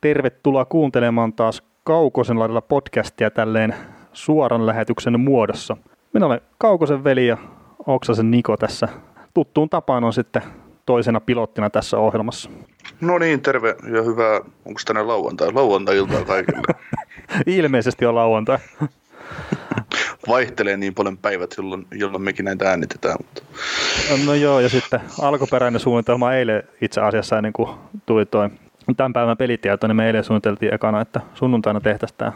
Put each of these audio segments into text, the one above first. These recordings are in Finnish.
tervetuloa kuuntelemaan taas Kaukosen laidalla podcastia tälleen suoran lähetyksen muodossa. Minä olen Kaukosen veli ja Oksasen Niko tässä. Tuttuun tapaan on sitten toisena pilottina tässä ohjelmassa. No niin, terve ja hyvää, onko tänään lauantai? Lauantai-iltaa kaikille. Ilmeisesti on lauantai. Vaihtelee niin paljon päivät, jolloin, jolloin mekin näitä äänitetään. Mutta... No joo, ja sitten alkuperäinen suunnitelma eilen itse asiassa ennen kuin tuli toi tämän päivän pelitieto, niin me eilen suunniteltiin ekana, että sunnuntaina tehtäisiin tämä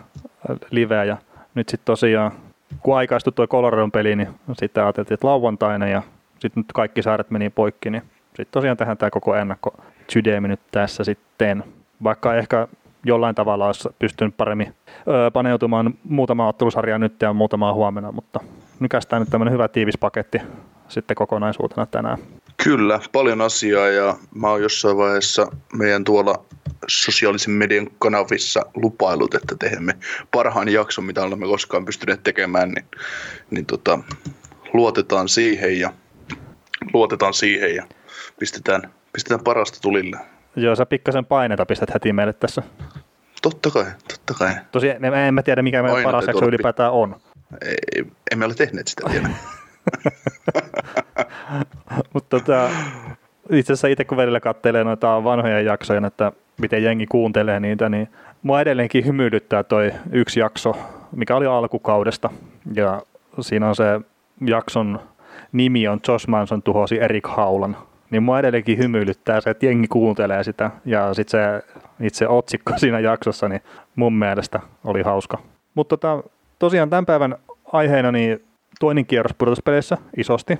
liveä ja nyt sitten tosiaan kun aikaistui tuo Coloradon peli, niin sitten ajateltiin, että lauantaina ja sitten nyt kaikki saaret meni poikki, niin sitten tosiaan tähän tämä koko ennakko nyt tässä sitten, vaikka ehkä jollain tavalla olisi pystynyt paremmin öö, paneutumaan muutama ottelusarja nyt ja muutama huomenna, mutta nykästään nyt tämmöinen hyvä tiivis paketti sitten kokonaisuutena tänään. Kyllä, paljon asiaa ja mä oon jossain vaiheessa meidän tuolla sosiaalisen median kanavissa lupailut, että teemme parhaan jakson, mitä olemme koskaan pystyneet tekemään, niin, niin tota, luotetaan siihen ja luotetaan siihen ja pistetään, pistetään parasta tulille. Joo, sä pikkasen paineita pistät heti meille tässä. Totta kai, totta kai. Tosiaan me en mä tiedä, mikä meidän paras jakso ylipäätään on. Ei, emme ole tehneet sitä vielä. Mutta tota, itse asiassa itse kun välillä katselee noita vanhoja jaksoja, että miten jengi kuuntelee niitä, niin mua edelleenkin hymyilyttää toi yksi jakso, mikä oli alkukaudesta. Ja siinä on se jakson nimi on Josh Manson tuhosi Erik Haulan. Niin mua edelleenkin hymyilyttää se, että jengi kuuntelee sitä. Ja sitten se itse otsikko siinä jaksossa, niin mun mielestä oli hauska. Mutta tota, tosiaan tämän päivän aiheena niin toinen kierros pudotuspeleissä isosti.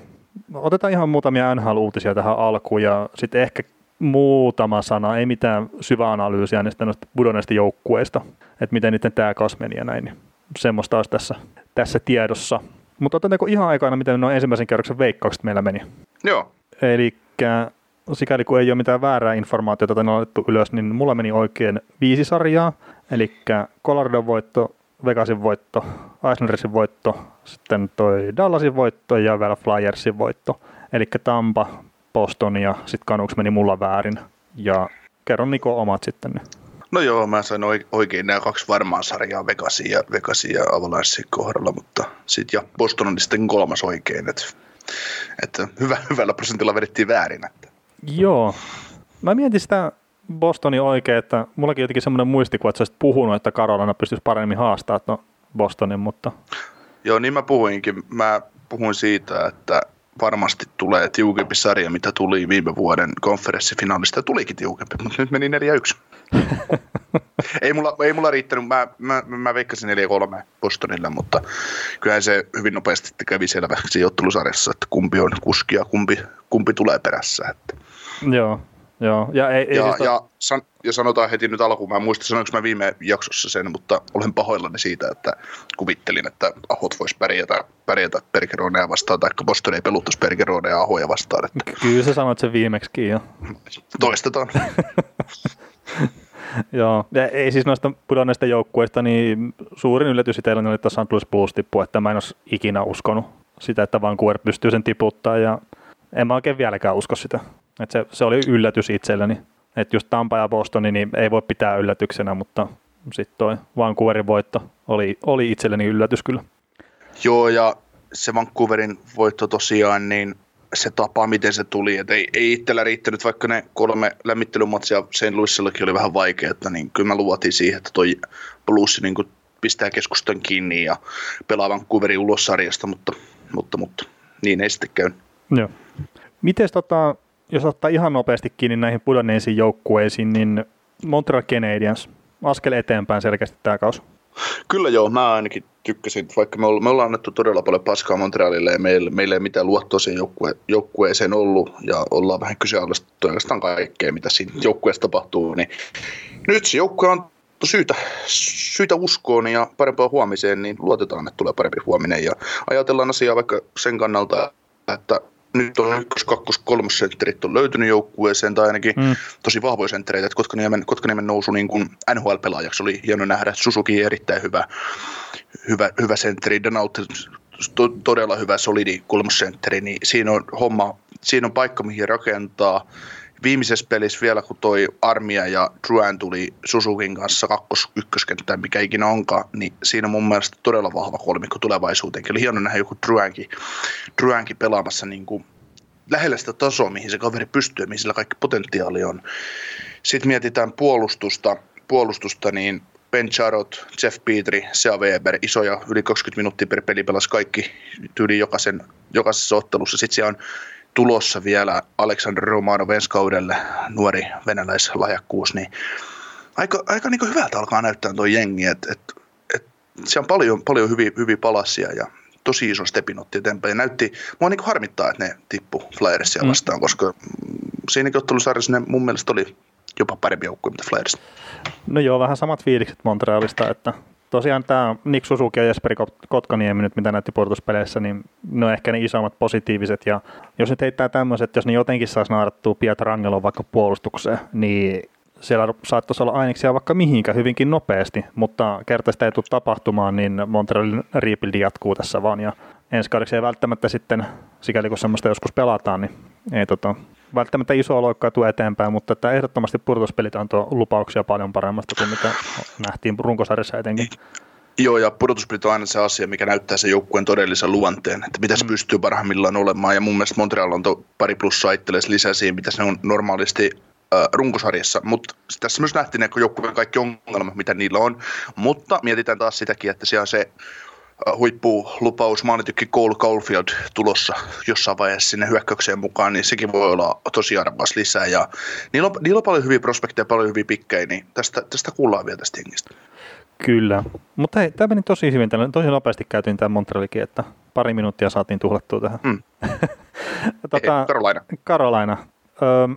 Otetaan ihan muutamia NHL-uutisia tähän alkuun ja sitten ehkä muutama sana, ei mitään syvää analyysiä näistä pudonneista joukkueista, että miten niiden tämä kaus meni ja näin. Niin semmoista olisi tässä, tässä tiedossa. Mutta otetaanko ihan aikana, miten noin ensimmäisen kierroksen veikkaukset meillä meni? Joo. Eli sikäli kun ei ole mitään väärää informaatiota on otettu ylös, niin mulla meni oikein viisi sarjaa. Eli Coloradon voitto, Vegasin voitto, Islandersin voitto, sitten toi Dallasin voitto ja vielä Flyersin voitto. Eli Tampa, Boston ja sitten Canucks meni mulla väärin. Ja kerron Niko omat sitten. No joo, mä sain oikein nämä kaksi varmaa sarjaa Vegasin ja, Vegasin ja Avalanssin kohdalla, mutta sitten ja Boston on sitten kolmas oikein, että, että hyvä, hyvällä prosentilla vedettiin väärin. Että. Joo, mä mietin sitä Bostonin oikein, että mullakin jotenkin semmoinen muistikuva, että sä olisit puhunut, että Karolana pystyisi paremmin haastamaan no Bostonin, mutta... Joo, niin mä puhuinkin. Mä puhuin siitä, että varmasti tulee tiukempi sarja, mitä tuli viime vuoden konferenssifinaalista. Tulikin tiukempi, mutta nyt meni 4-1. ei, mulla, ei mulla riittänyt, mä, mä, mä veikkasin 4-3 Bostonille, mutta kyllähän se hyvin nopeasti kävi selväksi ottelusarjassa, että kumpi on kuski ja kumpi, kumpi tulee perässä. Että. Joo, Joo, ja, ei, ei ja, siis ja, san, ja sanotaan heti nyt alkuun, mä en muista sanoinko mä viime jaksossa sen, mutta olen pahoillani siitä, että kuvittelin, että Ahot voisi pärjätä, pärjätä Pergeronea vastaan, tai Boston ei peluttaisi Pergeronea ja Ahoja vastaan. Että... Kyllä sä sanoit sen viimeksi jo. Toistetaan. Joo, ja ei siis noista pudonneista joukkueista, niin suurin yllätys itselleni oli tuossa St. Blues-tippu, että mä en olisi ikinä uskonut sitä, että Vancouver pystyy sen tiputtaa, ja en mä oikein vieläkään usko sitä. Et se, se oli yllätys itselleni. Että just Tampa ja Bostoni niin ei voi pitää yllätyksenä, mutta sitten toi Vancouverin voitto oli, oli itselleni yllätys kyllä. Joo, ja se Vancouverin voitto tosiaan, niin se tapa, miten se tuli, että ei, ei itsellä riittänyt, vaikka ne kolme lämmittelymatsia St. Louisillakin oli vähän vaikeaa, niin kyllä mä luotin siihen, että toi Blues niin pistää keskustan kiinni ja pelaa Vancouverin ulos sarjasta, mutta, mutta, mutta niin ei sitten käy. Joo. Miten tota, jos ottaa ihan nopeasti kiinni näihin pudonneisiin joukkueisiin, niin Montreal Canadiens, askel eteenpäin selkeästi tämä kausi. Kyllä joo, mä ainakin tykkäsin, vaikka me, me ollaan annettu todella paljon paskaa Montrealille ja meillä, meillä ei mitään luottoa siihen joukkue, joukkueeseen ollut ja ollaan vähän kyseenalaistettu oikeastaan kaikkea, mitä siinä joukkueessa tapahtuu, niin nyt se joukkue on syytä, syytä uskoon ja parempaan huomiseen, niin luotetaan, että tulee parempi huominen. Ja ajatellaan asiaa vaikka sen kannalta, että nyt on ykkös, kakkos, kolmas sentterit on löytynyt joukkueeseen, tai ainakin mm. tosi vahvoja senttereitä, että Kotkaniemen, Kotkaniemen nousu niin kuin NHL-pelaajaksi oli hieno nähdä, Susuki erittäin hyvä, hyvä, hyvä sentteri, Danaut to, todella hyvä solidi kolmosentteri, niin siinä on homma, siinä on paikka mihin rakentaa, viimeisessä pelissä vielä, kun toi Armia ja Druan tuli Susukin kanssa kakkos ykköskenttään, mikä ikinä onkaan, niin siinä on mun mielestä todella vahva kolmikko tulevaisuuteen. Eli hieno nähdä joku Druankin, Druankin pelaamassa niin kuin lähellä sitä tasoa, mihin se kaveri pystyy, mihin sillä kaikki potentiaali on. Sitten mietitään puolustusta, puolustusta niin Ben Charot, Jeff Petri, Sea Weber, isoja, yli 20 minuuttia per peli pelasi kaikki tyyli jokaisen, jokaisessa ottelussa. Sitten siellä on tulossa vielä Aleksandr Romanov ensi kaudelle, nuori venäläislahjakkuus, niin aika, aika niin hyvältä alkaa näyttää tuo jengi, että et, et, siellä on paljon, paljon hyviä, hyviä palasia ja tosi iso stepin otti eteenpäin ja näytti, mua niin harmittaa, että ne tippu Flyersia mm. vastaan, mm. koska siinäkin ottelusarjassa ne mun mielestä oli jopa parempi joukkue mitä Flyers. No joo, vähän samat fiilikset Montrealista, että tosiaan tämä Nick Suzuki ja Jesperi Kotkaniemi nyt, mitä näytti puolustuspeleissä, niin ne on ehkä ne isommat positiiviset. Ja jos nyt heittää tämmöiset, jos ne jotenkin saisi naarattua Pietrangelo vaikka puolustukseen, niin siellä saattaisi olla aineksia vaikka mihinkä hyvinkin nopeasti, mutta kerta sitä ei tule tapahtumaan, niin Montrealin rebuildi jatkuu tässä vaan. Ja ensi kaudeksi ei välttämättä sitten, sikäli kun semmoista joskus pelataan, niin ei tota, välttämättä isoa loikkaa tule eteenpäin, mutta että ehdottomasti pudotuspelit antoi lupauksia paljon paremmasta kuin mitä nähtiin runkosarjassa etenkin. Joo, ja pudotuspelit on aina se asia, mikä näyttää sen joukkueen todellisen luonteen, että mitä se mm. pystyy parhaimmillaan olemaan, ja mun mielestä Montreal on pari plussaa itselleen lisää siihen, mitä se on normaalisti äh, runkosarjassa, mutta tässä myös nähtiin ne joukkueen kaikki ongelmat, mitä niillä on, mutta mietitään taas sitäkin, että siellä on se huippulupaus maanitykki Cole Caulfield tulossa jossain vaiheessa sinne hyökkäykseen mukaan, niin sekin voi olla tosi arvokas lisää. Ja niillä, on, niillä on paljon hyviä prospekteja, paljon hyviä pikkejä, niin tästä, tästä kuullaan vielä tästä hengistä. Kyllä, mutta hei, tämä meni tosi hyvin, tosi nopeasti käytiin tämä Montrealikin, että pari minuuttia saatiin tuhlattua tähän. Mm. tota, Karolaina. Karolaina. Öö,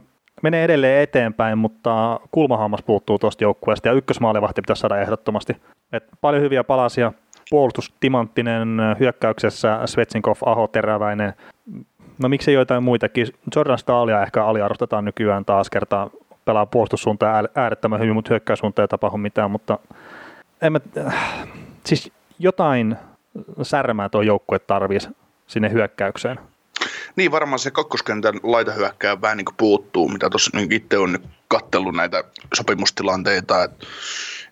menee edelleen eteenpäin, mutta kulmahammas puuttuu tuosta joukkueesta ja ykkösmaalivahti pitäisi saada ehdottomasti. Et paljon hyviä palasia, puolustus timanttinen hyökkäyksessä, Svetsinkov, Aho, Teräväinen, no miksei joitain muitakin. Jordan Stahlia ehkä aliarvostetaan nykyään taas kertaa, pelaa puolustussuuntaan äärettömän hyvin, mutta hyökkäyssuuntaan ei tapahdu mitään, mutta en mä, siis jotain särmää tuo joukkue tarvitsisi sinne hyökkäykseen. Niin, varmaan se kakkoskentän laitahyökkää vähän niin kuin puuttuu, mitä tuossa niin itse on kattellut näitä sopimustilanteita. Et,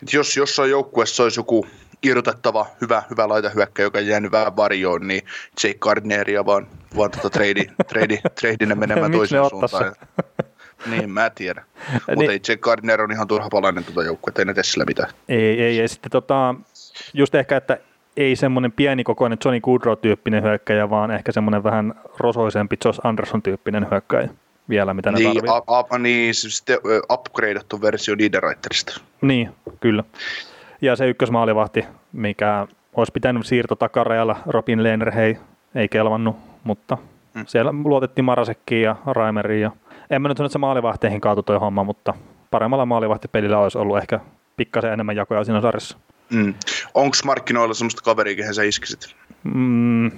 et jos jossain joukkueessa olisi joku irrotettava hyvä, hyvä laitahyökkä, joka on jäänyt vähän varjoon, niin Jake Gardneria vaan, vaan tota trade, trade, treidinä menemään toiseen suuntaan. niin, mä tiedän. Mutta niin. ei Jake Gardner on ihan turha palainen tuota joukkuetta, ei ne tee sillä mitään. Ei, ei, ja sitten tota, just ehkä, että ei semmoinen pienikokoinen Johnny Goodrow-tyyppinen hyökkäjä, vaan ehkä semmoinen vähän rosoisempi Josh Anderson-tyyppinen hyökkäjä vielä, mitä ne niin, tarvitsee. Up, niin, sitten upgradeattu versio Niederreiterista. Niin, kyllä. Ja se ykkösmaalivahti, mikä olisi pitänyt siirto takarajalla, Robin Lehner, ei kelvannut, mutta mm. siellä luotettiin Marasekkiin ja Raimeriin. Ja en mä nyt sano, että se maalivahteihin kaatu toi homma, mutta paremmalla maalivahtipelillä olisi ollut ehkä pikkasen enemmän jakoja siinä sarjassa. Mm. Onko markkinoilla semmoista kaveria, kehen sä iskisit? Mm,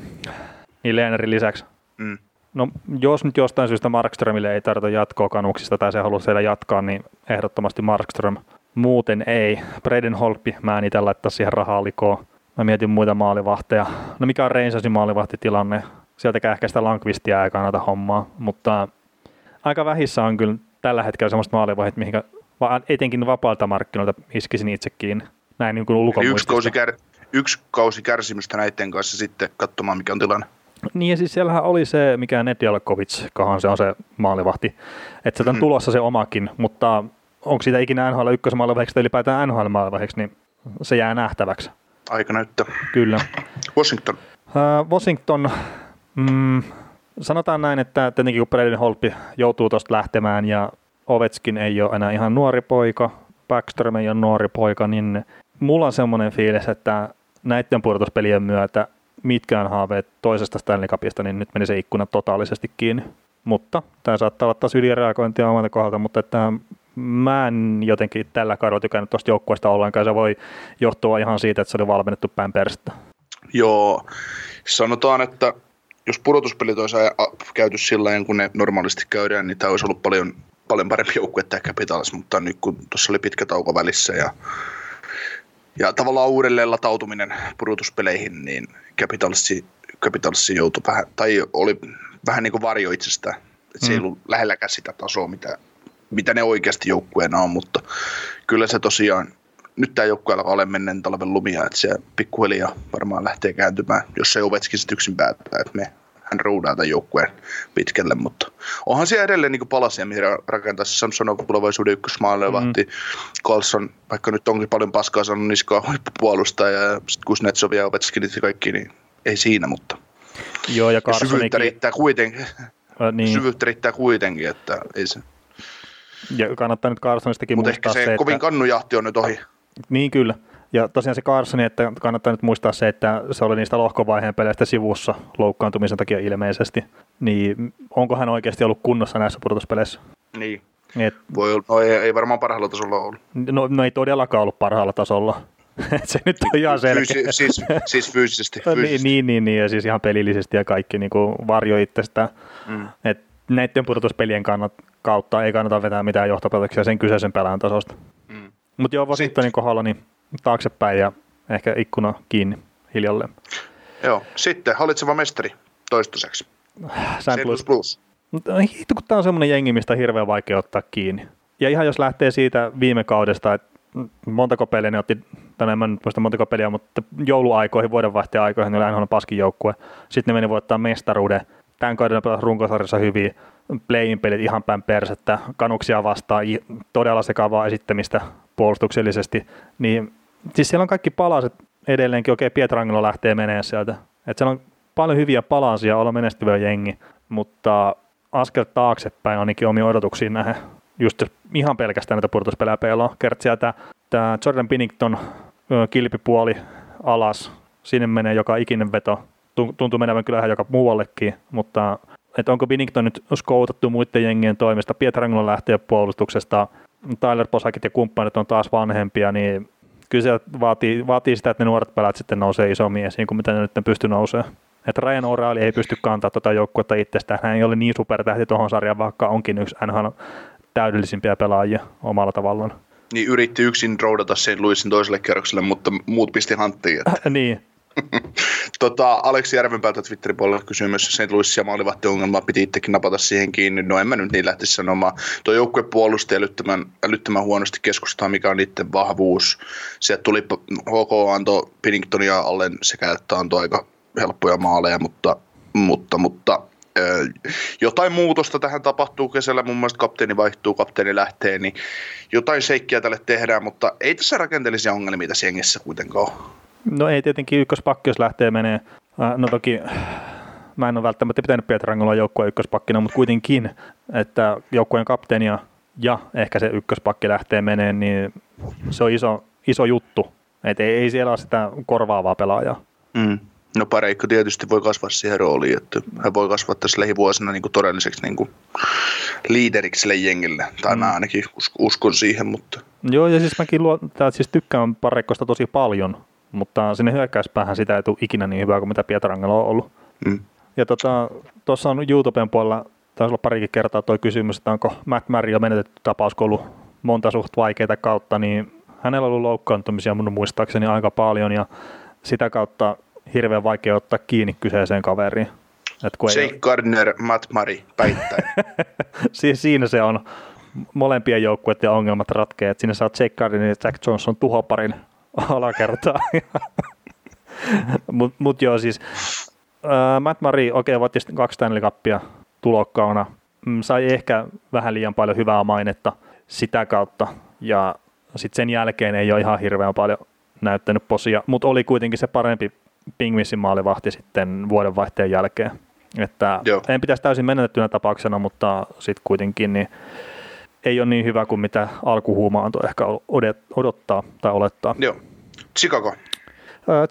niin Lehnerin lisäksi. Mm. No jos nyt jostain syystä Markströmille ei tarvita jatkoa kanuksista tai se haluaa siellä jatkaa, niin ehdottomasti Markström – Muuten ei. Braden Holppi, mä en itse laittaa siihen rahaa likoon. Mä mietin muita maalivahteja. No mikä on Reinsasin maalivahtitilanne? Sieltäkään ehkä sitä Lankvistia ei kannata hommaa, mutta aika vähissä on kyllä tällä hetkellä semmoista maalivahdit, mihin etenkin vapaalta markkinoilta iskisin itse kiinni. Näin niin kuin yksi kausi, kär, yksi kausi kärsimystä näiden kanssa sitten katsomaan, mikä on tilanne. Niin ja siis siellähän oli se, mikä Nedjalkovic, kohan se on se maalivahti, että sieltä on hmm. tulossa se omakin, mutta onko siitä ikinä NHL ykkösmaalivaiheeksi tai ylipäätään NHL maalivaiheeksi, niin se jää nähtäväksi. Aika näyttää. Kyllä. Washington. Uh, Washington, mm, sanotaan näin, että tietenkin kun Braden Holpi joutuu tuosta lähtemään ja Ovetskin ei ole enää ihan nuori poika, Backstrom ei ole nuori poika, niin mulla on semmoinen fiilis, että näiden pudotuspelien myötä mitkään haaveet toisesta Stanley Cupista, niin nyt meni se ikkuna totaalisesti kiinni. Mutta tämä saattaa olla taas ylireagointia omalta kohdalta, mutta että mä en jotenkin tällä kaudella tykännyt tuosta joukkueesta ollenkaan. Se voi johtua ihan siitä, että se oli valmennettu päin perstä. Joo, sanotaan, että jos pudotuspelit olisi käyty sillä kun ne normaalisti käydään, niin tämä olisi ollut paljon, paljon parempi joukkue tämä Capitals, mutta nyt kun tuossa oli pitkä tauko välissä ja, ja tavallaan uudelleen latautuminen pudotuspeleihin, niin Capitalsi, Capitalsi joutui vähän, tai oli vähän niin kuin varjo itsestään. Että se ei mm. ollut lähelläkään sitä tasoa, mitä, mitä ne oikeasti joukkueena on, mutta kyllä se tosiaan, nyt tämä joukkue alkaa olla menneen talven lumia, että se pikkuhiljaa varmaan lähtee kääntymään, jos se Ovetskin sitten yksin päättää, että me hän roudaa tämän joukkueen pitkälle, mutta onhan siellä edelleen niin palasia, mihin rakentaa Samsonov tulevaisuuden ykkösmaalevahti, mm. Carlson, vaikka nyt onkin paljon paskaa sanonut niskaa huippupuolustaja ja sitten Kuznetsov ja Ovechkinit ja kaikki, niin ei siinä, mutta Joo, ja, ja syvyyttä riittää kuitenkin. Äh, niin. Syvyyttä riittää kuitenkin, että ei se. Ja kannattaa nyt Carsonistakin Mutta ehkä se, se että... kovin kannujahti on nyt ohi. Niin kyllä. Ja tosiaan se Carsoni, että kannattaa nyt muistaa se, että se oli niistä lohkovaiheen peleistä sivussa loukkaantumisen takia ilmeisesti. Niin onko hän oikeasti ollut kunnossa näissä pudotuspeleissä? Niin. Et, Voi, no ei, ei varmaan parhaalla tasolla ollut. No, no ei todellakaan ollut parhaalla tasolla. se nyt on ihan selkeä. Fyysi, siis, siis fyysisesti, niin, fyysisesti. niin, niin, niin, ja siis ihan pelillisesti ja kaikki niin kuin varjo itsestä. Mm. Et näiden pudotuspelien kannat, kautta ei kannata vetää mitään johtopäätöksiä sen kyseisen pelään tasosta. Mm. Mutta joo, Washingtonin kohdalla niin taaksepäin ja ehkä ikkuna kiinni hiljalleen. Joo, sitten hallitseva mestari toistaiseksi. St. Louis Blues. Hitto, kun tämä on semmoinen jengi, mistä on hirveän vaikea ottaa kiinni. Ja ihan jos lähtee siitä viime kaudesta, että montako peliä ne otti, tai en mä nyt muista montako peliä, mutta jouluaikoihin, vuodenvaihteen aikoihin ne oli aina paskin joukkue. Sitten ne meni voittaa mestaruuden. Tämän kauden pelasi runkosarjassa hyvin, playin pelit ihan päin persettä, kanuksia vastaan, todella sekavaa esittämistä puolustuksellisesti. Niin, siis siellä on kaikki palaset edelleenkin, okei Pietrangelo lähtee menee sieltä. Et siellä on paljon hyviä palasia olla menestyvä jengi, mutta askel taaksepäin ainakin omiin odotuksiin nähden just ihan pelkästään näitä pudotuspelejä pelaa. Kert sieltä tämä Jordan Pinnington kilpipuoli alas, sinne menee joka ikinen veto. Tuntuu menevän kyllähän joka muuallekin, mutta että onko Binnington nyt skoutattu muiden jengien toimesta, Pietrangelo lähtee puolustuksesta, Tyler Posakit ja kumppanit on taas vanhempia, niin kyllä se vaatii, vaatii sitä, että ne nuoret pelät sitten nousee isommin esiin kuin mitä ne nyt pysty nousemaan. Että Ryan O'Reilly ei pysty kantaa tuota joukkuetta itsestään. Hän ei ole niin supertähti tuohon sarjaan, vaikka onkin yksi NHL täydellisimpiä pelaajia omalla tavallaan. Niin yritti yksin roudata St. Louisin toiselle kerrokselle, mutta muut pisti hanttiin. Että. niin. tota, Aleksi Järvenpäältä Twitterin puolella kysyy myös St. Louisia maalivahti ongelmaa, piti itsekin napata siihen kiinni. No en mä nyt niin lähtisi sanomaan. Tuo joukkue puolusti älyttömän, älyttömän huonosti keskustaa, mikä on niiden vahvuus. Sieltä tuli HK antoi Pinningtonia alle sekä että antoi aika helppoja maaleja, mutta, mutta, mutta jotain muutosta tähän tapahtuu kesällä, mun mielestä kapteeni vaihtuu, kapteeni lähtee, niin jotain seikkiä tälle tehdään, mutta ei tässä rakenteellisia ongelmia tässä jengissä kuitenkaan ole. No ei tietenkin ykköspakki, jos lähtee menee. No toki mä en ole välttämättä pitänyt Pietrangolla joukkueen ykköspakkina, mutta kuitenkin, että joukkueen kapteenia ja ehkä se ykköspakki lähtee menee, niin se on iso, iso juttu. Et ei, ei siellä ole sitä korvaavaa pelaajaa. Mm. No Pareikko tietysti voi kasvaa siihen rooliin, että hän voi kasvaa tässä lähivuosina niin kuin todelliseksi niin kuin liideriksi sille jengille, tai mm. mä ainakin uskon siihen, mutta... Joo, ja siis mäkin luo, tää, siis tykkään Pareikkosta tosi paljon, mutta sinne hyökkäyspäähän sitä ei tule ikinä niin hyvää kuin mitä Pietarangelo on ollut. Mm. Ja tuossa tota, on YouTuben puolella, taisi olla parikin kertaa tuo kysymys, että onko Matt Mario menetetty tapaus, kun ollut monta suht vaikeita kautta, niin hänellä on ollut loukkaantumisia mun muistaakseni aika paljon, ja sitä kautta hirveän vaikea ottaa kiinni kyseiseen kaveriin. Et kun Jake ei... Gardner, Matt Murray päittäin. siinä se on molempien joukkueiden ongelmat ratkee, että sinne saa Jake Gardner ja Jack Johnson tuhoparin alakertaa. Mutta mut joo, siis äh, Matt Murray, okei, okay, voitti kaksi Stanley Cupia tulokkaana. Mm, sai ehkä vähän liian paljon hyvää mainetta sitä kautta, ja sitten sen jälkeen ei ole ihan hirveän paljon näyttänyt posia, mutta oli kuitenkin se parempi Pingvissin maalivahti sitten vuodenvaihteen jälkeen. Että Joo. en pitäisi täysin menetettynä tapauksena, mutta sitten kuitenkin niin ei ole niin hyvä kuin mitä alkuhuuma antoi ehkä odottaa tai olettaa. Joo. Chicago.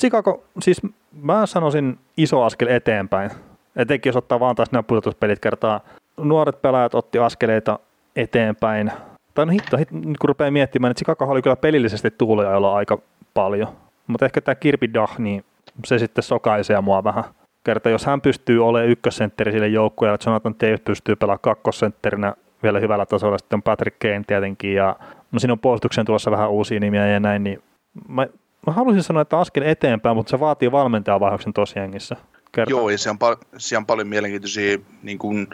Chicago, siis mä sanoisin iso askel eteenpäin. Etenkin jos ottaa vaan taas nämä pudotuspelit kertaa. Nuoret pelaajat otti askeleita eteenpäin. tai no hitto, hitto nyt kun rupeaa miettimään, että Chicago oli kyllä pelillisesti tuuliajolla aika paljon, mutta ehkä tämä Kirby Dah, niin se sitten sokaisee mua vähän. Kerta, jos hän pystyy olemaan ykkössentteri sille joukkueelle, että Jonathan Davis pystyy pelaamaan kakkosentterinä vielä hyvällä tasolla, sitten on Patrick Kane tietenkin, ja no siinä on puolustukseen tulossa vähän uusia nimiä ja näin, niin mä, mä haluaisin sanoa, että askel eteenpäin, mutta se vaatii valmentajavaihoksen tosi jengissä. Kerta. Joo, ja siellä on, pal- siellä on paljon mielenkiintoisia niin kuin,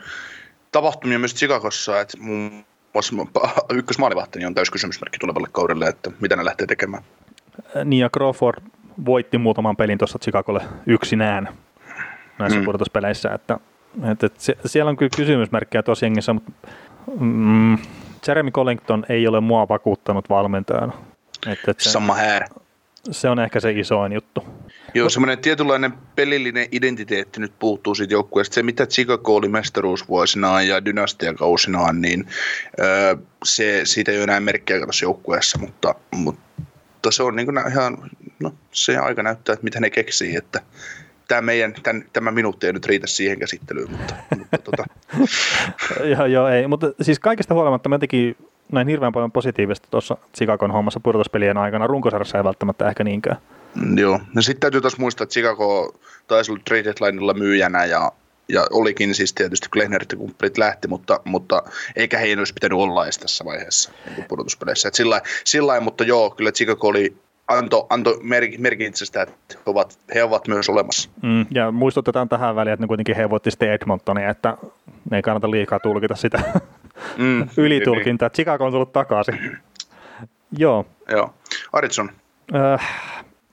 tapahtumia myös Chicagossa, että muun muassa ykkösmaalivahtini on täysi kysymysmerkki tulevalle kaudelle, että mitä ne lähtee tekemään. Niin ja Crawford voitti muutaman pelin tuossa Chicagolle yksinään näissä mm. pudotuspeleissä, että, että, että siellä on kyllä kysymysmerkkejä tosi jengissä, mutta mm, Jeremy Collington ei ole mua vakuuttanut valmentajana. Että, että Sama här. Se on ehkä se isoin juttu. Joo, semmoinen tietynlainen pelillinen identiteetti nyt puuttuu siitä joukkueesta. Se, mitä Chicago oli mestaruusvuosinaan ja dynastiakausinaan, niin öö, se, siitä ei ole enää merkkiä tuossa joukkueessa, mutta, mutta se on niin kuin ihan, no se aika näyttää, että mitä ne keksii, että tämä, meidän, tämän, tämä minuutti ei nyt riitä siihen käsittelyyn, mutta, mutta tota. joo, joo, ei, mutta siis kaikesta huolimatta mä teki näin hirveän paljon positiivista tuossa Chicagon hommassa pudotuspelien aikana. Runkosarjassa ei välttämättä ehkä niinkään. Mm, joo, no sitten täytyy taas muistaa, että Chicago taisi olla trade deadlinella myyjänä ja, ja olikin siis tietysti Glehnerit ja kumppanit lähti, mutta, mutta eikä heidän olisi pitänyt olla edes tässä vaiheessa niin pudotuspeleissä. Et sillä, sillä mutta joo, kyllä Chicago oli antoi anto merkintö sitä, että he ovat, he ovat myös olemassa. Mm, ja muistutetaan tähän väliin, että ne kuitenkin he voitti sitten Edmontonia, että ne ei kannata liikaa tulkita sitä mm, ylitulkintaa. Niin. Chicago on tullut takaisin. Joo. Joo. Arizona. Äh,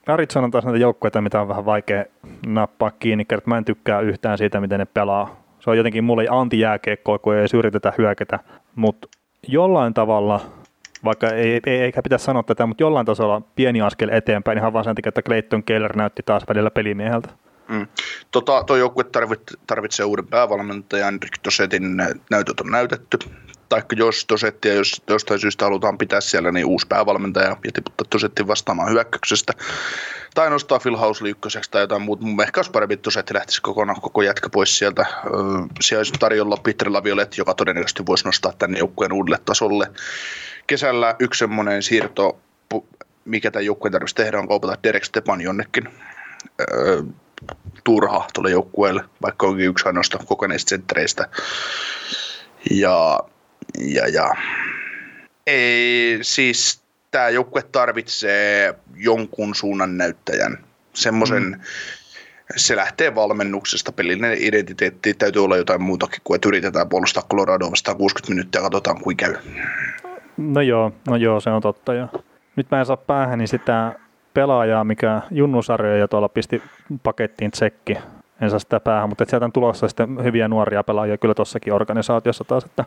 Arizona on taas näitä joukkueita, mitä on vähän vaikea nappaa kiinni, mä en tykkää yhtään siitä, miten ne pelaa. Se on jotenkin mulle anti-jääkiekkoa, kun ei yritetä hyökätä, mutta jollain tavalla, vaikka ei, ei, eikä pitäisi sanoa tätä, mutta jollain tasolla pieni askel eteenpäin, ihan vaan sen takia, että Clayton Keller näytti taas välillä pelimieheltä. Mm. Tota, tuo joukkue tarvitsee uuden päävalmentajan, Rick Tosetin näytöt on näytetty tai jos Tosettia jos jostain syystä halutaan pitää siellä, niin uusi päävalmentaja ja tiputtaa Tosettin vastaamaan hyökkäyksestä. Tai nostaa Phil Housley ykköseksi tai jotain muuta. Mun ehkä olisi parempi, että lähtisi kokonaan koko jätkä pois sieltä. siellä olisi tarjolla Peter Laviolet, joka todennäköisesti voisi nostaa tänne joukkueen uudelle tasolle. Kesällä yksi semmoinen siirto, mikä tämän joukkueen tarvitsisi tehdä, on kaupata Derek Stepan jonnekin turha tuolle joukkueelle, vaikka onkin yksi ainoasta kokeneista senttereistä. Ja ja, ja ei, siis tämä joukkue tarvitsee jonkun suunnan näyttäjän. Semmoisen, mm. se lähtee valmennuksesta, pelillinen identiteetti täytyy olla jotain muutakin kuin, että yritetään puolustaa Colorado vastaan 60 minuuttia ja katsotaan kuin käy. No joo, no joo, se on totta. Ja nyt mä en saa päähän niin sitä pelaajaa, mikä junnusarjoja tuolla pisti pakettiin tsekki. En saa sitä päähän, mutta sieltä on tulossa sitten hyviä nuoria pelaajia kyllä tuossakin organisaatiossa taas, että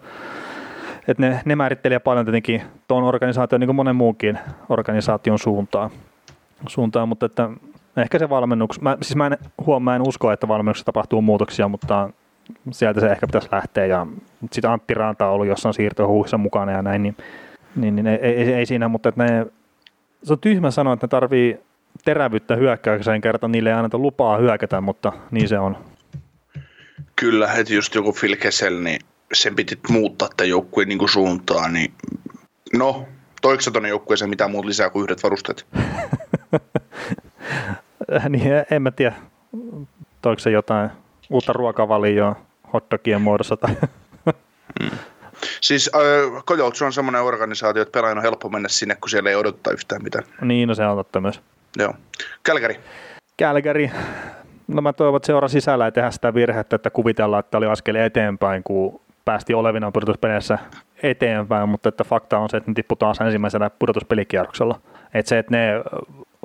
että ne, ne määrittelee paljon tietenkin tuon organisaation niin kuin monen muunkin organisaation suuntaan, suuntaan mutta että ehkä se valmennuks, mä, siis mä en, huom, mä en usko, että valmennuksessa tapahtuu muutoksia, mutta sieltä se ehkä pitäisi lähteä ja sitten Antti Ranta on ollut jossain siirtohuussa mukana ja näin, niin, niin, niin ei, ei, ei, siinä, mutta että ne, se on tyhmä sanoa, että ne tarvii terävyyttä hyökkäykseen kerta, niille ei anneta lupaa hyökätä, mutta niin se on. Kyllä, että just joku Phil Kessel, niin sen piti muuttaa tämän joukkueen niin suuntaan, niin no, toiko tuonne joukkueeseen mitään muuta lisää kuin yhdet varusteet? niin, en mä tiedä, toiko se jotain uutta ruokavalioa hotdogien muodossa tai... mm. Siis äh, Coyotes on semmoinen organisaatio, että pelaajan on helppo mennä sinne, kun siellä ei odottaa yhtään mitään. Niin, no se on totta myös. Joo. Kälkäri. Kälkäri. No mä toivon, että seura sisällä ei tehdä sitä virhettä, että kuvitellaan, että oli askel eteenpäin, kun päästi olevina pudotuspeleissä eteenpäin, mutta että fakta on se, että ne tippui taas ensimmäisenä pudotuspelikierroksella. Että se, että ne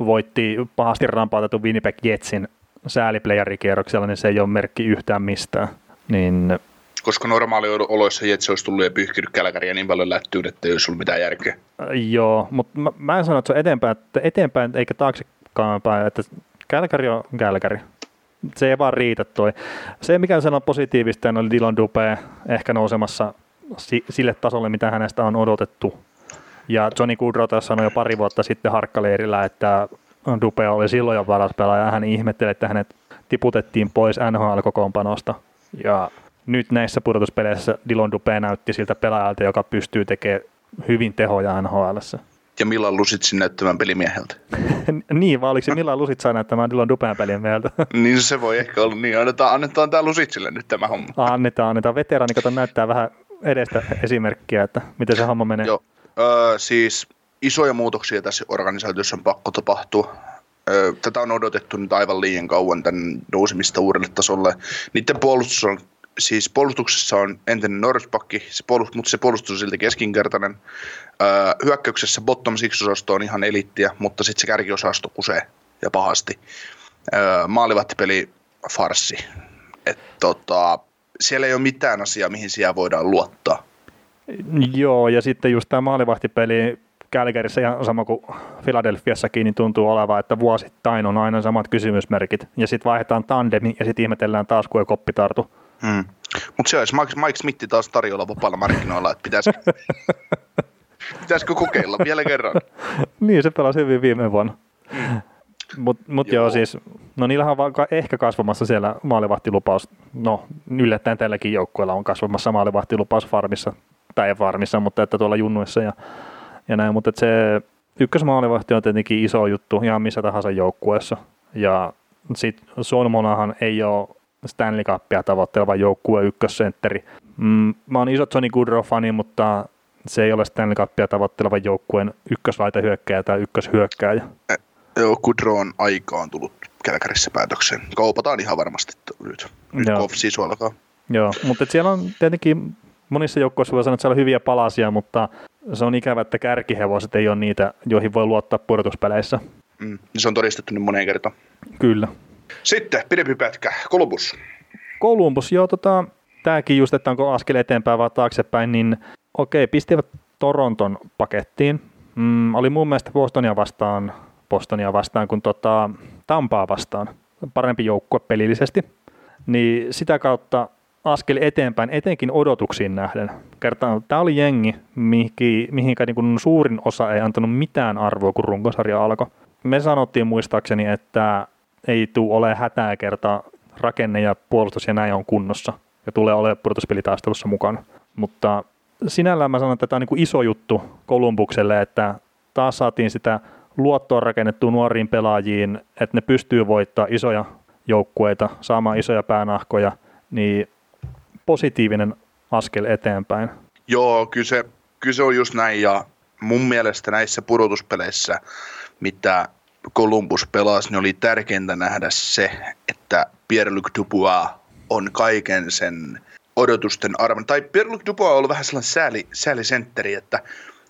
voitti pahasti rampautetun Winnipeg Jetsin sääliplayerikierroksella, niin se ei ole merkki yhtään mistään. Niin koska normaali oloissa Jets olisi tullut ja pyyhkinyt Kälkäriä niin paljon lättyyn, että ei olisi ollut mitään järkeä. Joo, mutta mä, mä en sano, että se on eteenpäin, että eteenpäin eikä taaksekaan päin, että Kälkäri on Kälkäri se ei vaan riitä toi. Se, mikä sanoo positiivista, oli Dylan Dupe ehkä nousemassa sille tasolle, mitä hänestä on odotettu. Ja Johnny Goodrow sanoi jo pari vuotta sitten harkkaleirillä, että Dupe oli silloin jo paras pelaaja, ja hän ihmetteli, että hänet tiputettiin pois NHL-kokoonpanosta. Ja nyt näissä pudotuspeleissä Dylan Dupe näytti siltä pelaajalta, joka pystyy tekemään hyvin tehoja NHL. Ja Milan Lusitsin näyttämään pelimieheltä. niin, vaan oliko se Milan Lusit saa näyttämään Dupen pelin mieltä? niin se voi ehkä olla niin. Annetaan, annetaan tämä Lusitsille nyt tämä homma. Annetaan, annetaan. Veteraani, kato näyttää vähän edestä esimerkkiä, että miten se homma menee. Joo, öö, siis isoja muutoksia tässä organisaatiossa on pakko tapahtua. Tätä on odotettu nyt aivan liian kauan tämän nousemista uudelle tasolle. Niiden puolustus on, siis puolustuksessa on entinen Norrispakki, se puolustus, mutta se puolustus on silti keskinkertainen. Öö, hyökkäyksessä bottom six osasto on ihan elittiä, mutta sitten se kärkiosasto kusee ja pahasti. Öö, maalivahtipeli farsi. Et, tota, siellä ei ole mitään asiaa, mihin siellä voidaan luottaa. Joo, ja sitten just tämä maalivahtipeli Kälkärissä ihan sama kuin Filadelfiassakin, niin tuntuu olevan, että vuosittain on aina samat kysymysmerkit. Ja sitten vaihdetaan tandemi ja sitten ihmetellään taas, kun ei koppi tartu. Hmm. Mutta se olisi Mike, Mike Smith taas tarjolla vapaalla markkinoilla, että pitäisikö, pitäisikö kokeilla vielä kerran. niin, se pelasi hyvin viime vuonna. Hmm. Mutta mut joo. joo, siis, no niillähän on vaikka ehkä kasvamassa siellä maalivahtilupaus, no yllättäen tälläkin joukkueella on kasvamassa maalivahtilupaus farmissa, tai farmissa, mutta että tuolla junnuissa ja ja näin, mutta se ykkösmaalivahti on tietenkin iso juttu ihan missä tahansa joukkueessa. Ja sitten Sonmonahan ei ole Stanley Cupia tavoitteleva joukkue ykkössentteri. Mm, mä oon iso Johnny Goodrow-fani, mutta se ei ole Stanley Cupia tavoitteleva joukkueen ykköslaitahyökkäjä tai ykköshyökkääjä. Joo, Goodrow on aikaan tullut Kälkärissä päätökseen. Kaupataan ihan varmasti nyt, nyt Joo. alkaa. Joo, mutta siellä on tietenkin monissa joukkueissa voi sanoa, että siellä on hyviä palasia, mutta se on ikävä, että kärkihevoset ei ole niitä, joihin voi luottaa pudotuspeleissä. Mm, niin se on todistettu nyt moneen kertaan. Kyllä. Sitten pidempi pätkä, Columbus. Columbus, joo, tota, tämäkin just, että onko askel eteenpäin vai taaksepäin, niin okei, pistivät Toronton pakettiin. Mm, oli mun mielestä Bostonia vastaan, Bostonia vastaan kuin tota, Tampaa vastaan. Parempi joukkue pelillisesti. Niin sitä kautta askel eteenpäin, etenkin odotuksiin nähden. Kertaan, tämä oli jengi, mihin, mihinkä niin kuin suurin osa ei antanut mitään arvoa, kun runkosarja alkoi. Me sanottiin muistaakseni, että ei tule ole hätää kertaa rakenne ja puolustus ja näin on kunnossa ja tulee olemaan pudotuspelitaistelussa mukana. Mutta sinällään mä sanon, että tämä on niin iso juttu Kolumbukselle, että taas saatiin sitä luottoa rakennettua nuoriin pelaajiin, että ne pystyy voittamaan isoja joukkueita, saamaan isoja päänahkoja, niin positiivinen askel eteenpäin. Joo, kyllä se, se on just näin ja mun mielestä näissä pudotuspeleissä, mitä Columbus pelasi, niin oli tärkeintä nähdä se, että Pierre-Luc Dubois on kaiken sen odotusten arvon. Tai Pierre-Luc Dubois on ollut vähän sellainen sääli, säälisentteri, että,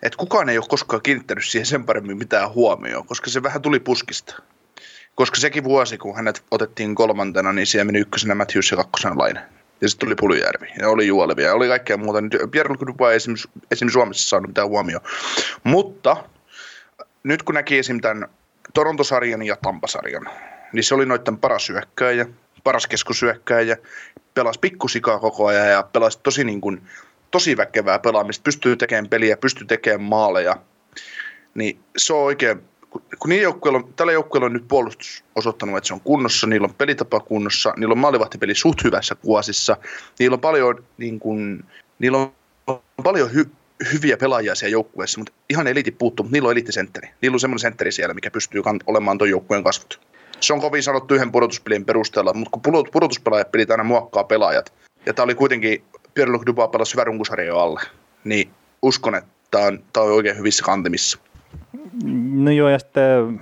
että kukaan ei ole koskaan kiinnittänyt siihen sen paremmin mitään huomioon, koska se vähän tuli puskista. Koska sekin vuosi, kun hänet otettiin kolmantena, niin siellä meni ykkösenä Matthews ja kakkosena Laine. Ja sitten tuli Puljärvi, ja oli Juolevia, ja oli kaikkea muuta. Nyt Pierre Dubois ei esimerkiksi, esimerkiksi Suomessa saanut mitään huomioon. Mutta nyt kun näki esimerkiksi tämän Torontosarjan ja Tampasarjan, niin se oli noiden paras hyökkääjä, paras keskusyökkääjä, pelasi pikkusikaa koko ajan ja pelasi tosi, niin kuin, tosi väkevää pelaamista, pystyy tekemään peliä, pystyy tekemään maaleja. Niin se on oikein kun niin joukkueella tällä joukkueella on nyt puolustus osoittanut, että se on kunnossa, niillä on pelitapa kunnossa, niillä on maalivahtipeli suht hyvässä kuosissa, niillä on paljon, niin kuin, niillä on paljon hy, hyviä pelaajia siellä joukkueessa, mutta ihan eliti puuttuu, mutta niillä on eliittisentteri. Niillä on semmoinen sentteri siellä, mikä pystyy olemaan tuon joukkueen kasvut. Se on kovin sanottu yhden pudotuspelin perusteella, mutta kun pudotuspelaajat pelit aina muokkaa pelaajat, ja tämä oli kuitenkin, Pierre-Luc Dubois pelasi hyvä runkosarja alle, niin uskon, että tämä on, tämä on oikein hyvissä kantimissa. No joo, ja sitten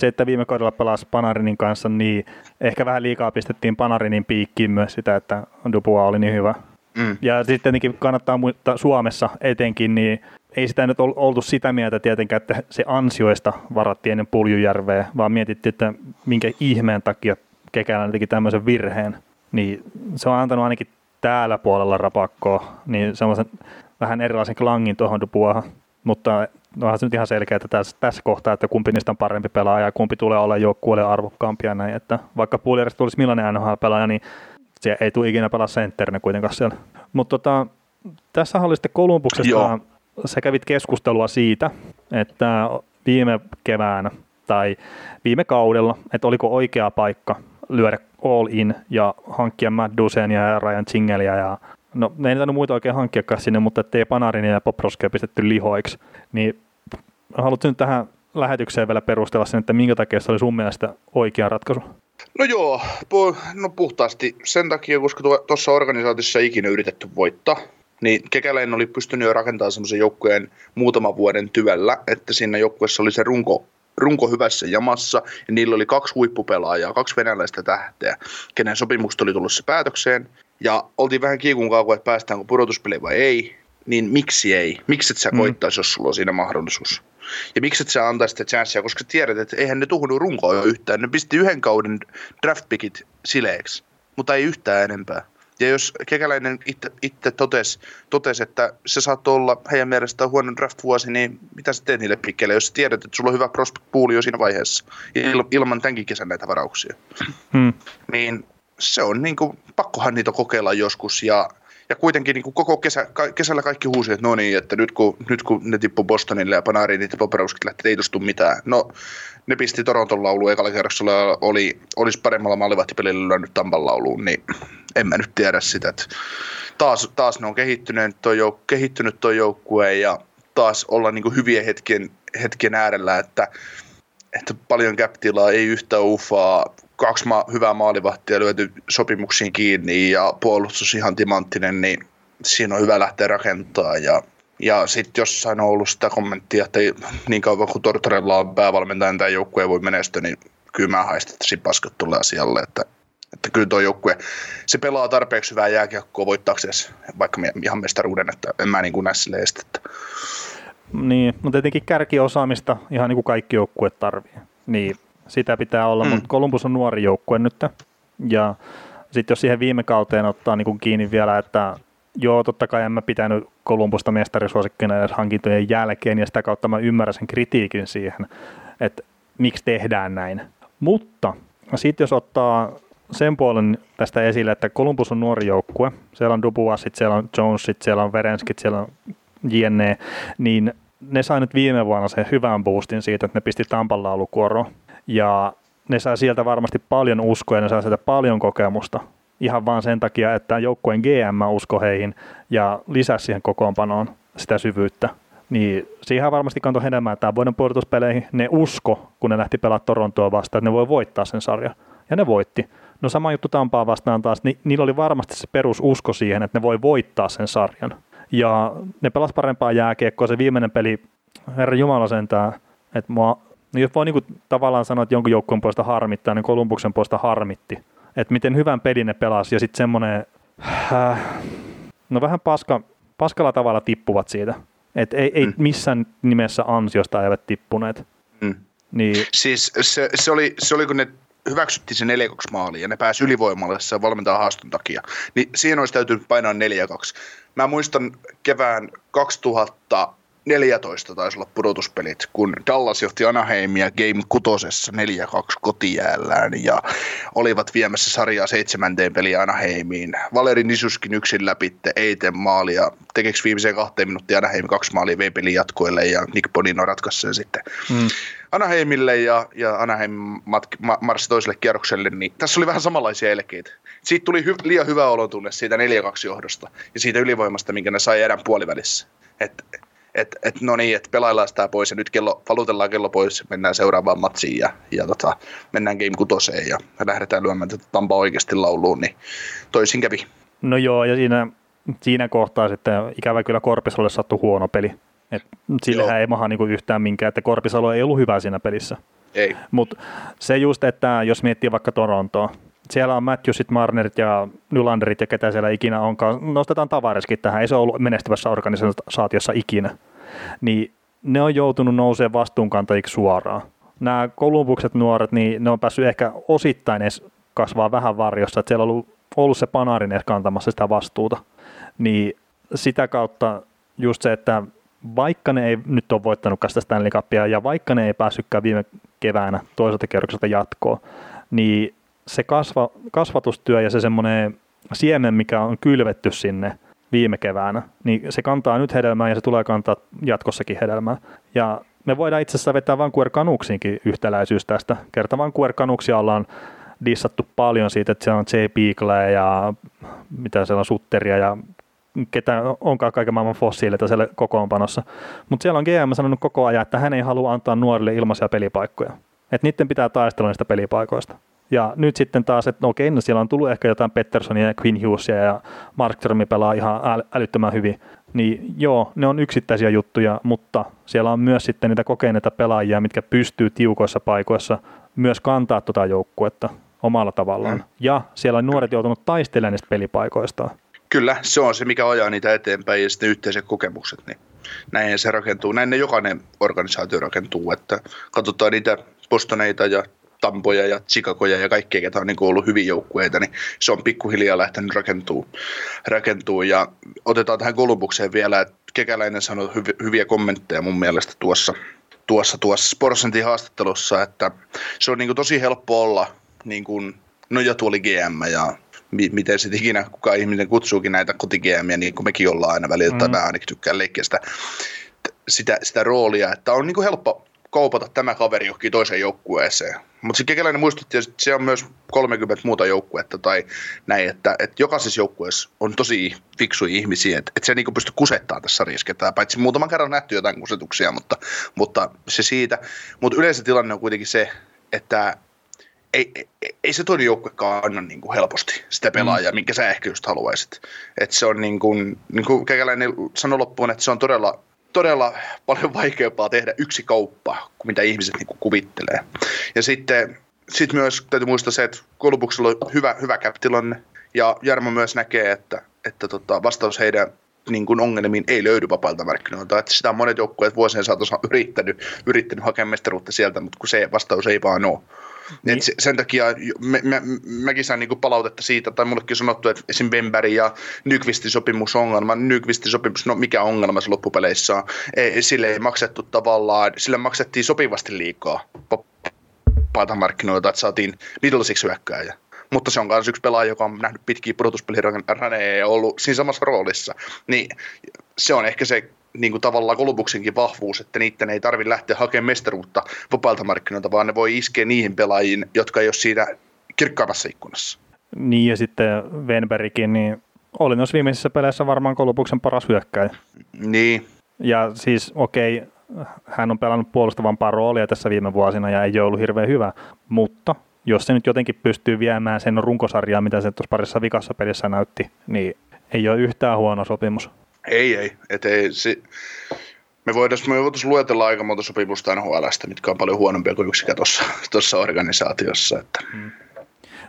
se, että viime kaudella pelasi Panarinin kanssa, niin ehkä vähän liikaa pistettiin Panarinin piikkiin myös sitä, että Dupua oli niin hyvä. Mm. Ja sitten tietenkin kannattaa muistaa Suomessa etenkin, niin ei sitä nyt oltu sitä mieltä tietenkään, että se ansioista varattiin ennen Puljujärveä, vaan mietittiin, että minkä ihmeen takia Kekälän teki tämmöisen virheen. Niin se on antanut ainakin täällä puolella rapakkoa, niin semmoisen vähän erilaisen klangin tuohon Dupuahan. Mutta onhan se nyt ihan selkeä, että tässä, tässä kohtaa, että kumpi niistä on parempi pelaaja ja kumpi tulee olla joukkueelle arvokkaampi ja näin. Että vaikka Puolierista tulisi millainen NHL-pelaaja, niin se ei tule ikinä pelaa sentterinä kuitenkaan siellä. Mutta tota, tässä oli sitten Kolumbuksesta, Joo. sä kävit keskustelua siitä, että viime keväänä tai viime kaudella, että oliko oikea paikka lyödä all in ja hankkia Matt Dusenia ja Ryan Chingelia ja no ne ei tainnut muita oikein hankkiakaan sinne, että ettei Panarin ja Poproskia pistetty lihoiksi, niin haluatko nyt tähän lähetykseen vielä perustella sen, että minkä takia se oli sun mielestä oikea ratkaisu? No joo, no puhtaasti. Sen takia, koska tuossa organisaatiossa ei ikinä yritetty voittaa, niin Kekäläinen oli pystynyt jo rakentamaan semmoisen joukkueen muutaman vuoden työllä, että siinä joukkueessa oli se runko, runko hyvässä jamassa, ja niillä oli kaksi huippupelaajaa, kaksi venäläistä tähteä, kenen sopimukset oli tullut se päätökseen, ja oltiin vähän kiikun kaukua, että päästäänkö pudotuspeli vai ei, niin miksi ei? Miksi et sä mm. koittaisi, jos sulla on siinä mahdollisuus? Ja miksi et sä antaisi sitä chanssia, koska tiedät, että eihän ne tuhunut runkoa jo yhtään. Ne pisti yhden kauden draftpickit sileeksi, mutta ei yhtään enempää. Ja jos Kekäläinen itse, itse totesi, totes, että se saattoi olla heidän mielestään huono draft-vuosi, niin mitä sä teet niille pikkeille, jos sä tiedät, että sulla on hyvä prospect pool jo siinä vaiheessa, il, ilman tämänkin kesän näitä varauksia. Hmm. Niin se on niin kuin, pakkohan niitä kokeilla joskus ja ja kuitenkin niin kuin koko kesä, ka, kesällä kaikki huusi, että no niin, että nyt kun, nyt kun ne tippui Bostonille ja Panariin, niin Poperovskit lähti, ei tuostu mitään. No, ne pisti Toronton laulu ekalla kerroksella, oli, olisi paremmalla maalivahtipelillä lyönyt Tampan lauluun, niin en mä nyt tiedä sitä, että taas, taas ne on kehittynyt toi, jouk- kehittynyt toi joukkue ja taas olla niin kuin hyvien hetken, hetken äärellä, että, että paljon cap ei yhtä ufaa, kaksi ma- hyvää maalivahtia lyöty sopimuksiin kiinni ja puolustus ihan timanttinen, niin siinä on hyvä lähteä rakentaa ja ja sitten jossain on ollut sitä kommenttia, että niin kauan kuin Tortorella on päävalmentajan tämä joukkue ei voi menestyä, niin kyllä mä siinä paskat tulee asialle, että, että kyllä tuo joukkue, se pelaa tarpeeksi hyvää jääkiekkoa voittaakseen vaikka ihan mestaruuden, että en mä niin kuin näe sille estettä. Niin, mutta tietenkin kärkiosaamista ihan niin kuin kaikki joukkueet tarvii. Niin, sitä pitää olla, mm. mutta Columbus on nuori joukkue nyt. Ja sitten jos siihen viime kauteen ottaa niin kuin kiinni vielä, että joo, totta kai en mä pitänyt Kolumbusta mestarisuosikkina edes hankintojen jälkeen, ja sitä kautta mä ymmärrän sen kritiikin siihen, että miksi tehdään näin. Mutta sitten jos ottaa sen puolen tästä esille, että Columbus on nuori joukkue, siellä on Dubuasit, siellä on Jonesit, siellä on Verenskit, siellä on JNE, niin ne sai nyt viime vuonna sen hyvän boostin siitä, että ne pisti Tampan laulukuoroon. Ja ne saa sieltä varmasti paljon uskoa ja ne saa sieltä paljon kokemusta. Ihan vaan sen takia, että joukkueen GM usko heihin ja lisäsi siihen kokoonpanoon sitä syvyyttä. Niin siihen varmasti kantoi hedelmää tämä vuoden puolustuspeleihin. Ne usko, kun ne lähti pelaamaan Torontoa vastaan, että ne voi voittaa sen sarjan. Ja ne voitti. No sama juttu Tampaa vastaan taas, ni, niillä oli varmasti se perususko siihen, että ne voi voittaa sen sarjan. Ja ne pelas parempaa jääkiekkoa. Se viimeinen peli, herra Jumala sentään, että mua No jos voi niin kuin tavallaan sanoa, että jonkun joukkueen puolesta harmittaa, niin Kolumbuksen puolesta harmitti. Että miten hyvän pelin ne pelasi ja sitten semmoinen, äh, no vähän paska, paskalla tavalla tippuvat siitä. Että ei, ei mm. missään nimessä ansiosta eivät tippuneet. Mm. Niin. Siis se, se, oli, se oli, kun ne hyväksyttiin se 4 maali ja ne pääsi ylivoimalle sen valmentajan haaston takia, niin siihen olisi täytynyt painaa 4-2. Mä muistan kevään 2000 14 taisi olla pudotuspelit, kun Dallas johti Anaheimia Game 6 4-2 kotijäällään ja olivat viemässä sarjaa seitsemänteen peliä Anaheimiin. Valeri Nisuskin yksin läpi Eiten maali ja tekeksi viimeiseen kahteen minuuttia Anaheim kaksi maalia vei pelin jatkoille ja Nick Bonino ratkaisi sen sitten. Mm. Anaheimille ja, ja Anaheim matki, ma, marssi toiselle kierrokselle, niin tässä oli vähän samanlaisia elkeitä. Siitä tuli hy, liian hyvä olotunne siitä 4-2 johdosta ja siitä ylivoimasta, minkä ne sai erän puolivälissä. Et, että et, no niin, että pelaillaan sitä pois ja nyt kello, valutellaan kello pois, mennään seuraavaan matsiin ja, ja tota, mennään game kutoseen ja lähdetään lyömään tätä Tampa oikeasti lauluun, niin toisin kävi. No joo, ja siinä, siinä kohtaa sitten ikävä kyllä Korpisalolle sattui huono peli. Et sillähän ei maha niinku yhtään minkään, että Korpisalo ei ollut hyvä siinä pelissä. Ei. Mutta se just, että jos miettii vaikka Torontoa, siellä on Matthewsit, Marnerit ja Nylanderit ja ketä siellä ikinä onkaan. Nostetaan Tavareskin tähän, ei se ollut menestyvässä organisaatiossa ikinä. Niin ne on joutunut nousemaan vastuunkantajiksi suoraan. Nämä Kolumbukset nuoret, niin ne on päässyt ehkä osittain edes kasvaa vähän varjossa, että siellä on ollut, ollut se Panarin edes kantamassa sitä vastuuta. Niin sitä kautta just se, että vaikka ne ei nyt ole voittanut sitä Stanley Cupia ja vaikka ne ei päässytkään viime keväänä toiselta kerrokselta jatkoon, niin se kasva, kasvatustyö ja se semmoinen siemen, mikä on kylvetty sinne viime keväänä, niin se kantaa nyt hedelmää ja se tulee kantaa jatkossakin hedelmää. Ja me voidaan itse asiassa vetää Vancouver Canucksiinkin yhtäläisyys tästä. Kerta Vancouver Canucksia ollaan dissattu paljon siitä, että siellä on J. Beagle ja mitä siellä on Sutteria ja ketä onkaan kaiken maailman fossiileita siellä kokoonpanossa. Mutta siellä on GM sanonut koko ajan, että hän ei halua antaa nuorille ilmaisia pelipaikkoja. Että niiden pitää taistella niistä pelipaikoista. Ja nyt sitten taas, että no okei, no siellä on tullut ehkä jotain Petterssonia ja Quinn Hughesia ja Mark Termi pelaa ihan älyttömän hyvin. Niin joo, ne on yksittäisiä juttuja, mutta siellä on myös sitten niitä kokeneita pelaajia, mitkä pystyy tiukoissa paikoissa myös kantaa tuota joukkuetta omalla tavallaan. Mm. Ja siellä on nuoret joutunut taistelemaan niistä pelipaikoista. Kyllä, se on se, mikä ajaa niitä eteenpäin ja sitten yhteiset kokemukset. Niin näin se rakentuu. Näin ne jokainen organisaatio rakentuu, että katsotaan niitä Bostoneita ja Tampoja ja Chicagoja ja kaikkea, ketä on niin ollut hyviä joukkueita, niin se on pikkuhiljaa lähtenyt rakentuu, rakentuu. Ja otetaan tähän Kolumbukseen vielä, että Kekäläinen sanoi hyv- hyviä kommentteja mun mielestä tuossa, tuossa, tuossa Sportsentin haastattelussa, että se on niin kuin tosi helppo olla niin kuin nojatuoli GM ja mi- miten sitten ikinä kuka ihminen kutsuukin näitä kotigemiä, niin kuin mekin ollaan aina välillä, mm. tai mä ainakin tykkään leikkiä sitä, sitä, sitä roolia, että on niin kuin helppo kaupata tämä kaveri johonkin toiseen joukkueeseen. Mutta sitten Kekäläinen muistutti, että se on myös 30 muuta joukkuetta tai näin, että, että jokaisessa joukkueessa on tosi fiksuja ihmisiä, että, että se niinku pystyy kusettaa tässä sarjassa paitsi muutaman kerran nähty jotain kusetuksia, mutta, mutta se siitä. Mutta yleensä tilanne on kuitenkin se, että ei, ei, ei se toinen joukkuekaan anna niin kuin helposti sitä pelaajaa, mm. minkä sä ehkä just haluaisit. Että se on niin kuin, niin kuin Kekäläinen sanoi loppuun, että se on todella todella paljon vaikeampaa tehdä yksi kauppa kuin mitä ihmiset niin kuin kuvittelee. Ja sitten sit myös täytyy muistaa se, että Kolbuksella on hyvä, hyvä cap-tilanne, ja Jarmo myös näkee, että, että tota, vastaus heidän niin kuin ongelmiin ei löydy vapailta markkinoilta. Että sitä on monet joukkueet vuosien saatossa yrittänyt, yrittänyt hakea mestaruutta sieltä, mutta kun se vastaus ei vaan ole. Niin. Et sen takia me, me, mäkin sain niinku palautetta siitä, tai mullekin sanottu, että esim. Bemberi ja Nykvistin sopimus on ongelma. Nykvistin sopimus, no mikä ongelma se loppupeleissä on? Ei, sille ei maksettu tavallaan, sille maksettiin sopivasti liikaa markkinoilta, että saatiin middlesiksi hyökkääjä mutta se on myös yksi pelaaja, joka on nähnyt pitkiä pudotuspeliräneja ja ollut siinä samassa roolissa. Niin se on ehkä se niin kuin tavallaan Kolubuksenkin vahvuus, että niiden ei tarvitse lähteä hakemaan mestaruutta vapailta markkinoilta, vaan ne voi iskeä niihin pelaajiin, jotka ei ole siinä kirkkaammassa ikkunassa. Niin ja sitten Venbergkin, niin oli noissa viimeisissä peleissä varmaan Kolubuksen paras hyökkäjä. Niin. Ja siis okei, okay, hän on pelannut puolustavampaa roolia tässä viime vuosina ja ei ole ollut hirveän hyvä, mutta jos se nyt jotenkin pystyy viemään sen runkosarjaa, mitä se tuossa parissa vikassa pelissä näytti, niin ei ole yhtään huono sopimus. Ei, ei. Et ei se, me voitaisiin me voitais luetella aika monta sopimusta NHLstä, mitkä on paljon huonompia kuin yksikään tuossa organisaatiossa. Että. Hmm.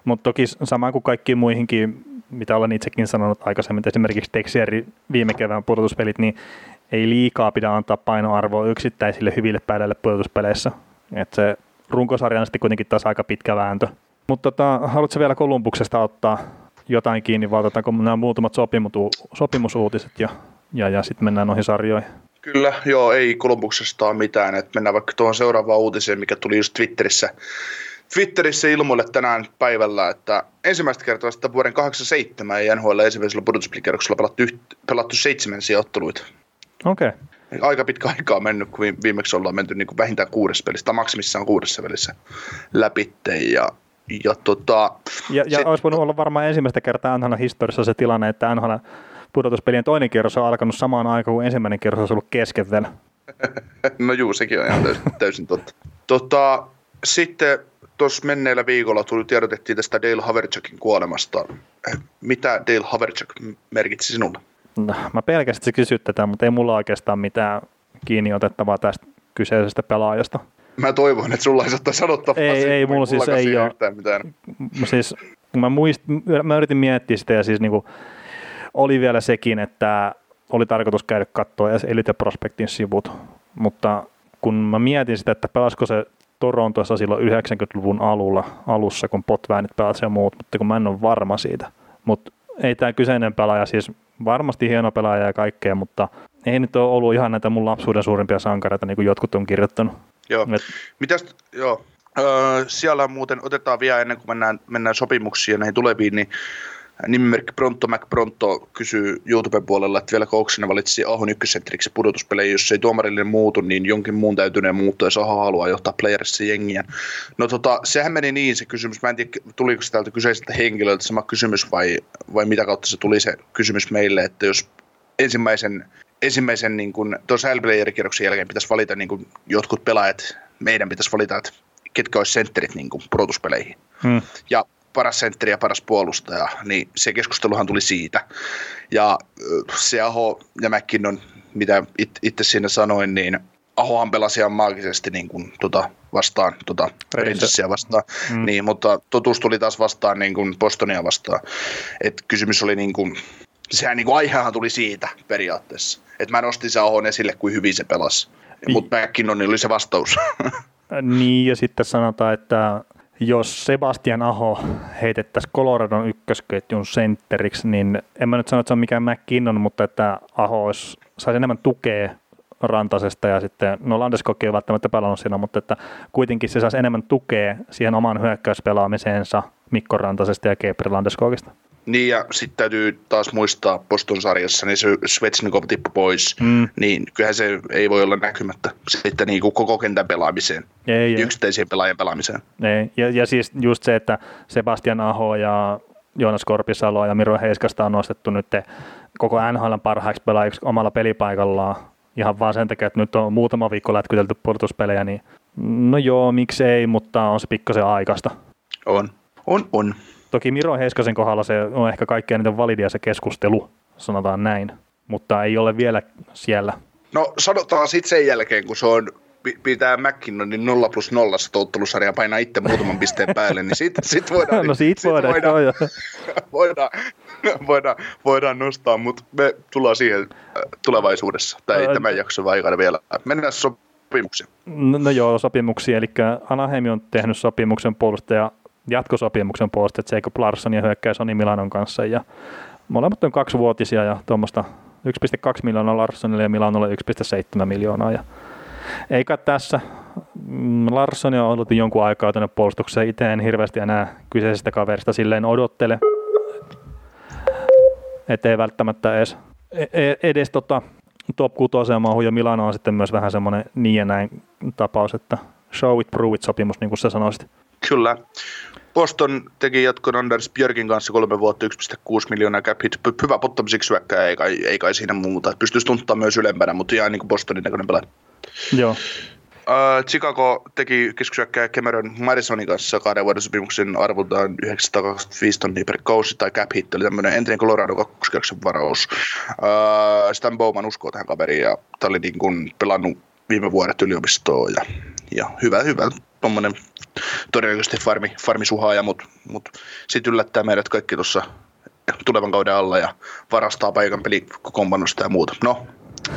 Mutta toki sama kuin kaikkiin muihinkin, mitä olen itsekin sanonut aikaisemmin, esimerkiksi Texieri viime kevään pudotuspelit, niin ei liikaa pidä antaa painoarvoa yksittäisille hyville päiville pudotuspeleissä. Et se runkosarja on sitten kuitenkin taas aika pitkä vääntö. Mutta tota, haluatko vielä Kolumbuksesta ottaa jotain kiinni, vai otetaanko nämä muutamat sopimusuutiset ja, ja, ja sitten mennään noihin sarjoihin? Kyllä, joo, ei Kolumbuksesta ole mitään. Et mennään vaikka tuohon seuraavaan uutiseen, mikä tuli just Twitterissä, Twitterissä ilmoille tänään päivällä, että ensimmäistä kertaa sitä vuoden 87 ei NHL ensimmäisellä pudotuspelikierroksella pelattu, pelattu seitsemän otteluita. Okei. Okay. Aika pitkä aikaa on mennyt, kun viimeksi ollaan menty niin kuin vähintään kuudessa pelissä, tai maksimissaan kuudessa pelissä läpitte. Ja ja, tota, ja, ja se, olisi voinut olla varmaan ensimmäistä kertaa NHL historiassa se tilanne, että NHL pudotuspelien toinen kierros on alkanut samaan aikaan kuin ensimmäinen kierros on ollut kesken vielä. no juu, sekin on ihan täysin, täysin totta. Tota, sitten tuossa menneellä viikolla tuli tiedotettiin tästä Dale Haverchakin kuolemasta. Mitä Dale Haverchak merkitsi sinulle? No, mä pelkästään kysyt tätä, mutta ei mulla oikeastaan mitään kiinni otettavaa tästä kyseisestä pelaajasta. Mä toivon, että sulla ei saattaa sanottavaa. Ei, ei, mulla siis ei ole. Mitään. Siis, mä, muist, mä yritin miettiä sitä ja siis niinku, oli vielä sekin, että oli tarkoitus käydä katsoa Elite Prospectin sivut, mutta kun mä mietin sitä, että pelasko se Torontossa silloin 90-luvun alulla, alussa, kun Potväänit pelasi ja muut, mutta kun mä en ole varma siitä. Mutta ei tämä kyseinen pelaaja, siis varmasti hieno pelaaja ja kaikkea, mutta ei nyt ole ollut ihan näitä mun lapsuuden suurimpia sankareita, niin kuin jotkut on kirjoittanut. Joo. Et... Mitäs, joo. Öö, siellä muuten otetaan vielä ennen kuin mennään, mennään sopimuksiin ja näihin tuleviin, niin Nimimerkki Pronto Mac Pronto kysyy YouTuben puolella, että vielä Kouksinen valitsi Ahon ykkössentriksi pudotuspelejä, jos ei tuomarille muutu, niin jonkin muun täytyneen muuttua, jos Aho haluaa johtaa playerissa jengiä. No tota, sehän meni niin se kysymys, mä en tiedä tuliko se täältä kyseiseltä henkilöltä sama kysymys vai, vai mitä kautta se tuli se kysymys meille, että jos ensimmäisen, ensimmäisen niin kuin, tuossa kierroksen jälkeen pitäisi valita niin kuin jotkut pelaajat, meidän pitäisi valita, että ketkä olisi sentterit niin kuin pudotuspeleihin. Hmm. Ja paras sentteri ja paras puolustaja, niin se keskusteluhan tuli siitä. Ja se Aho ja McKinnon, mitä it, itse siinä sanoin, niin Ahohan pelasi ihan maagisesti niin kuin, tota, vastaan, tota, Rangersia vastaan, mm. niin, mutta totuus tuli taas vastaan niin kuin Bostonia vastaan. Et kysymys oli niin kuin, sehän niin kuin aihehan tuli siitä periaatteessa. Että mä nostin se Ahon esille, kuin hyvin se pelasi. Mutta McKinnon oli se vastaus. niin, ja sitten sanotaan, että jos Sebastian Aho heitettäisiin Coloradon ykkösketjun sentteriksi, niin en mä nyt sano, että se on mikään McKinnon, mutta että Aho olisi, saisi enemmän tukea Rantasesta ja sitten, no Landeskoki ei välttämättä pelannut siinä, mutta että kuitenkin se saisi enemmän tukea siihen oman hyökkäyspelaamiseensa Mikko Rantasesta ja Keipri Landeskogista. Niin ja sitten täytyy taas muistaa Poston sarjassa, niin se Svetsnikov tippu pois, mm. niin kyllähän se ei voi olla näkymättä sitten niin kuin koko kentän pelaamiseen, ei, yksittäisien pelaajien pelaamiseen. Ei. Ja, ja siis just se, että Sebastian Aho ja Joonas Korpisalo ja Miro Heiskasta on nostettu nyt koko NHL parhaaksi pelaajiksi omalla pelipaikallaan ihan vaan sen takia, että nyt on muutama viikko lätkytelty pudotuspelejä, niin no joo, miksei, mutta on se pikkasen aikaista. On, on, on. Toki Miro Heiskasen kohdalla se on ehkä kaikkein eniten validia se keskustelu, sanotaan näin, mutta ei ole vielä siellä. No sanotaan sitten sen jälkeen, kun se on pitää McKinnonin 0 plus 0 touttelusarja painaa itse muutaman pisteen päälle, niin sit, sit voidaan... no siitä sit voidaan, voidaan, joo, voidaan, voidaan, voidaan nostaa, mutta me tullaan siihen äh, tulevaisuudessa, tai Ää, tämän jakson aikana vielä. Mennään sopimuksiin. No, no joo, sopimuksia, eli Anaheim on tehnyt sopimuksen puolustaja jatkosopimuksen puolesta, että Jacob Larsson ja hyökkäys Sony Milanon kanssa. Ja molemmat on kaksivuotisia ja tuommoista 1,2 miljoonaa Larssonille ja Milanolle 1,7 miljoonaa. Ja eikä tässä mm, Larsson on ollut jonkun aikaa tänne puolustukseen. Itse en hirveästi enää kyseisestä kaverista silleen odottele. Ettei välttämättä edes, e-, e-, edes tota, top 6 mahu ja Milano on sitten myös vähän semmoinen niin ja näin tapaus, että show it, prove it sopimus, niin kuin sä sanoisit. Kyllä. Boston teki jatkon Anders Björkin kanssa kolme vuotta 1,6 miljoonaa cap hit. Hyvä pottomisiksi syökkää, ei kai, ei kai siinä muuta. Pystyisi tuntaa myös ylempänä, mutta ihan niin kuin Bostonin näköinen pelaaja. Joo. Uh, Chicago teki keskusyökkää Cameron Madisonin kanssa kahden vuoden sopimuksen arvoltaan 925 tonnia per kausi tai cap hit, oli tämmöinen entinen Colorado kakkoskerroksen varaus. Uh, Stan Bowman uskoo tähän kaveriin ja tämä oli niin kuin pelannut viime vuodet yliopistoon ja, ja hyvä, hyvä tuommoinen todennäköisesti farmi, farmisuhaaja, mutta mut, mut sitten yllättää meidät kaikki tuossa tulevan kauden alla ja varastaa paikan pelikokoonpanosta ja muuta. No,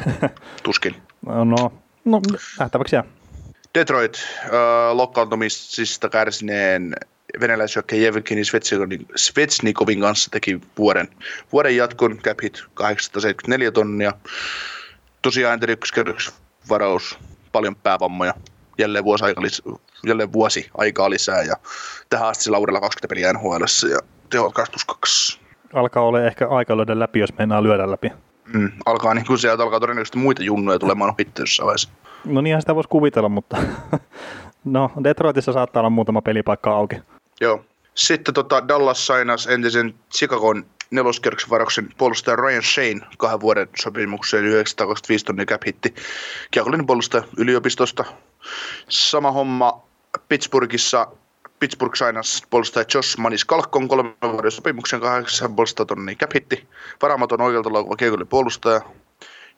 tuskin. no, no, no nähtäväksi jää. Detroit äh, lokkaantumisista kärsineen venäläisjohtaja Jevgeni Svetsnikovin kanssa teki vuoden, vuoden jatkon, cap hit 874 tonnia. Tosiaan enteri varaus, paljon päävammoja, jälleen vuosi, aika lis- jälleen vuosi aikaa lisää ja tähän asti Laurella 20 peliä NHL ja tehot 2 plus 2. Alkaa olla ehkä aika lyödä läpi, jos mennään lyödä läpi. Mm, alkaa niin kuin sieltä alkaa todennäköisesti muita junnuja tulemaan ohi jossain vaiheessa. No niinhän sitä voisi kuvitella, mutta no Detroitissa saattaa olla muutama pelipaikka auki. Joo. Sitten tota Dallas sainas entisen Chicagon neloskerroksen varauksen puolustaja Ryan Shane kahden vuoden sopimukseen 925 tonnia cap hitti. Kiekollinen puolustaja yliopistosta. Sama homma Pittsburghissa Pittsburgh sainas puolustaja Josh Manis Kalkkon kolmen vuoden sopimuksen 8,5 tonnia cap hitti. Varaamaton oikealta laukuva kiekollinen puolustaja.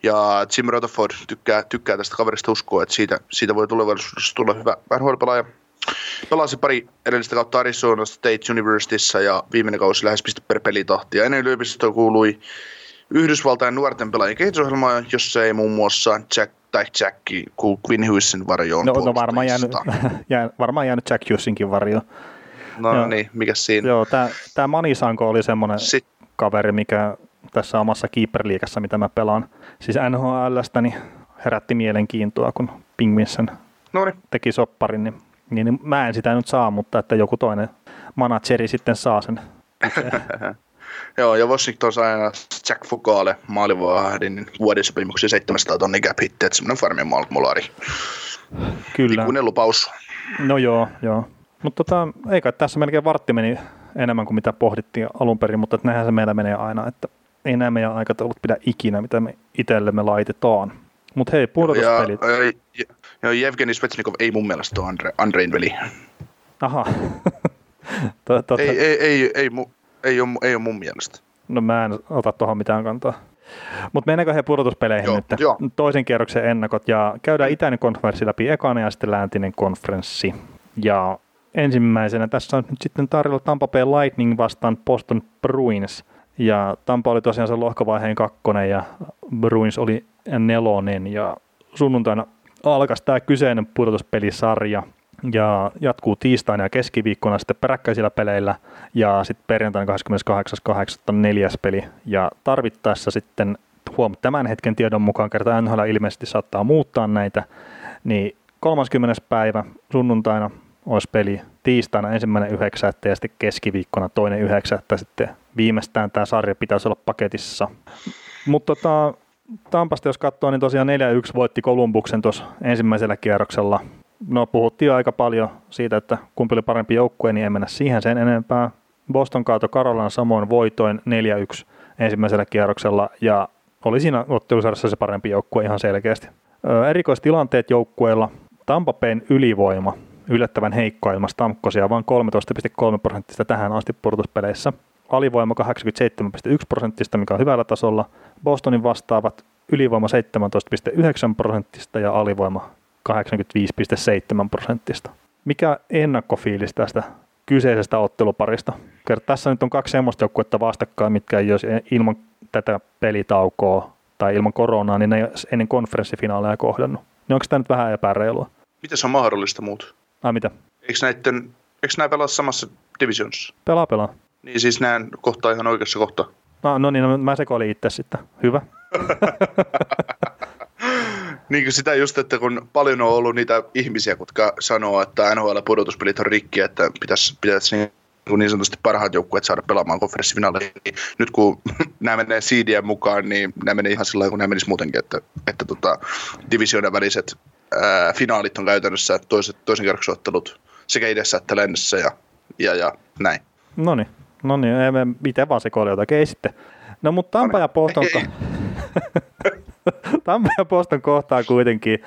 Ja Jim Rutherford tykkää, tykkää tästä kaverista uskoa, että siitä, siitä voi tulevaisuudessa tulla hyvä NHL-pelaaja. Pelasi pari edellistä kautta Arizona State Universityssä ja viimeinen kausi lähes piste per pelitahti. Ja ennen yliopistoa kuului Yhdysvaltain nuorten pelaajien kehitysohjelma, jossa ei muun muassa Jack tai Jacki Quinn Hughesin varjoon. No, no varmaan, jäänyt, jää, varmaan jäänyt Jack Hughesinkin varjo. No joo, niin, mikä siinä? Joo, tämä Manisanko oli semmoinen Sit... kaveri, mikä tässä omassa keeper mitä mä pelaan. Siis NHLstä niin herätti mielenkiintoa, kun Pingvinsen teki sopparin, niin niin, niin mä en sitä nyt saa, mutta että joku toinen manageri sitten saa sen. Joo, ja Washington sai aina Jack Fugale maalivahdin vuodisopimuksen 700 tonnin cap hitti, että semmoinen farmin mulari. Kyllä. Ikuinen lupaus. No joo, joo. Mutta tota, eikä tässä melkein vartti meni enemmän kuin mitä pohdittiin alun perin, mutta näinhän se meillä menee aina, että ei nämä meidän aikataulut pidä ikinä, mitä me itsellemme laitetaan. Mutta hei, pudotuspelit. Ja, ja, ja Jevgeni Svetsnikov ei mun mielestä ole Andre, Andrein veli. Aha. Totta. Ei, ei, ei, ei, mu, ei, ole, ei ole mun mielestä. No mä en ota tuohon mitään kantaa. Mutta mennäänkö he pudotuspeleihin Joo, nyt? joo. Toisen kierroksen ennakot ja käydään itäinen konferenssi läpi ekana ja sitten läntinen konferenssi. Ja ensimmäisenä tässä on nyt sitten tarjolla Tampa Bay Lightning vastaan Boston Bruins. Ja Tampa oli tosiaan se lohkovaiheen kakkonen ja Bruins oli nelonen ja sunnuntaina alkaisi tämä kyseinen pudotuspelisarja ja jatkuu tiistaina ja keskiviikkona sitten peräkkäisillä peleillä ja sitten perjantaina 28.8. neljäs peli ja tarvittaessa sitten huom, tämän hetken tiedon mukaan kertaa NHL ilmeisesti saattaa muuttaa näitä, niin 30. päivä sunnuntaina olisi peli tiistaina ensimmäinen yhdeksättä ja sitten keskiviikkona toinen yhdeksättä sitten viimeistään tämä sarja pitäisi olla paketissa. Mutta tota, Tampasta jos katsoo, niin tosiaan 4-1 voitti Kolumbuksen tuossa ensimmäisellä kierroksella. No puhuttiin aika paljon siitä, että kumpi oli parempi joukkue, niin ei mennä siihen sen enempää. Boston kaato Karolan samoin voitoin 4-1 ensimmäisellä kierroksella ja oli siinä ottelusarjassa se parempi joukkue ihan selkeästi. Ö, erikoistilanteet joukkueilla. Tampa Bayn ylivoima yllättävän heikkoa ilman Stamkosia, vain 13,3 prosenttista tähän asti purtuspeleissä. Alivoima 87,1 prosenttista, mikä on hyvällä tasolla. Bostonin vastaavat ylivoima 17,9 prosenttista ja alivoima 85,7 prosenttista. Mikä ennakkofiilis tästä kyseisestä otteluparista? Kerta tässä nyt on kaksi semmoista joukkuetta vastakkain, mitkä jos ilman tätä pelitaukoa tai ilman koronaa, niin ne ei ennen konferenssifinaaleja kohdannut. Niin onko tämä nyt vähän epäreilua? Miten se on mahdollista muut? Ai mitä? Eikö, näitten, eikö nämä pelaa samassa divisionissa? Pelaa pelaa. Niin siis nämä kohtaa ihan oikeassa kohtaa. No, no niin, no, mä sekoilin itse sitten. Hyvä. Niin kuin sitä just, että kun paljon on ollut niitä ihmisiä, jotka sanoo, että NHL-pudotuspelit on rikki, että pitäisi, pitäisi niin, kuin niin sanotusti parhaat joukkueet saada pelaamaan konferenssifinaaleja. Niin nyt kun nämä menee seedien mukaan, niin nämä menee ihan sillä lailla, kun nämä menisi muutenkin, että, että tota, divisioiden väliset ää, finaalit on käytännössä toiset, toisen kerroksen ottelut sekä idässä että lännessä ja, ja, ja näin. No niin, no niin, ei me itse vaan sekoilin jotakin, ei sitten. No mutta Tampa ja Boston, Tampa ja Boston kohtaa kuitenkin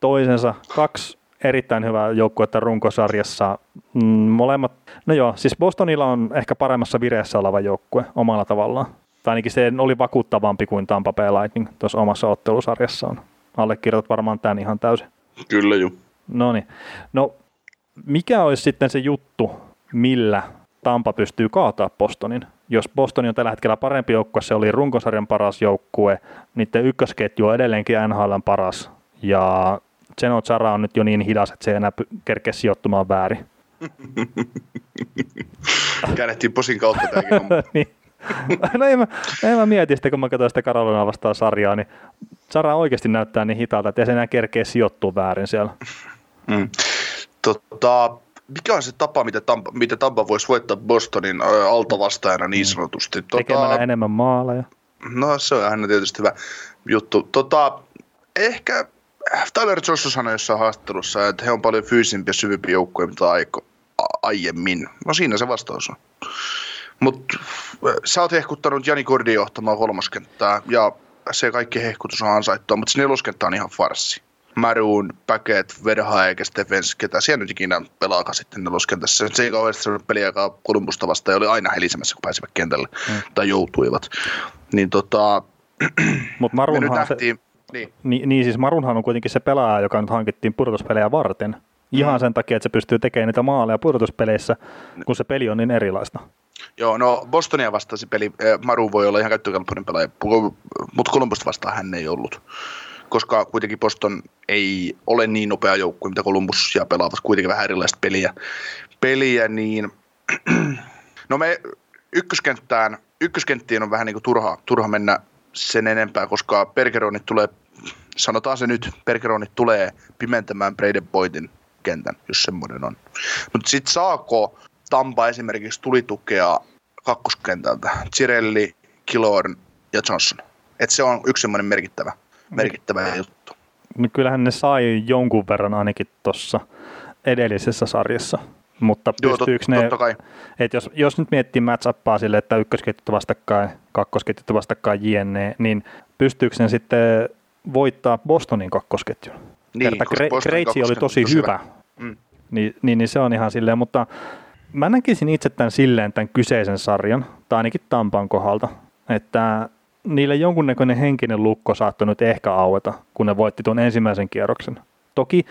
toisensa kaksi erittäin hyvää joukkuetta runkosarjassa. Mm, molemmat, no joo, siis Bostonilla on ehkä paremmassa vireessä oleva joukkue omalla tavallaan. Tai ainakin se oli vakuuttavampi kuin Tampa Bay Lightning tuossa omassa ottelusarjassaan. Allekirjoitat varmaan tämän ihan täysin. Kyllä juu. No niin. No, mikä olisi sitten se juttu, millä Tampa pystyy kaataa Bostonin? Jos Boston on tällä hetkellä parempi joukkue, se oli runkosarjan paras joukkue, niiden ykkösketju on edelleenkin NHLn paras, ja Zeno Zara on nyt jo niin hidas, että se ei enää kerkeä sijoittumaan väärin. Käännettiin posin kautta tämäkin niin. No ei mä, ei mä mietin sitä, kun mä katsoin sitä Karolinaa vastaan sarjaa, niin Zara oikeasti näyttää niin hitaalta, että ei se enää kerkeä sijoittua väärin siellä. Mm. Tota, mikä on se tapa, miten Tampa, miten Tampa voisi voittaa Bostonin ö, altavastaajana niin sanotusti? Tekemällä enemmän maaleja. No se on aina tietysti hyvä juttu. Tota, ehkä Tyler Johnson sanoi jossain haastattelussa, että he on paljon fyysisempiä ja syvempiä joukkoja mitä aiko, a- aiemmin. No siinä se vastaus on. Mutta sä oot hehkuttanut Jani Kordin johtamaan kolmoskenttää ja se kaikki hehkutus on ansaittua, mutta se neloskenttä on ihan farssi. Maroon, Packet, ja Stephens, ketä siellä nyt ikinä pelaakaan sitten neloskentässä. Se ei kauheasti sellainen peli, joka Kolumbusta vastaan oli aina helisemässä, kun pääsivät kentälle mm. tai joutuivat. Niin tota, Mutta me nyt Marunhan, se, nähtiin, niin, niin, niin, siis Marunhan on kuitenkin se pelaaja, joka nyt hankittiin pudotuspelejä varten. Ihan Mm. sen takia, että se pystyy tekemään niitä maaleja pudotuspeleissä, kun se peli on niin erilaista. Joo, no Bostonia vastaan se peli, eh, Maru voi olla ihan käyttökelpoinen pelaaja, mutta Columbusta vastaan hän ei ollut. Koska kuitenkin Boston ei ole niin nopea joukkue, mitä Columbus ja pelaavat kuitenkin vähän erilaista peliä. Peliä, niin no me ykköskenttään, ykköskenttiin on vähän niin kuin turha, turha mennä sen enempää, koska Bergeronit tulee, sanotaan se nyt, Bergeronit tulee pimentämään Braden Boydin kentän, jos semmoinen on. Mutta sitten saako Tampa esimerkiksi tulitukea kakkoskentältä. Cirelli, Kilorn ja Johnson. Et se on yksi semmoinen merkittävä, merkittävä juttu. No kyllähän ne sai jonkun verran ainakin tuossa edellisessä sarjassa, mutta Joo, pystyykö tot- ne, totta kai. että jos, jos nyt miettii matchappaa sille, että ykkösketjut vastakkain, kakkosketjut vastakkain jne, niin pystyykö ne sitten voittaa Bostonin kakkosketjun? Niin, Kerta Krejci oli tosi hyvä, on Mm. niin, niin, niin se on ihan silleen, mutta mä näkisin itse tämän silleen tämän kyseisen sarjan, tai ainakin Tampan kohdalta, että niille jonkunnäköinen henkinen lukko saattoi nyt ehkä aueta, kun ne voitti tuon ensimmäisen kierroksen. Toki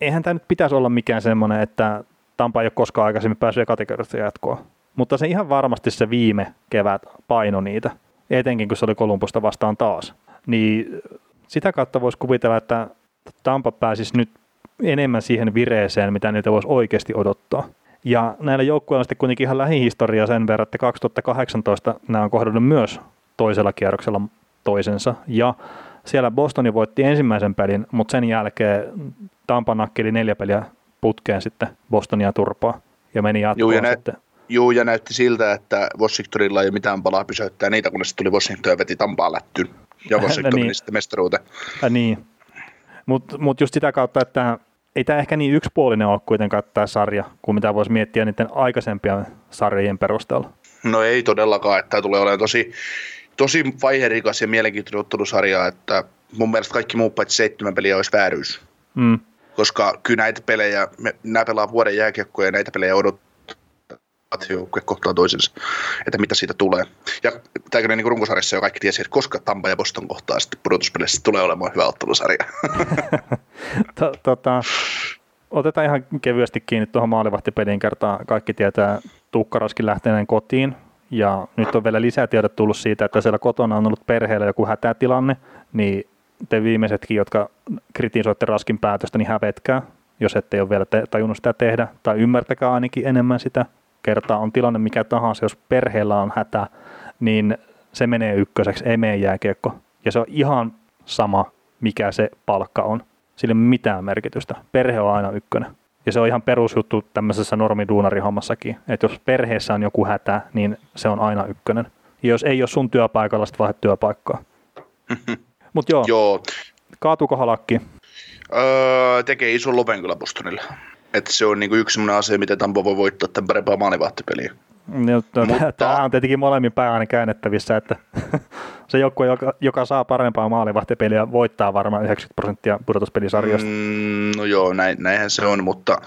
eihän tämä nyt pitäisi olla mikään semmoinen, että Tampa ei ole koskaan aikaisemmin päässyt kategoriasta jatkoa, mutta se ihan varmasti se viime kevät paino niitä, etenkin kun se oli Kolumbusta vastaan taas. Niin sitä kautta voisi kuvitella, että Tampa pääsisi nyt enemmän siihen vireeseen, mitä niitä voisi oikeasti odottaa. Ja näillä joukkueilla on sitten kuitenkin ihan lähihistoria sen verran, että 2018 nämä on kohdannut myös toisella kierroksella toisensa. Ja siellä Bostoni voitti ensimmäisen pelin, mutta sen jälkeen Tampa nakkeli neljä peliä putkeen sitten Bostonia turpaa ja meni jatkoon Juu, ja nä- sitten. Juu, ja näytti siltä, että Washingtonilla ei ole mitään palaa pysäyttää niitä, kunnes tuli Washington ja veti Tampaa lättyyn. Ja Washington niin. sitten mestaruuteen. Äh, niin. Mutta mut just sitä kautta, että ei tämä ehkä niin yksipuolinen ole kuitenkaan tämä sarja, kuin mitä voisi miettiä niiden aikaisempien sarjojen perusteella. No ei todellakaan, että tämä tulee olemaan tosi, tosi vaiherikas ja mielenkiintoinen ottelusarja, että mun mielestä kaikki muut paitsi seitsemän peliä olisi vääryys. Mm. Koska kyllä näitä pelejä, me, nämä pelaa vuoden jääkiekkoja ja näitä pelejä odottaa joukkue kohtaa toisensa, että mitä siitä tulee. Ja tämä niin runkosarjassa jo kaikki tiesi, että koska Tampa ja Boston kohtaa sitten pudotuspeleissä tulee olemaan hyvä ottelusarja. To- tota, otetaan ihan kevyesti kiinni tuohon maalivahtipeliin kertaa. Kaikki tietää Tukkaraskin lähteneen kotiin. Ja nyt on vielä lisätiedot tullut siitä, että siellä kotona on ollut perheellä joku hätätilanne, niin te viimeisetkin, jotka kritisoitte Raskin päätöstä, niin hävetkää, jos ette ole vielä te- tajunnut sitä tehdä, tai ymmärtäkää ainakin enemmän sitä. Kertaa on tilanne mikä tahansa, jos perheellä on hätä, niin se menee ykköseksi, ei mene jääkiekko. Ja se on ihan sama, mikä se palkka on. Sillä ei ole mitään merkitystä. Perhe on aina ykkönen. Ja se on ihan perusjuttu tämmöisessä normiduunarihommassakin, että jos perheessä on joku hätä, niin se on aina ykkönen. Ja jos ei ole sun työpaikalla, sitten vaihdat työpaikkaa. Mutta joo, joo, kaatuuko halakki? öö, tekee ison lopen kyllä Bostonille. Että se on niinku yksi sellainen asia, miten Tampa voi voittaa tämän parempaa maalivahtipeliä. Mutta... Mutta- Tämä on tietenkin molemmin päin käännettävissä, että se joukkue, joka, joka saa parempaa maalivahtipeliä, voittaa varmaan 90 prosenttia pudotuspelisarjoista. Mm. No joo, näin, näinhän se on, mutta,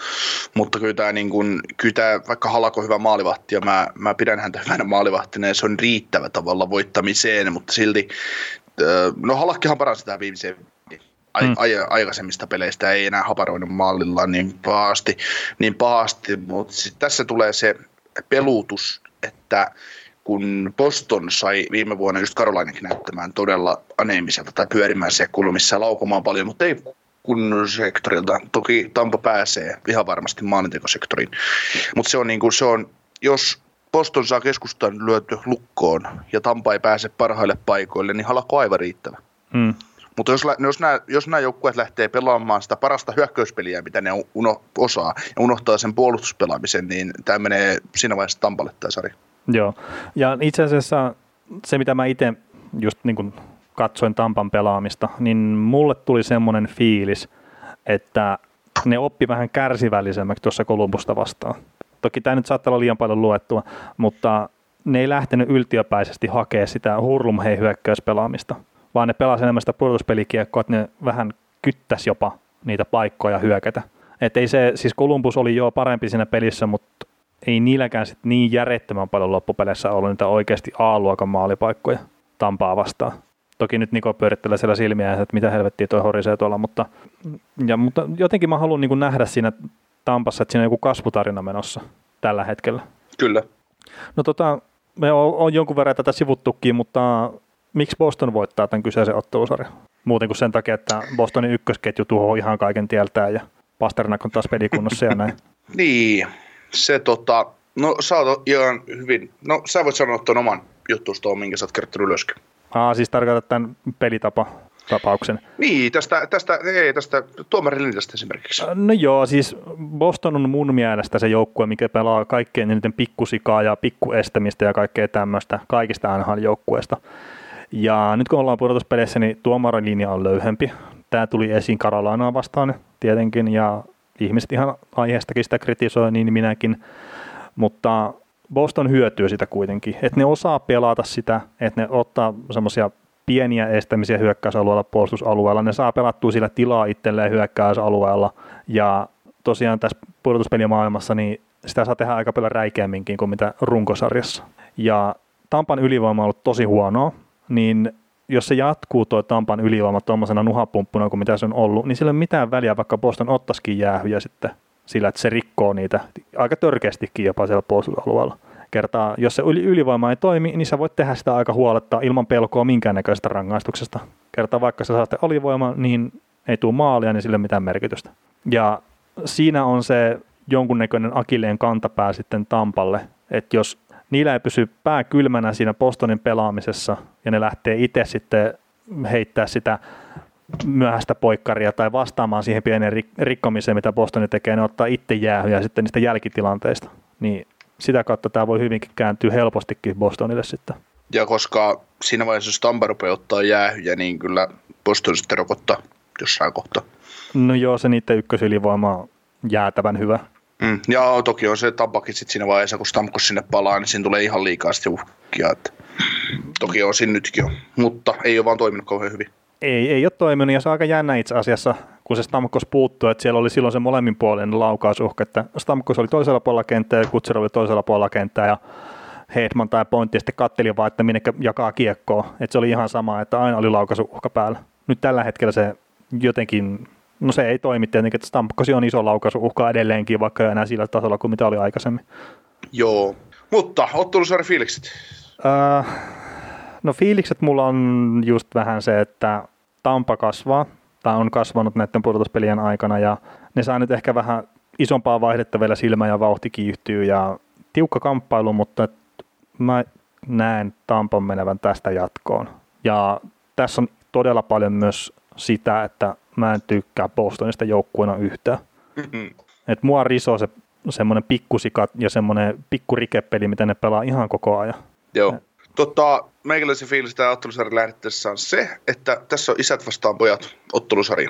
mutta kyllä tämä, niin kuin, kyllä tämä vaikka Halako hyvä maalivahti ja mä, mä pidän häntä hyvänä maalivahtina ja se on riittävä tavalla voittamiseen, mutta silti, no Halakkihan paransi tämä viimeiseen ai, Mm. ai, aikaisemmista peleistä ei enää haparoinut mallilla niin pahasti, niin pahasti mutta tässä tulee se peluutus, että kun Boston sai viime vuonna just Karolainenkin näyttämään todella aneemiselta tai pyörimään siellä kulmissa laukomaan paljon, mutta ei kunnon sektorilta. Toki Tampa pääsee ihan varmasti maalintekosektoriin, mutta se on niin kuin se on, jos Boston saa keskustan lyöty lukkoon ja Tampa ei pääse parhaille paikoille, niin halako aivan riittävä. Mm. Mutta jos, jos nämä, jos nämä joukkueet lähtee pelaamaan sitä parasta hyökkäyspeliä, mitä ne uno, osaa, ja unohtaa sen puolustuspelaamisen, niin tämä menee siinä vaiheessa Tampalle tämä sarja. Joo, ja itse asiassa se, mitä mä itse just niin kuin katsoin Tampan pelaamista, niin mulle tuli semmoinen fiilis, että ne oppi vähän kärsivällisemmäksi tuossa Kolumbusta vastaan. Toki tämä nyt saattaa olla liian paljon luettua, mutta ne ei lähtenyt yltiöpäisesti hakea sitä hurlumhei hyökkäyspelaamista, vaan ne pelasi enemmän sitä pudotuspelikiekkoa, että ne vähän kyttäisi jopa niitä paikkoja hyökätä. Et ei se, siis Columbus oli jo parempi siinä pelissä, mutta ei niilläkään sit niin järjettömän paljon loppupeleissä ollut niitä oikeasti A-luokan maalipaikkoja Tampaa vastaan. Toki nyt Niko pyörittelee siellä silmiä, että mitä helvettiä toi horisee tuolla, mutta, ja, mutta jotenkin mä haluan niin nähdä siinä Tampassa, että siinä on joku kasvutarina menossa tällä hetkellä. Kyllä. No tota, me on, on jonkun verran tätä sivuttukin, mutta miksi Boston voittaa tämän kyseisen ottelusarjan? Muuten kuin sen takia, että Bostonin ykkösketju tuhoaa ihan kaiken tieltään ja Pasternak on taas pelikunnossa ja näin. Niin, se tota, no sä oot ihan hyvin, no sä voit sanoa tuon oman juttuus tuon, minkä sä oot kertonut ylöskin. Aa, siis tarkoitat tämän pelitapa. tapauksen. Niin, tästä, tästä, ei, tästä tuomarilinjasta esimerkiksi. No joo, siis Boston on mun mielestä se joukkue, mikä pelaa kaikkein eniten pikkusikaa ja pikkuestämistä ja kaikkea tämmöistä kaikista NHL-joukkueista. Ja nyt kun ollaan pudotuspeleissä, niin tuomarilinja on löyhempi. Tämä tuli esiin Karolanaa vastaan tietenkin, ja ihmiset ihan aiheestakin sitä kritisoi, niin minäkin. Mutta Boston hyötyy sitä kuitenkin, että ne osaa pelata sitä, että ne ottaa semmoisia pieniä estämisiä hyökkäysalueella, puolustusalueella. Ne saa pelattua sillä tilaa itselleen hyökkäysalueella. Ja tosiaan tässä pudotuspelimaailmassa niin sitä saa tehdä aika paljon räikeämminkin kuin mitä runkosarjassa. Ja Tampan ylivoima on ollut tosi huonoa, niin jos se jatkuu tuo Tampan ylivoima tuommoisena nuhapumppuna kuin mitä se on ollut, niin sillä ei ole mitään väliä, vaikka Boston ottaisikin jäähyjä sitten sillä, että se rikkoo niitä aika törkeästikin jopa siellä puolustusalueella. Kertaa, jos se ylivoima ei toimi, niin sä voit tehdä sitä aika huoletta ilman pelkoa minkäännäköisestä rangaistuksesta. Kertaa vaikka sä saatte alivoima, niin ei tule maalia, niin sille mitään merkitystä. Ja siinä on se jonkunnäköinen akilleen kantapää sitten Tampalle, että jos niillä ei pysy pää kylmänä siinä Bostonin pelaamisessa ja ne lähtee itse sitten heittää sitä myöhäistä poikkaria tai vastaamaan siihen pienen rikkomiseen, mitä Bostoni tekee, ne ottaa itse jäähyjä sitten niistä jälkitilanteista. Niin sitä kautta tämä voi hyvinkin kääntyä helpostikin Bostonille sitten. Ja koska siinä vaiheessa, jos Tampa rupeaa ottaa jäähyjä, niin kyllä Boston sitten rokottaa jossain kohtaa. No joo, se niiden ykkösylivoima on jäätävän hyvä. Mm, ja toki on se Tampakin sitten siinä vaiheessa, kun Stamkos sinne palaa, niin siinä tulee ihan liikaa sitten uhkia. Että toki on siinä nytkin jo, mutta ei ole vaan toiminut kauhean hyvin. Ei, ei ole toiminut ja se on aika jännä itse asiassa, kun se Stamkos puuttuu, että siellä oli silloin se molemmin puolin laukaisuhka, että Stamkos oli toisella puolella kenttää ja Kutser oli toisella puolella kenttää ja Hedman tai Pointti sitten katteli vaan, että minne jakaa kiekkoa. Että se oli ihan sama, että aina oli laukaisuhka päällä. Nyt tällä hetkellä se jotenkin, no se ei toimi tietenkin, että Stamkos on iso laukaisuhka edelleenkin, vaikka ei enää sillä tasolla kuin mitä oli aikaisemmin. Joo, mutta ottelusarjan fiilikset? Uh, no fiilikset mulla on just vähän se, että Tampa kasvaa, tai on kasvanut näiden pudotuspelien aikana, ja ne saa nyt ehkä vähän isompaa vaihdetta vielä silmä ja vauhti kiihtyy, ja tiukka kamppailu, mutta mä näen Tampan menevän tästä jatkoon. Ja tässä on todella paljon myös sitä, että mä en tykkää Bostonista joukkueena yhtään. Mm-hmm. Et mua risoo se semmoinen pikkusikat ja semmoinen pikkurikepeli, mitä ne pelaa ihan koko ajan. Joo. Tota, meikäläisen fiilis tämä ottelusarja lähdettäessä on se, että tässä on isät vastaan pojat ottelusarja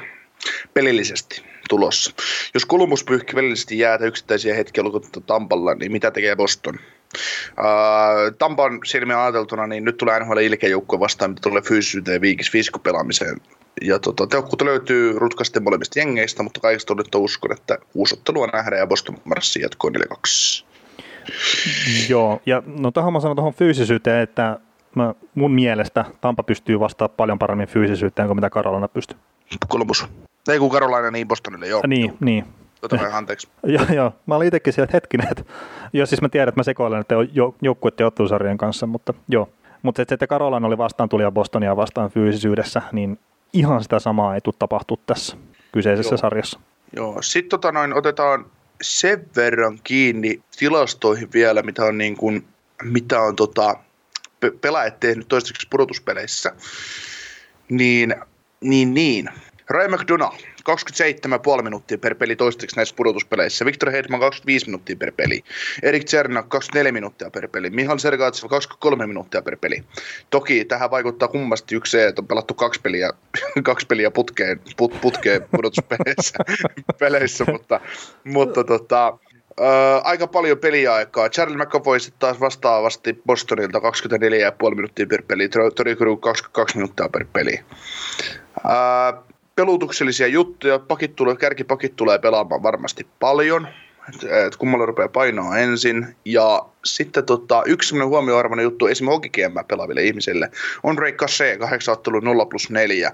pelillisesti tulossa. Jos Kolumbus pyyhki välillisesti jäätä yksittäisiä hetkiä lukuutta Tampalla, niin mitä tekee Boston? Uh, Tampan silmiä ajateltuna, niin nyt tulee NHL ilkejoukkue vastaan, mitä tulee fyysisyyteen ja viikis pelaamiseen. Ja tota, tehokkuutta löytyy rutkasti molemmista jengeistä, mutta kaikista nyt uskon, että uusi ottelua nähdään ja Boston marssi jatkoo 4-2. Joo, ja no tähän mä sanon tuohon fyysisyyteen, että mä, mun mielestä Tampa pystyy vastaamaan paljon paremmin fyysisyyteen kuin mitä Karolana pystyy. Columbus. Ei kun Karolaina, niin Bostonille, joo. Niin, joo. niin. Tota vähän anteeksi. joo, joo. Mä olin itsekin siellä, että hetkinen, että jos siis mä tiedän, että mä sekoilen että jo, joukkueiden ottelusarjojen kanssa, mutta joo. Mutta se, että Karolaina oli vastaan tuli ja Bostonia vastaan fyysisyydessä, niin ihan sitä samaa ei tule tapahtua tässä kyseisessä joo. sarjassa. Joo, sitten tota noin, otetaan sen verran kiinni tilastoihin vielä, mitä on, niin kuin, mitä on tota, pe- pelaajat tehnyt toistaiseksi pudotuspeleissä. Niin, niin, niin. Ray McDonough, 27,5 minuuttia per peli toistaiseksi näissä pudotuspeleissä. Victor Hedman 25 minuuttia per peli. Erik Czernak 24 minuuttia per peli. Mihal Sergaatsev 23 minuuttia per peli. Toki tähän vaikuttaa kummasti yksi se, että on pelattu kaksi peliä, kaksi peliä putkeen, put, putkeen pudotuspeleissä, peleissä, mutta, mutta tota, Öö, aika paljon peliaikaa. Charlie McAvoy taas vastaavasti Bostonilta 24,5 minuuttia per peli, Tori 22 minuuttia per peli. Öö, pelutuksellisia juttuja. Pakit tulee, kärkipakit tulee pelaamaan varmasti paljon. Et kummalla rupeaa painoa ensin. Ja sitten tota, yksi semmoinen huomioarvoinen juttu esimerkiksi pelaaville ihmisille on Ray Cassé, 8 ottelu 0 plus 4.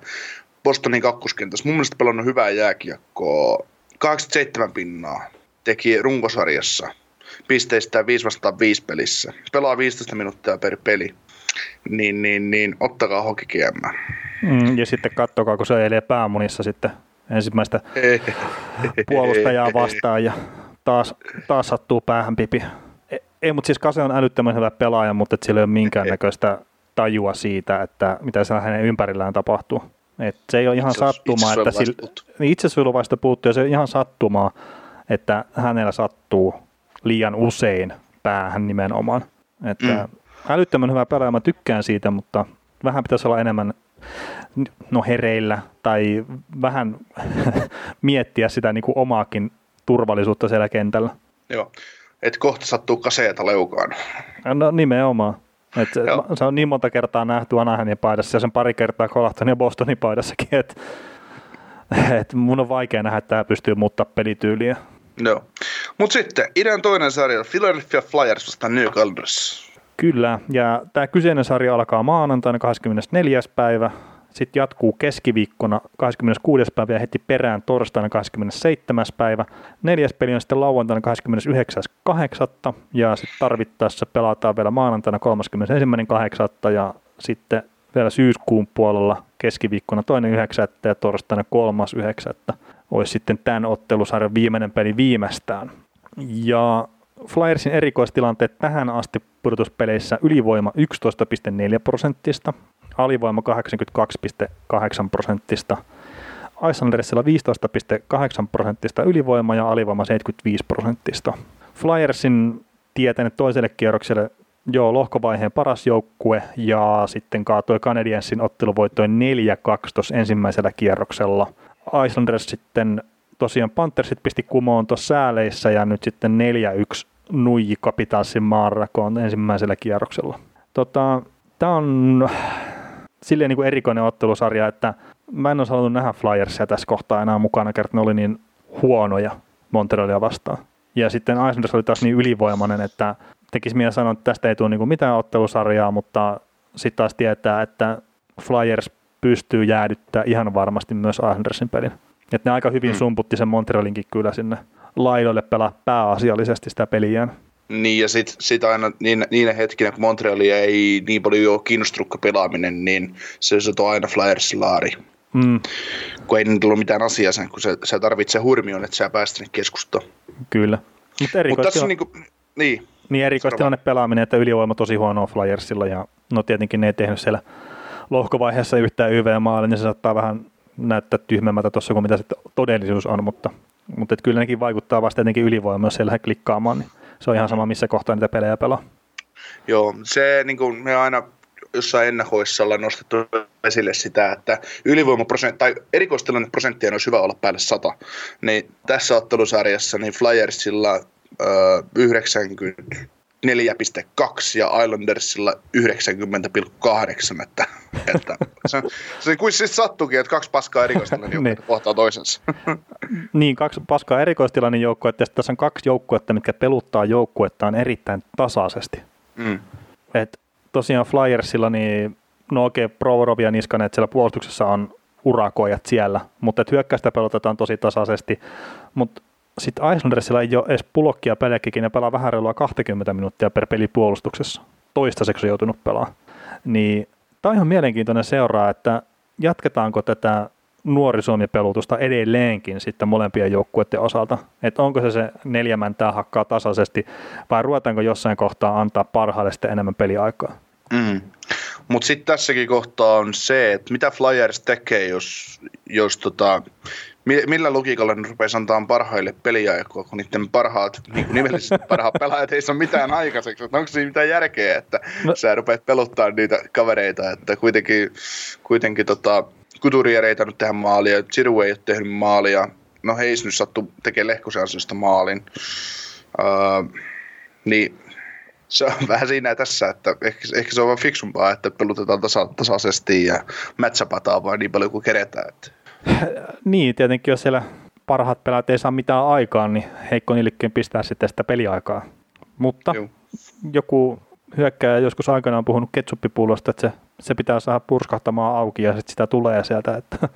Bostonin kakkoskentässä. Mun mielestä pelannut hyvää jääkiekkoa. 87 pinnaa teki runkosarjassa pisteistä 5 vastaan 5 pelissä. Pelaa 15 minuuttia per peli. Niin, niin, niin ottakaa hokikiemmä. Mm, ja sitten kattokaa, kun se elee päämunissa sitten ensimmäistä puolustajaa vastaan ja taas, taas sattuu päähän pipi. Ei, ei mutta siis Kase on älyttömän hyvä pelaaja, mutta sillä ei ole minkäännäköistä tajua siitä, että mitä siellä hänen ympärillään tapahtuu. Et se ei ole ihan Itse- sattumaa, että itsesuojeluvaisto sillä, niin itsesuojeluvaisto puuttuu ja se on ihan sattumaa, että hänellä sattuu liian usein päähän nimenomaan. Että Mm. Älyttömän hyvä pelaaja, mä tykkään siitä, mutta vähän pitäisi olla enemmän no hereillä tai vähän miettiä sitä niin kuin omaakin turvallisuutta siellä kentällä. Joo. Et kohta sattuu kaseeta leukaan. No nimenomaan. Et se, Joo. se on niin monta kertaa nähty Anaheimin paidassa ja sen pari kertaa Colahtonin ja Bostonin paidassakin, että et mun on vaikea nähdä, että tämä pystyy muuttaa pelityyliä. Joo. Mutta sitten idän toinen sarja, Philadelphia Flyers vastaan New Islanders. Kyllä, ja tämä kyseinen sarja alkaa maanantaina 24. päivä, sitten jatkuu keskiviikkona 26. päivä ja heti perään torstaina 27. päivä. Neljäs peli on sitten lauantaina 29.8. ja sitten tarvittaessa pelataan vielä maanantaina 31.8. ja sitten vielä syyskuun puolella keskiviikkona toinen 9. ja torstaina 3.9. olisi sitten tämän ottelusarjan viimeinen peli viimeistään. Ja Flyersin erikoistilanteet tähän asti pudotuspeleissä ylivoima 11,4 prosenttista, alivoima 82,8 prosenttista, Icelandersilla 15,8 prosenttista ylivoima ja alivoima 75 prosenttista. Flyersin tietänyt toiselle kierrokselle joo, lohkovaiheen paras joukkue ja sitten kaatoi Canadiensin otteluvoittoin 4-2 tuossa ensimmäisellä kierroksella. Islanders sitten tosiaan Panthersit pisti kumoon tuossa sääleissä ja nyt sitten 4-1 nuiji Capitalsin maanrakoon ensimmäisellä kierroksella. Tota, Tämä on silleen niin kuin erikoinen ottelusarja, että mä en olisi halunnut nähdä Flyersia tässä kohtaa enää mukana, kerta ne oli niin huonoja Montrealia vastaan. Ja sitten Islanders oli taas niin ylivoimainen, että tekisi mieli sanoa, että tästä ei tule niin mitään ottelusarjaa, mutta sitten taas tietää, että Flyers pystyy jäädyttämään ihan varmasti myös Islandersin pelin. Että ne aika hyvin Mm. sumputti sen Montrealinkin kyllä sinne laidoille pelaa pääasiallisesti sitä peliään. Niin, ja sitten sit aina niin, niinä hetkinä, kun Montrealia ei niin paljon ole kiinnostunut pelaaminen, niin se on aina Flyersin laari. Mm, Kun ei nyt ollut mitään asiaa sen, kun se, se tarvitsee hurmion, että sä päästä keskustaan. kyllä. Mutta Mutta tässä on niinku, niin, niin erikoistilanne pelaaminen, että ylivoima tosi huonoa Flyersilla ja no tietenkin ne ei tehnyt siellä lohkovaiheessa yhtään YV-maalle, niin se saattaa vähän näyttää tyhmemmältä tuossa kuin mitä se todellisuus on, mutta, mutta et kyllä nekin vaikuttaa vasta jotenkin ylivoimaa, jos ei lähde klikkaamaan, niin se on ihan sama, mm-hmm. missä kohtaa niitä pelejä pelaa. Joo, se niin kuin me aina jossain ennakoissa ollaan nostettu esille sitä, että ylivoimaprosentti tai erikoistilanneprosenttia olisi hyvä olla päälle 100. Niin tässä ottelusarjassa niin Flyersilla 90 4,2 ja Islandersilla 90,8. Että, että se, se kuin siis sattukin, että kaksi paskaa erikoistilanne niin, niin. kohtaa toisensa. niin, kaksi paskaa erikoistilainen niin joukkuetta että tässä on kaksi joukkuetta, mitkä peluttaa joukkuettaan erittäin tasaisesti. Mm. Et tosiaan Flyersilla, niin, no okei, okay, Provorov ja Niskanen, että siellä puolustuksessa on urakoijat siellä, mutta että hyökkäystä pelotetaan tosi tasaisesti, mutta sitten Islandersilla ei ole edes pulokkia pelejäkin, ne pelaa vähän reilua 20 minuuttia per peli puolustuksessa. Toistaiseksi on joutunut pelaamaan. Niin tämä on ihan mielenkiintoinen seuraa, että jatketaanko tätä nuori Suomi-pelutusta edelleenkin sitten molempien joukkueiden osalta. Että onko se se neljä mäntää hakkaa tasaisesti vai ruvetaanko jossain kohtaa antaa parhaille sitten enemmän peliaikaa? Mm. Mutta sitten tässäkin kohtaa on se, että mitä Flyers tekee, jos, jos tota, millä logiikalla ne rupeaa antaa parhaille peliaikaa, kun niiden parhaat, niin kuin parhaat pelaajat ei saa mitään aikaiseksi. Että onko siinä mitään järkeä, että No. sä rupeat peluttaa niitä kavereita, että kuitenkin, kuitenkin tota, Couturier ei tainnut tehdä maalia, Giroux ei ole tehnyt maalia, no Heis nyt sattuu tekemään Lehkosen ansiosta maalin. Öö, niin se on vähän siinä tässä, että ehkä, ehkä se on vaan fiksumpaa, että pelutetaan tasa, tasaisesti ja matchapataan vaan niin paljon kuin keretään. Että. Niin, tietenkin jos siellä parhaat pelaajat ei saa mitään aikaa, niin heikko niillekin pistää sitten sitä peliaikaa. Mutta Juu. joku hyökkääjä joskus aikanaan on puhunut ketsuppipullosta, että se, se pitää saada purskahtamaan auki ja sitten sitä tulee sieltä. Että,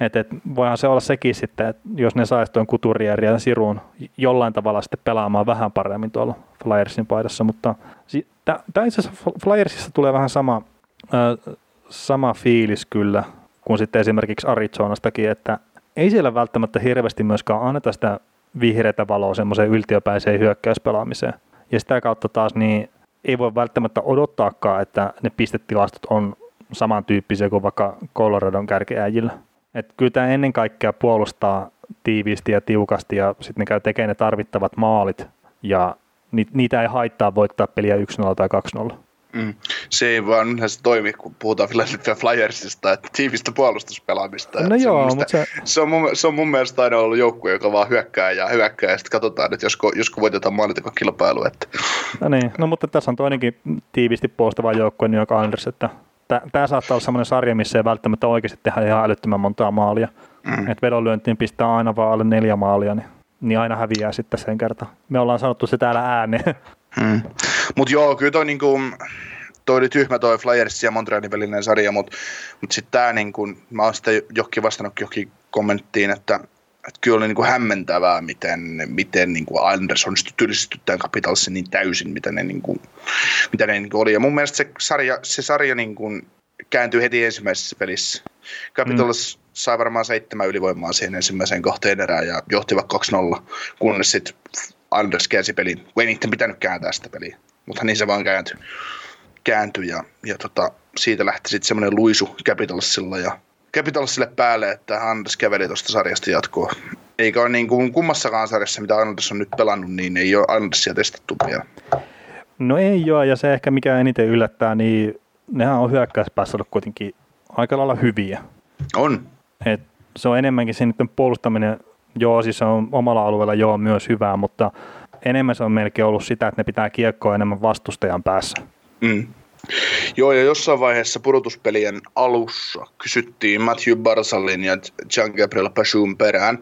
et, et, voihan se olla sekin sitten, että jos ne saisi tuon Couturier ja Siruun jollain tavalla sitten pelaamaan vähän paremmin tuolla Flyersin paidassa, mutta si, tämä itse asiassa Flyersissa tulee vähän sama, äh, sama fiilis kyllä kuin sitten esimerkiksi Arizonastakin, että ei siellä välttämättä hirveästi myöskään anneta sitä vihreätä valoa semmoiseen yltiöpäiseen hyökkäyspelaamiseen. Ja sitä kautta taas niin ei voi välttämättä odottaakaan, että ne pistetilastot on samantyyppisiä kuin vaikka Coloradon kärkeäjillä. Et kyllä tämä ennen kaikkea puolustaa tiiviisti ja tiukasti ja sitten ne käy tekemään ne tarvittavat maalit ja niitä ei haittaa voittaa peliä 1-0 tai 2-0. Mm. Se ei vaan se toimi, kun puhutaan Philadelphia Flyersista, että tiivistä puolustuspelaamista. No joo, se, mutta se... Se on, mun, se on mun mielestä aina ollut joukkue, joka vaan hyökkää ja hyökkää ja sitten katsotaan, että josko, josko voitetaan kilpailu. Että... No niin, no mutta tässä on toinenkin tiivisti puolustava joukkue New York Islanders, että tämä saattaa olla sellainen sarja, missä ei välttämättä oikeasti tehdä ihan älyttömän montaa maalia. Mm. Että vedonlyöntiin pistää aina vaan alle neljä maalia, niin, niin aina häviää sitten sen kertaan. Me ollaan sanottu se täällä ääneen. Mm. Mutta joo, kyllä toi, niinku, toi oli tyhmä toi Flyers ja Montrealin välinen sarja, mutta mut sitten tämä, niinku, mä oon sitä johonkin vastannut johonkin kommenttiin, että että kyllä oli niin kuin hämmentävää, miten, miten niin kuin Anders onnistui työllistetty tämän Capitalsin niin täysin, mitä ne, niin kuin, mitä ne niin kuin oli. Ja mun mielestä se sarja, se sarja niin kuin kääntyi heti ensimmäisessä pelissä. Capitals mm. sai varmaan seitsemän ylivoimaa siihen ensimmäiseen kohteen erään ja johtivat 2-0, kunnes sitten Anders käänsi pelin. Kun ei niiden pitänyt kääntää sitä peliä, mutta niin se vaan kääntyi. kääntyi ja, ja tota, siitä lähti sitten semmoinen luisu Capitalsilla ja Capitalsille päälle, että Anders käveli tuosta sarjasta jatkoa. Eikä ole niin kuin kummassakaan sarjassa, mitä Anders on nyt pelannut, niin ei ole Andersia testattu vielä. No ei ole, ja se ehkä mikä eniten yllättää, niin nehän on hyökkäyspäässä ollut kuitenkin aika lailla hyviä. On. Et se on enemmänkin se niiden puolustaminen, joo siis on omalla alueella joo myös hyvää, mutta enemmän se on melkein ollut sitä, että ne pitää kiekkoa enemmän vastustajan päässä. Mm. Joo, ja jossain vaiheessa pudotuspelien alussa kysyttiin Matthew Barsalin ja Jean-Gabriel Pachun perään,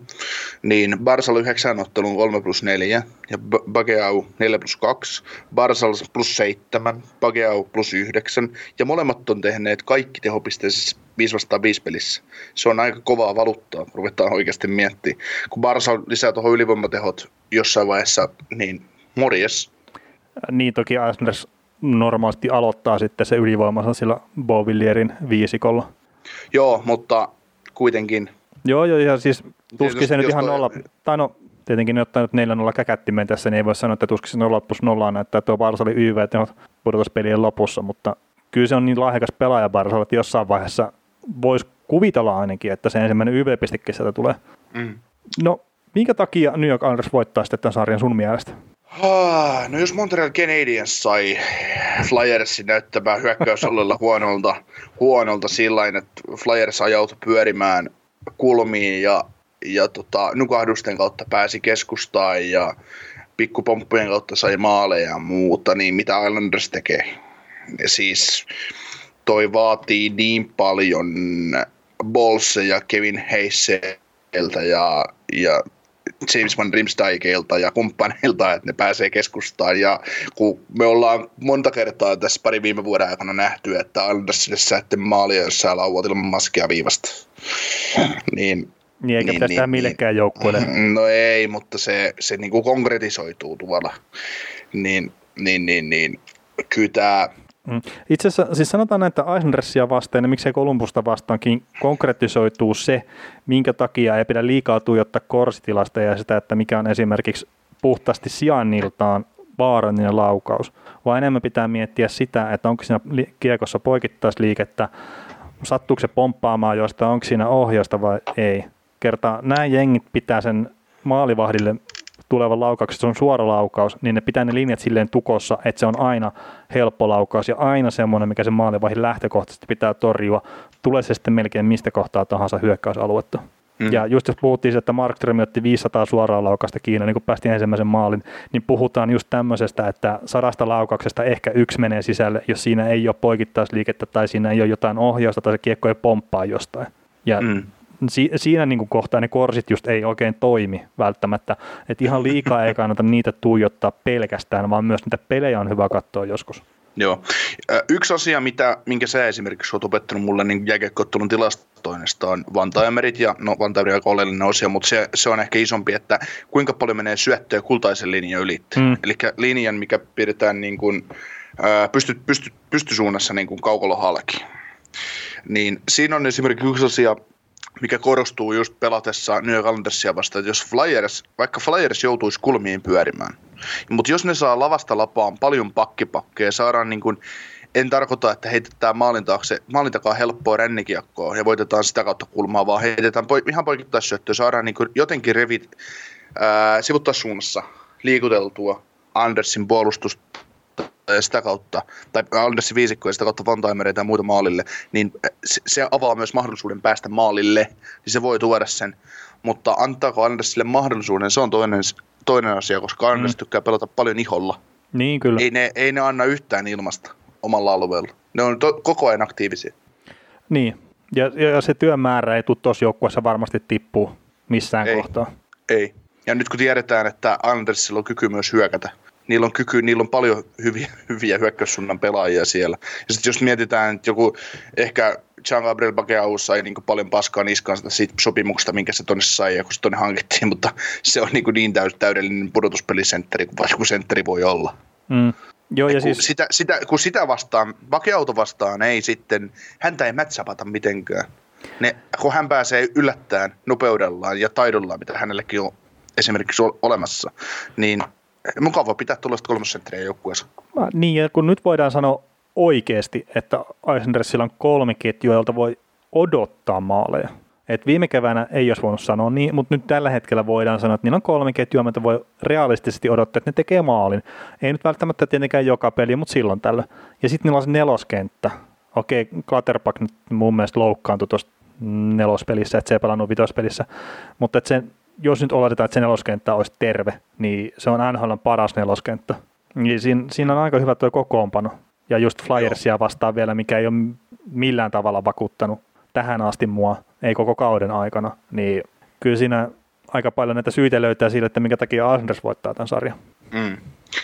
niin Barsal 9 ottelun 3 plus 4 ja Bageau 4 plus 2, Barsal plus 7, Bageau plus 9 ja molemmat on tehneet kaikki tehopisteisissä 5 vastaan 5 pelissä. Se on aika kovaa valuuttaa, ruvetaan oikeasti miettimään. Kun Barsal lisää tuohon ylivoimatehot jossain vaiheessa, niin morjes. Niin toki Islanders normaalisti aloittaa sitten se ylivoimansa sillä Bovillierin viisikolla. Joo, mutta kuitenkin. Joo, joo, ja siis tuskin se nyt ihan nolla, tai no tietenkin ne ottaa nyt 4-0 käkättimen tässä, niin ei voi sanoa, että tuskin se 0 plus 0 näyttää, että tuo Barsa oli YV pudotuspelien lopussa, mutta kyllä se on niin lahjakas pelaaja Barsa, että jossain vaiheessa voisi kuvitella ainakin, että se ensimmäinen YV-piste sieltä tulee. Mm. No, minkä takia New York Islanders voittaa sitten tämän sarjan sun mielestä? Ah, no jos Montreal Canadiens sai Flyersin näyttämään hyökkäysalueella huonolta, huonolta sillä että Flyers ajautui pyörimään kulmiin ja, ja tota, nukahdusten kautta pääsi keskustaan ja pikkupomppujen kautta sai maaleja ja muuta, niin mitä Islanders tekee? Ja siis toi vaatii niin paljon Bolse ja Kevin Heisseltä ja, ja James Van Rimsteigelta ja kumppaneilta, että ne pääsee keskustaan. Ja kun me ollaan monta kertaa tässä pari viime vuoden aikana nähty, että Andersille säätte maalia jossain lauat ilman maskia viivasta. niin, niin eikä niin, niin, millekään niin, joukkueelle. No ei, mutta se, se niin kuin konkretisoituu tuolla. Niin, niin, niin, niin kyllä tämä Mm. Itse asiassa siis sanotaan, että Eisnersia vastaan ja miksei Kolumbusta vastaankin konkretisoituu se, minkä takia ei pidä liikaa tuijottaa korsitilasta ja sitä, että mikä on esimerkiksi puhtaasti sijainniltaan vaarallinen laukaus, vaan enemmän pitää miettiä sitä, että onko siinä kiekossa poikittaisliikettä, sattuuko se pomppaamaan josta, onko siinä ohjausta vai ei. Kertaa nämä jengit pitää sen maalivahdille tulevan laukauksen, se on suora laukaus, niin ne pitää ne linjat silleen tukossa, että se on aina helppo laukaus ja aina semmoinen, mikä se maalivahin lähtökohtaisesti pitää torjua, tulee se sitten melkein mistä kohtaa tahansa hyökkäysaluetta. Mm. Ja just jos puhuttiin, että Mark Tremi otti 500 suoraa laukasta Kiinaan, niin kun päästiin ensimmäisen maalin, niin puhutaan just tämmöisestä, että sadasta laukauksesta ehkä yksi menee sisälle, jos siinä ei ole poikittaisliikettä tai siinä ei ole jotain ohjausta tai se kiekko ei pomppaa jostain. Ja mm si, siinä niin kuin kohtaa ne korsit just ei oikein toimi välttämättä. Et ihan liikaa ei kannata niitä tuijottaa pelkästään, vaan myös niitä pelejä on hyvä katsoa joskus. Joo. Yksi asia, mitä, minkä sä esimerkiksi olet opettanut mulle niin jääkiekkoottelun tilastoinnista on vantaajamerit, ja no vantaajamerit on aika oleellinen osia, mutta se, se, on ehkä isompi, että kuinka paljon menee syöttöä kultaisen linjan yli. Mm. Eli linjan, mikä pidetään niin kuin, pysty, pysty, pystysuunnassa niin kuin kaukolohalki. Niin siinä on esimerkiksi yksi asia, mikä korostuu just pelatessa New Islandersia vastaan, että jos Flyers, vaikka Flyers joutuisi kulmiin pyörimään, mutta jos ne saa lavasta lapaan paljon pakkipakkeja, saadaan niin kuin en tarkoita, että heitetään maalin, taakse, maalin takaa helppoa rännikiekkoa ja voitetaan sitä kautta kulmaa, vaan heitetään po, ihan poikittaissyöttöä, saadaan niin jotenkin revit sivuttaa suunnassa liikuteltua Andersin puolustus sitä kautta, tai Andersin viisikko ja sitä kautta Vantaimereita ja muuta maalille, niin se avaa myös mahdollisuuden päästä maalille, niin se voi tuoda sen. Mutta antaako Andersille mahdollisuuden, se on toinen, toinen asia, koska Anders mm. tykkää pelata paljon iholla. Niin, kyllä. Ei ne, ei ne anna yhtään ilmasta omalla alueella. Ne on to, koko ajan aktiivisia. Niin, ja, ja se työmäärä ei tule tuossa joukkueessa varmasti tippuu missään ei. kohtaa. Ei. Ja nyt kun tiedetään, että Andersilla on kyky myös hyökätä, niillä on kyky, niillä on paljon hyviä, hyviä hyökkäyssuunnan pelaajia siellä. Ja sitten jos mietitään, että joku ehkä Jean-Gabriel Bakeaus sai niin paljon paskaa niskansa siitä sopimuksesta, minkä se tonne sai ja kun se tonne hankittiin, mutta se on niin, niin täys, täydellinen pudotuspelisentteri kuin vaikka sentteri voi olla. Mm. Joo, ja, ja kun, siis... sitä, sitä, kun sitä vastaan, Bakeauto vastaan ei sitten, häntä ei mätsäpata mitenkään. Ne, kun hän pääsee yllättäen nopeudellaan ja taidollaan, mitä hänellekin on esimerkiksi olemassa, niin mukava pitää tuollaista kolmosentteriä joukkueessa. Niin, ja kun nyt voidaan sanoa oikeasti, että Eisendersillä on kolme ketjua, joilta voi odottaa maaleja. Et viime keväänä ei olisi voinut sanoa niin, mutta nyt tällä hetkellä voidaan sanoa, että niillä on kolme ketjua, mitä voi realistisesti odottaa, että ne tekee maalin. Ei nyt välttämättä tietenkään joka peli, mutta silloin tällä. Ja sitten niillä on se neloskenttä. Okei, Clutterpack nyt mun mielestä loukkaantui tuosta nelospelissä, että se ei pelannut vitospelissä, mutta että sen jos nyt oletetaan, että se neloskenttä olisi terve, niin se on NHL paras neloskenttä. Niin siinä, siinä on aika hyvä tuo kokoonpano. Ja just Flyersia vastaan vielä, mikä ei ole millään tavalla vakuuttanut tähän asti mua, ei koko kauden aikana, niin kyllä siinä aika paljon näitä syitä löytää sille, että minkä takia Anders voittaa tämän sarjan. Mm.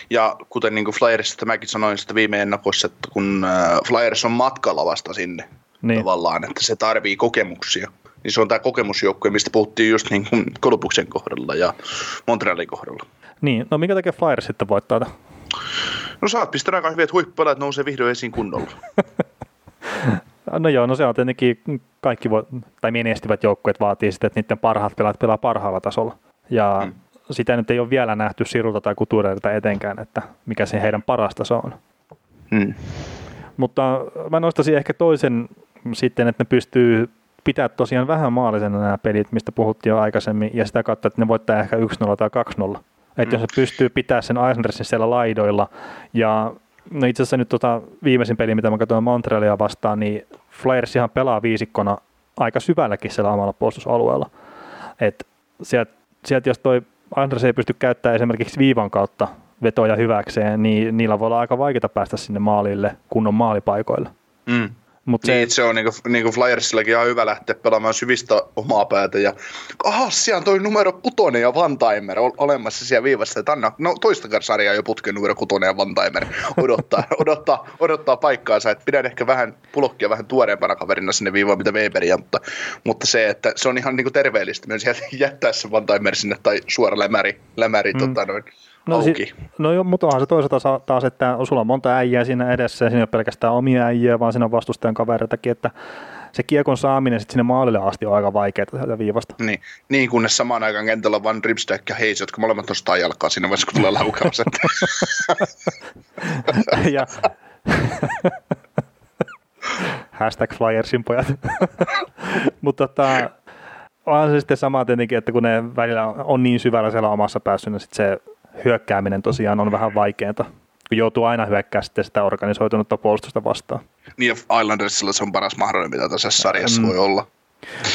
Ja kuten niin kuin Flyersista mäkin sanoin sitä viime ennakossa, että kun äh, Flyers on matkalla vasta sinne niin. tavallaan, että se tarvii kokemuksia niin se on tämä kokemusjoukkue, mistä puhuttiin just niin kuin Kolupuksen kohdalla ja Montrealin kohdalla. Niin, no minkä takia Flyers sitten voittaa No saat pistää aika hyviä, että että nousee vihdoin esiin kunnolla. no joo, no se on tietenkin kaikki, vo- tai menestivät joukkueet vaatii sitten, että niiden parhaat pelaat pelaa parhaalla tasolla. Ja hmm. sitä nyt ei ole vielä nähty Sirulta tai Kutureilta etenkään, että mikä se heidän paras taso on. Hmm. Mutta mä nostaisin ehkä toisen sitten, että ne pystyy pitää tosiaan vähän maalisena nämä pelit, mistä puhuttiin jo aikaisemmin, ja sitä kautta, että ne voittaa ehkä 1-0 tai 2-0. Että mm. jos se pystyy pitämään sen Eisendersin siellä laidoilla, ja no itse asiassa nyt tota viimeisin peli, mitä mä katsoin Montrealia vastaan, niin Flyers ihan pelaa viisikkona aika syvälläkin siellä omalla puolustusalueella. Että sieltä, sielt, jos toi Anders ei pysty käyttämään esimerkiksi viivan kautta vetoja hyväkseen, niin niillä voi olla aika vaikeaa päästä sinne maalille kunnon maalipaikoille. Mm. Mut se, niin, se on niinku, niinku Flyersillakin ihan hyvä lähteä pelaamaan syvistä omaa päätä. Ja, aha, siellä on toi numero kutonen ja Vantaimer olemassa siellä viivassa. Että anna, no toista sarjaa jo putken numero kutonen ja Vantaimer odottaa, odottaa, odottaa paikkaansa. Että pidän ehkä vähän pulokkia vähän tuoreempana kaverina sinne viivaan mitä Weberiä, mutta, mutta se, että se on ihan niinku terveellistä myös jättää se Vantaimer sinne tai suora lämäri, lämäri mm. tota noin, No, auki. Si- no joo, mutta onhan se toisaalta taas, että sulla on monta äijää siinä edessä ja siinä ei ole pelkästään omia äijää, vaan siinä on vastustajan kavereitakin, että se kiekon saaminen sitten sinne maalille asti on aika vaikeaa tätä viivasta. Niin, niin kunnes samaan aikaan kentällä on Van Ripstack ja Hayes, jotka molemmat nostaa jalkaa siinä vaiheessa, kun tulee laukaus. ja Hashtag Flyersin pojat. Mutta tota, onhan se sitten sama tietenkin, että kun ne välillä on niin syvällä siellä omassa päässä, niin sitten se hyökkääminen tosiaan on vähän vaikeaa, kun joutuu aina hyökkää sitten sitä organisoitunutta puolustusta vastaan. Niin ja Islandersilla se on paras mahdollinen, mitä tässä sarjassa mm. voi olla.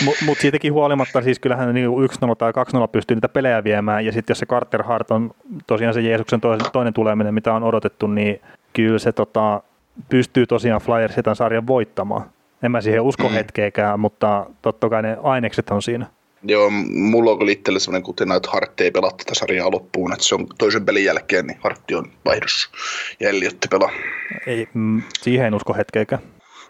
Mutta mut siitäkin huolimatta, siis kyllähän niin 1-0 tai 2-0 pystyy niitä pelejä viemään, ja sitten jos se Carter Hart on tosiaan se Jeesuksen toinen, toinen tuleminen, mitä on odotettu, niin kyllä se tota, pystyy tosiaan Flyers tämän sarjan voittamaan. En mä siihen usko mm. hetkeäkään, mutta totta kai ne ainekset on siinä. Joo, mulla on kyllä itselle sellainen kutina, että Hartti ei pelaa tätä sarjaa loppuun, että se on toisen pelin jälkeen, niin Hartti on vaihdossa ja Elliotti pelaa. Ei, mm, siihen en usko hetkeäkään.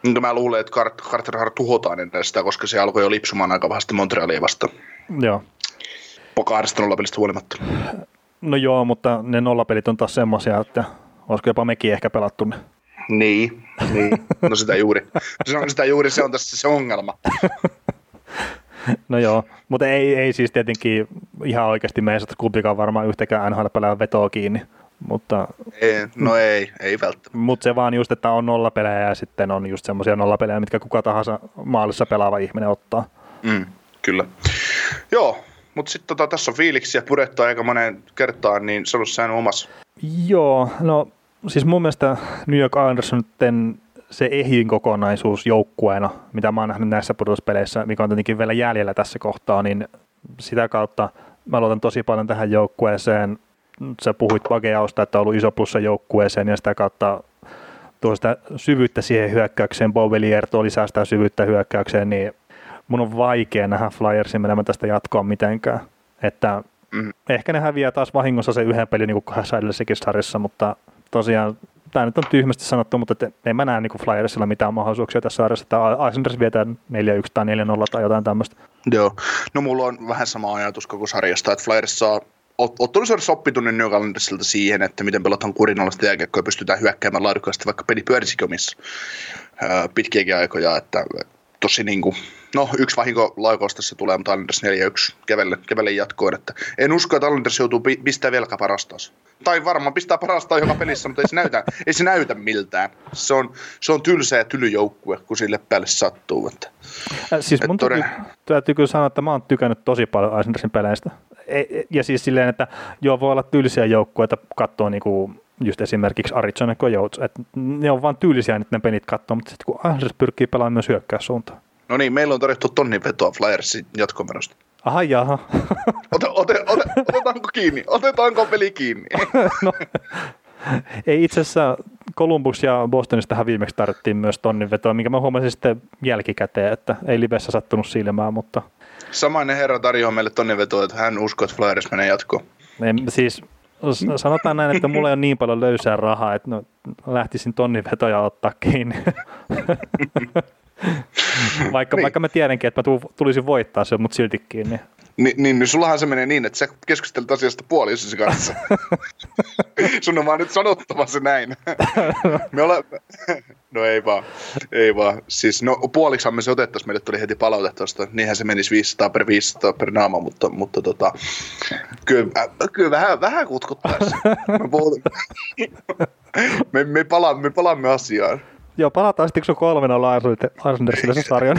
No, mä luulen, että Carter Hart tuhotaan ennen sitä, koska se alkoi jo lipsumaan aika vahvasti Montrealia vastaan. Joo. Kahdesta nollapelistä huolimatta. No joo, mutta ne nollapelit on taas semmoisia, että olisiko jopa mekin ehkä pelattu ne. Niin, niin. no sitä juuri. Se on sitä juuri, se on tässä se ongelma. No joo, mutta ei, ei siis tietenkin ihan oikeasti meistä kumpikaan varmaan yhtäkään nhl vetoa kiinni Mutta, ei, no ei, ei välttämättä. Mutta se vaan just, että on nollapelejä ja sitten on just semmoisia nollapelejä, mitkä kuka tahansa maalissa pelaava ihminen ottaa. Mm, kyllä. Joo, mutta sitten tota, tässä on fiiliksiä purettu aika monen kertaan, niin sano sä omassa. Joo, no siis mun mielestä New York Islanders se ehjin kokonaisuus joukkueena, mitä mä oon nähnyt näissä pudotuspeleissä, mikä on tietenkin vielä jäljellä tässä kohtaa, niin sitä kautta mä luotan tosi paljon tähän joukkueeseen. Sä puhuit Pageausta, että on ollut iso plussa joukkueeseen ja sitä kautta tuo sitä syvyyttä siihen hyökkäykseen. Bovelier tuo lisää sitä syvyyttä hyökkäykseen, niin mun on vaikea nähdä Flyersin menemään tästä jatkoa mitenkään. Että mm. ehkä ne häviää taas vahingossa se yhden pelin niin kuin kahdessa edellisessäkin sarjassa, mutta tosiaan tämä nyt on tyhmästi sanottu, mutta en mä näe niin Flyersilla mitään mahdollisuuksia tässä sarjassa, että Islanders vietää 4-1 tai 4-0 tai jotain tämmöistä. Joo, no mulla on vähän sama ajatus koko sarjasta, että Flyers saa ottelusarjassa oppitunnin New Islandersilta siihen, että miten pelataan kurinalaista jääkiekkoa ja pystytään hyökkäämään laadukkaasti, vaikka peli pyörisikin omissa pitkiäkin aikoja, että tosi niin kuin, no yksi vahinko laukaus tässä tulee, mutta Islanders 4-1 kevelle, kevelle jatkoon, että en usko, että Islanders joutuu pistää velka parastaas. Tai varmaan pistää parastaa joka pelissä, mutta ei se näytä, ei se näytä miltään. Se on, se on tylsä ja tyly joukkue, kun sille päälle sattuu. Että, äh, siis mun täytyy, täytyy kyllä sanoa, että mä oon tykännyt tosi paljon Islandersin peleistä. Ja siis silleen, että joo, voi olla tylsiä joukkueita katsoa niinku just esimerkiksi Arizona Coyotes, että ne on vaan tyylisiä nyt ne pelit katsoa, mutta sitten kun Islanders pyrkii pelaamaan myös hyökkäyssuuntaan. No niin, meillä on tarjottu tonnin vetoa Flyersin jatkomenosta. Aha, jaha. Ote, ote, ote, otetaanko kiinni? Otetaanko peli kiinni? no, ei itse asiassa Columbus ja Bostonistahan viimeksi tarvittiin myös tonnin vetoa, minkä mä huomasin sitten jälkikäteen, että ei livessä sattunut silmään, mutta... Samainen herra tarjoaa meille tonnin vetoa, että hän uskoo, että Flyers menee jatkoon. En, siis sanotaan näin, että mulla ei ole niin paljon löysää rahaa, että no, lähtisin tonnin vetoja ottaa kiinni. vaikka, niin. vaikka mä tiedänkin, että mä tulisin voittaa sen, mutta silti kiinni. Ni, niin, niin sullahan se menee niin, että sä keskustelet asiasta puolisosi kanssa. Sun on vaan nyt sanottava se näin. me olemme... No ei vaan, ei vaan. Siis no puoliksihan me se otettaisiin, meille tuli heti palaute tuosta. Niinhän se menisi 500 per 500 per naama, mutta, mutta tota, kyllä, äh, kyllä vähän, vähän kutkuttaisi. me, me, me, palaamme, me palaamme asiaan. Joo, palataan sitten, kun se on kolmena Islandersille se sarja.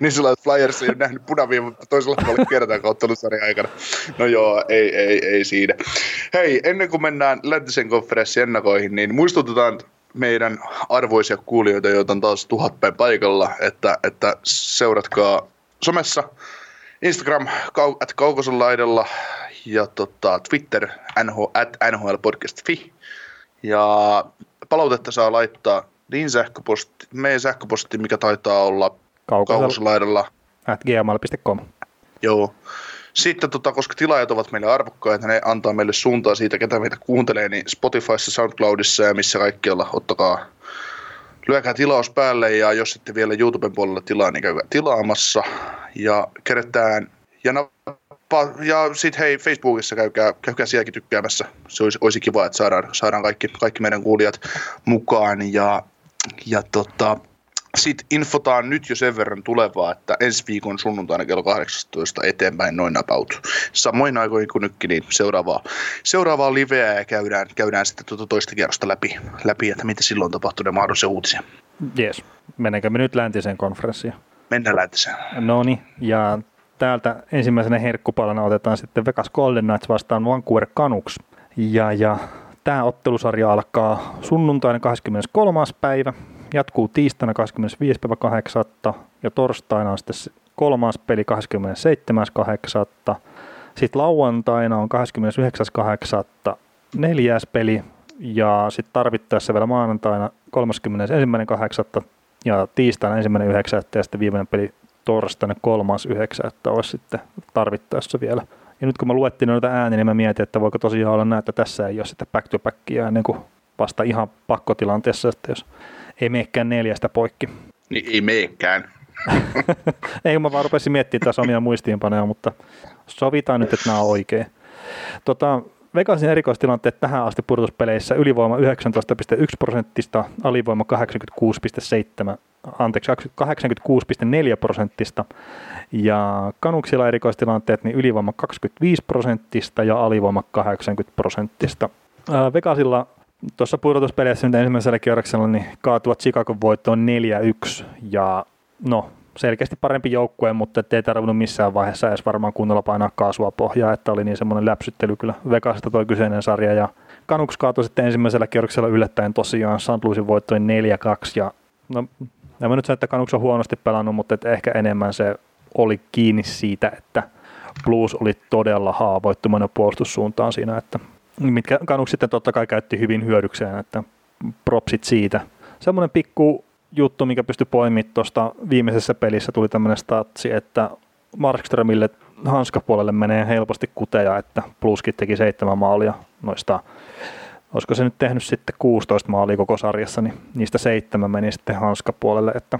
niin sulla Flyers ei ole nähnyt punaviivan toisella puolella kertaa ottelusarjan aikana. No joo, ei, ei, ei siinä. Hei, ennen kuin mennään läntisen konferenssin ennakoihin, niin muistutetaan meidän arvoisia kuulijoita, joita on taas tuhat päin paikalla, että, että seuratkaa somessa Instagram at Kaukosen laidalla ja tota, Twitter nhl, at nhlpodcast.fi. Ja palautetta saa laittaa niin sähköposti, meidän sähköposti, mikä taitaa olla kaukoselaidalla. At gmail.com. Joo. Sitten, tota, koska tilaajat ovat meille arvokkaita, ne antaa meille suuntaa siitä, ketä meitä kuuntelee, niin Spotifyssa, SoundCloudissa ja missä kaikkialla ottakaa, lyökää tilaus päälle ja jos sitten vielä YouTuben puolella tilaa, niin käykää tilaamassa ja kerätään ja ja sitten hei, Facebookissa käykää, käykää sielläkin tykkäämässä. Se olisi, olisi kiva, että saadaan, saadaan kaikki, kaikki meidän kuulijat mukaan. Ja, ja tota, sitten infotaan nyt jo sen verran tulevaa, että ensi viikon sunnuntaina kello 18 eteenpäin noin about. Samoin aikoihin kuin nytkin, niin seuraavaa, seuraavaa liveä ja käydään, käydään sitten tuota toista kierrosta läpi, läpi, että mitä silloin tapahtuu ne mahdollisia uutisia. Jees. Mennäänkö me nyt läntiseen konferenssiin? Mennään läntiseen. No niin, ja täältä ensimmäisenä herkkupalana otetaan sitten Vegas Golden Knights vastaan Vancouver Canucks. Ja, ja tämä ottelusarja alkaa sunnuntaina 23. päivä, jatkuu tiistaina 25. päivä 8. ja torstaina on sitten kolmas peli 27.8. Sitten lauantaina on 29.8. neljäs peli ja sitten tarvittaessa vielä maanantaina 31.8. ja tiistaina 1.9. ja sitten viimeinen peli torstaina kolmas yhdeksä, että olisi sitten tarvittaessa vielä. Ja nyt kun mä luettiin noita ääniä, niin mä mietin, että voiko tosiaan olla näin, että tässä ei ole sitten back to backia ennen kuin vasta ihan pakkotilanteessa, että jos ei meekään neljästä poikki. Niin ei meekään. ei, mä vaan rupesin miettimään tässä omia muistiinpanoja, mutta sovitaan nyt, että nämä on oikein. Tota, Vegasin erikoistilanteet tähän asti pudotuspeleissä. Ylivoima 19,1 prosenttista, alivoima 86,7, anteeksi 86,4 prosenttista. Ja Kanuksilla erikoistilanteet niin ylivoima 25 prosenttista ja alivoima 80 prosenttista. Vegasilla tuossa pudotuspeleissä nyt ensimmäisellä kierroksella niin kaatuvat Chicagon voittoon 4-1 ja no selkeästi parempi joukkue, mutta ei tarvinnut missään vaiheessa edes varmaan kunnolla painaa kaasua pohjaa, että oli niin semmoinen läpsyttely kyllä Vegasista tuo kyseinen sarja ja Canucks kaatui sitten ensimmäisellä kierroksella yllättäen tosiaan St. Louisin voittoin 4-2 ja no en mä nyt sano, että Canucks on huonosti pelannut, mutta että ehkä enemmän se oli kiinni siitä, että Blues oli todella haavoittumana puolustussuuntaan siinä, että mitkä Canucks sitten totta kai käytti hyvin hyödykseen, että propsit siitä. Semmoinen pikku juttu, mikä pystyi poimimaan tuosta viimeisessä pelissä, tuli tämmöinen statsi, että Markströmille hanskapuolelle menee helposti kuteja, että Pluskin teki seitsemän maalia noista, olisiko se nyt tehnyt sitten 16 maalia koko sarjassa, niin niistä seitsemän meni sitten hanskapuolelle, että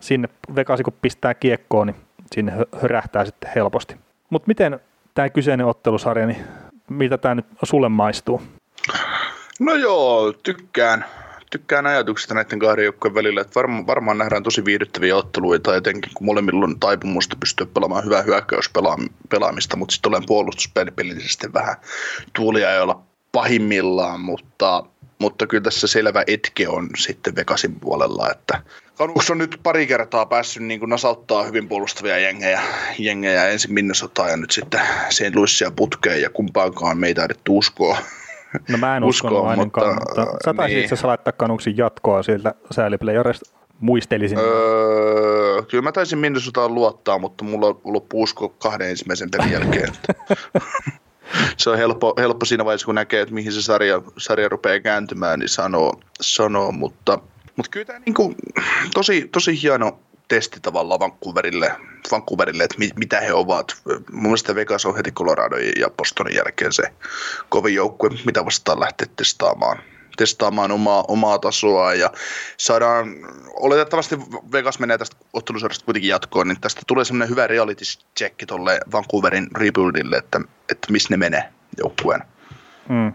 sinne Vegasi kun pistää kiekkoon, niin sinne hörähtää sitten helposti. Mutta miten tämä kyseinen ottelusarja, niin miltä tämä nyt sulle maistuu? No joo, tykkään tykkään ajatuksesta näiden kahden joukkojen välillä, että varma, varmaan nähdään tosi viihdyttäviä otteluita, etenkin kun molemmilla on taipumusta pystyä pelaamaan hyvää hyökkäyspelaamista, mutta sitten olen puolustuspelillisesti vähän tuulia olla pahimmillaan, mutta, mutta kyllä tässä selvä etke on sitten Vegasin puolella, että Kanuks on nyt pari kertaa päässyt niin nasauttaa hyvin puolustavia jengejä, jengejä ensin Minnesotaa ja nyt sitten St. Louisia putkeen ja kumpaankaan meitä ehditty uskoa No mä en uskonut ainakaan, mutta, mutta sä taisit niin. itse asiassa laittaa kanuksin jatkoa siltä sääliplayerista, muistelisin. Öö, kyllä mä taisin Minnesotaan luottaa, mutta mulla loppu usko kahden ensimmäisen pelin jälkeen. se on helppo, helppo siinä vaiheessa, kun näkee, että mihin se sarja, sarja rupeaa kääntymään, niin sanoo, sanoo mutta, mutta kyllä tämä niin kuin, tosi, tosi hieno, testi tavallaan Vancouverille, Vancouverille että mit, mitä he ovat. Mun mielestä Vegas on heti Colorado ja Bostonin jälkeen se kovin joukkue, mitä vastaan lähtee testaamaan testaamaan omaa, omaa tasoa ja saadaan, oletettavasti Vegas menee tästä ottelusarjasta kuitenkin jatkoon, niin tästä tulee semmoinen hyvä reality check tolle Vancouverin rebuildille, että, että missä ne menee joukkueen. Mm.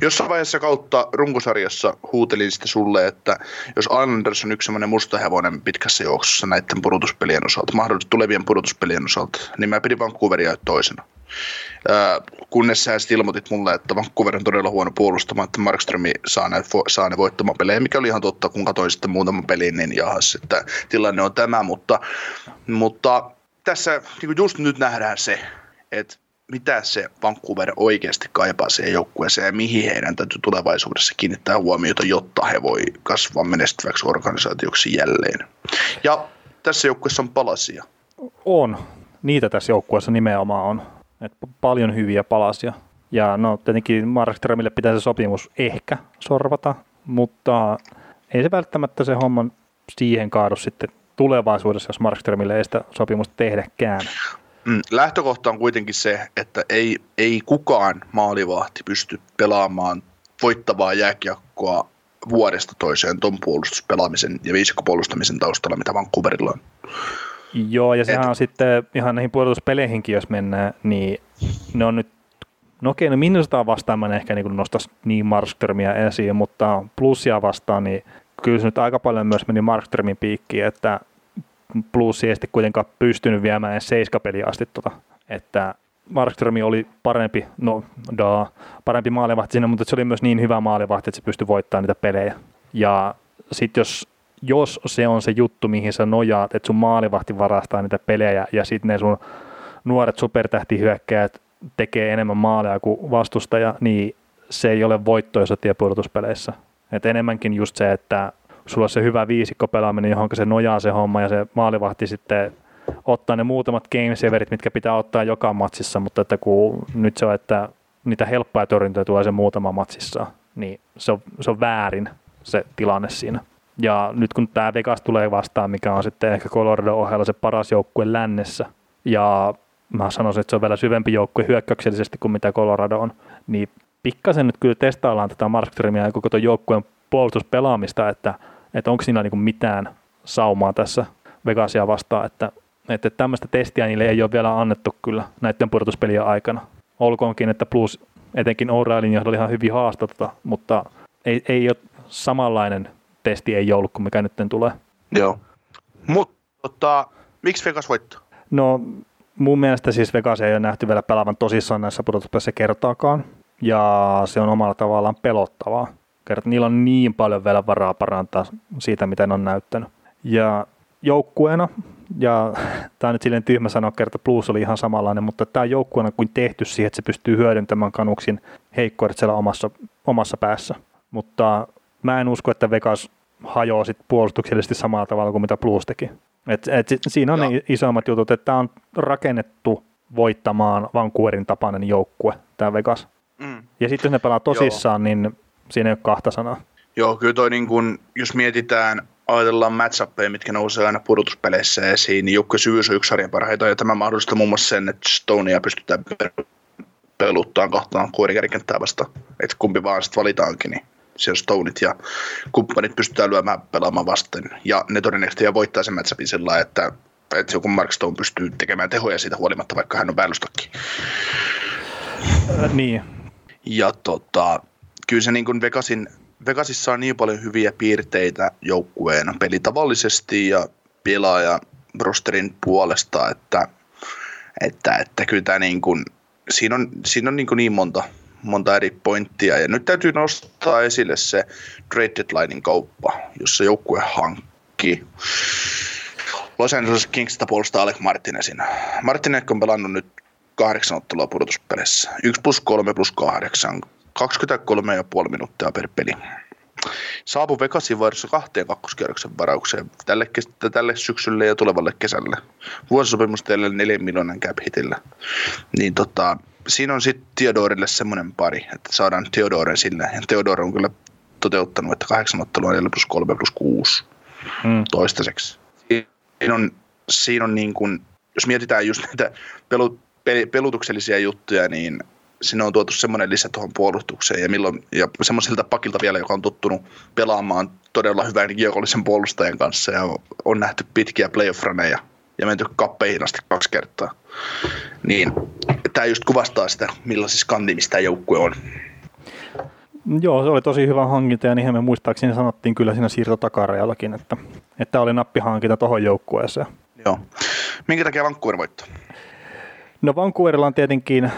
Jossain vaiheessa kautta runkosarjassa huutelin sitten sulle, että jos Islanders on yksi semmoinen musta hevonen pitkässä juoksussa näiden pudotuspelien osalta, mahdollisesti tulevien pudotuspelien osalta, niin mä pidin Vancouveria toisena. Äh, kunnes sä sitten ilmoitit mulle, että Vancouver on todella huono puolustamaan, että Markström saa ne, saa ne voittamaan pelejä, mikä oli ihan totta, kun katsoin sitten muutaman pelin, niin jahas, että tilanne on tämä, mutta, mutta tässä niin just nyt nähdään se, että mitä se Vancouver oikeasti kaipaa siihen joukkueeseen ja mihin heidän täytyy tulevaisuudessa kiinnittää huomiota, jotta he voi kasvaa menestyväksi organisaatioksi jälleen. Ja tässä joukkueessa on palasia. On. Niitä tässä joukkueessa nimenomaan on. Et paljon hyviä palasia. Ja no tietenkin Markströmille pitää se sopimus ehkä sorvata, mutta ei se välttämättä se homman siihen kaadu sitten tulevaisuudessa, jos Markströmille ei sitä sopimusta tehdäkään. Mm, lähtökohta on kuitenkin se, että ei, ei kukaan maalivahti pysty pelaamaan voittavaa jääkiekkoa vuodesta toiseen ton puolustuspelaamisen ja viisikkopuolustamisen taustalla, mitä Vancouverilla on. Joo, ja sehän Et... on sitten ihan näihin puolustuspeleihinkin, jos mennään, niin ne on nyt No okei, no Minnesotaa vastaan mä en ehkä niin nostaisi niin Markströmiä esiin, mutta plussia vastaan, niin kyllä se nyt aika paljon myös meni Markströmin piikkiin, että Blues ei sitten kuitenkaan pystynyt viemään edes seiskapeliä asti tota, että Markström oli parempi, no da, parempi maalivahti sinne, mutta se oli myös niin hyvä maalivahti, että se pystyi voittamaan niitä pelejä. Ja sitten jos, jos se on se juttu, mihin sä nojaat, että sun maalivahti varastaa niitä pelejä ja sitten ne sun nuoret supertähtihyökkäjät tekee enemmän maaleja kuin vastustaja, niin se ei ole voitto, jos pudotuspeleissä. Et enemmänkin just se, että sulla on se hyvä viisikko pelaaminen, johon se nojaa se homma ja se maalivahti sitten ottaa ne muutamat gameseverit, mitkä pitää ottaa joka matsissa, mutta että kun nyt se on, että niitä helppoja torjuntoja tulee se muutama matsissa, niin se on, se on väärin se tilanne siinä. Ja nyt kun tämä Vegas tulee vastaan, mikä on sitten ehkä Colorado ohella se paras joukkue lännessä, ja mä sanoisin, että se on vielä syvempi joukkue hyökkäyksellisesti kuin mitä Colorado on, niin pikkasen nyt kyllä testaillaan tätä Markströmiä ja koko tuon joukkueen puolustuspelaamista, että että onko siinä niin mitään saumaa tässä Vegasia vastaan, että, että tämmöistä testiä niille ei ole vielä annettu kyllä näiden pudotuspelien aikana. Olkoonkin, että Plus etenkin O'Reillyn johdolla ihan hyvin haastetta, mutta ei, ei ole samanlainen testi ei ollut kuin mikä nyt tulee. Joo. Mutta tota, miksi Vegas voittaa? No mun mielestä siis Vegas ei ole nähty vielä pelaavan tosissaan näissä pudotuspelissä kertaakaan. Ja se on omalla tavallaan pelottavaa. Kerta, niillä on niin paljon vielä varaa parantaa siitä, miten on näyttänyt. Ja joukkueena, ja tämä on nyt silleen tyhmä sanoa, kerta plus oli ihan samanlainen, mutta tämä on joukkueena kuin tehty siihen, että se pystyy hyödyntämään kanuksin heikkoudet siellä omassa, omassa päässä. Mutta mä en usko, että Vegas hajoaa sit puolustuksellisesti samalla tavalla kuin mitä Blues teki. Et, et, siinä on Joo. ne isommat jutut, että tämä on rakennettu voittamaan Vancouverin tapainen joukkue, tämä Vegas. Mm. Ja sitten jos ne pelaa tosissaan, Joo. niin siinä ei ole kahta sanaa. Joo, kyllä toi niin kun, jos mietitään, ajatellaan matchappeja, mitkä nousee aina pudotuspeleissä esiin, niin Jukka Syys on yksi sarjan parhaita, ja tämä mahdollistaa muun muassa sen, että Stonea pystytään peluttaan kohtaan kuorikärkenttää vasta, että kumpi vaan sitten valitaankin, niin siellä Stoneit ja kumppanit pystytään lyömään pelaamaan vasten. Ja ne todennäköisesti voittaa sen matchupin sillä että, että joku Mark Stone pystyy tekemään tehoja siitä huolimatta, vaikka hän on päällystokki. Äh, niin. Ja tota, kyllä se niin kuin Vegasin, Vegasissa on niin paljon hyviä piirteitä joukkueena pelitavallisesti ja pelaaja rosterin puolesta, että, että, että kyllä tämä niin kuin, siinä on, siinä on niin, kuin niin monta, monta eri pointtia. Ja nyt täytyy nostaa esille se trade deadlinein kauppa, jossa joukkue hankki Los Angeles Kingsista puolustaa Alec Martinezin. Martinez on pelannut nyt kahdeksan ottelua pudotuspelissä. 1 plus 3 plus 8. 23,5 minuuttia per peli. Saapu Vegasin vaihdossa kahteen kakkoskierroksen varaukseen tälle, tälle syksylle ja tulevalle kesälle. Vuosisopimus teille 4 miljoonan cap hitillä. Niin tota, siinä on sitten Theodorille semmoinen pari, että saadaan Theodoren sille. Ja Theodore on kyllä toteuttanut, että kahdeksan ottelua 4 plus 3 plus 6 hmm. toistaiseksi. Siinä on, siinä on niin kuin, jos mietitään just näitä pelu, pelutuksellisia juttuja, niin sinne on tuotu semmoinen lisä tuohon puolustukseen ja, milloin, ja semmoiselta pakilta vielä, joka on tottunut pelaamaan todella hyvän kiekollisen puolustajan kanssa ja on nähty pitkiä playoff ja menty kappeihin asti kaksi kertaa. Niin tämä just kuvastaa sitä, millaisissa kantimissa tämä joukkue on. Joo, se oli tosi hyvä hankinta ja niin me muistaakseni sanottiin kyllä siinä siirtotakarejallakin, että, että oli nappihankinta tuohon joukkueeseen. Joo. Minkä takia Vancouver voittaa? No Vancouverilla on tietenkin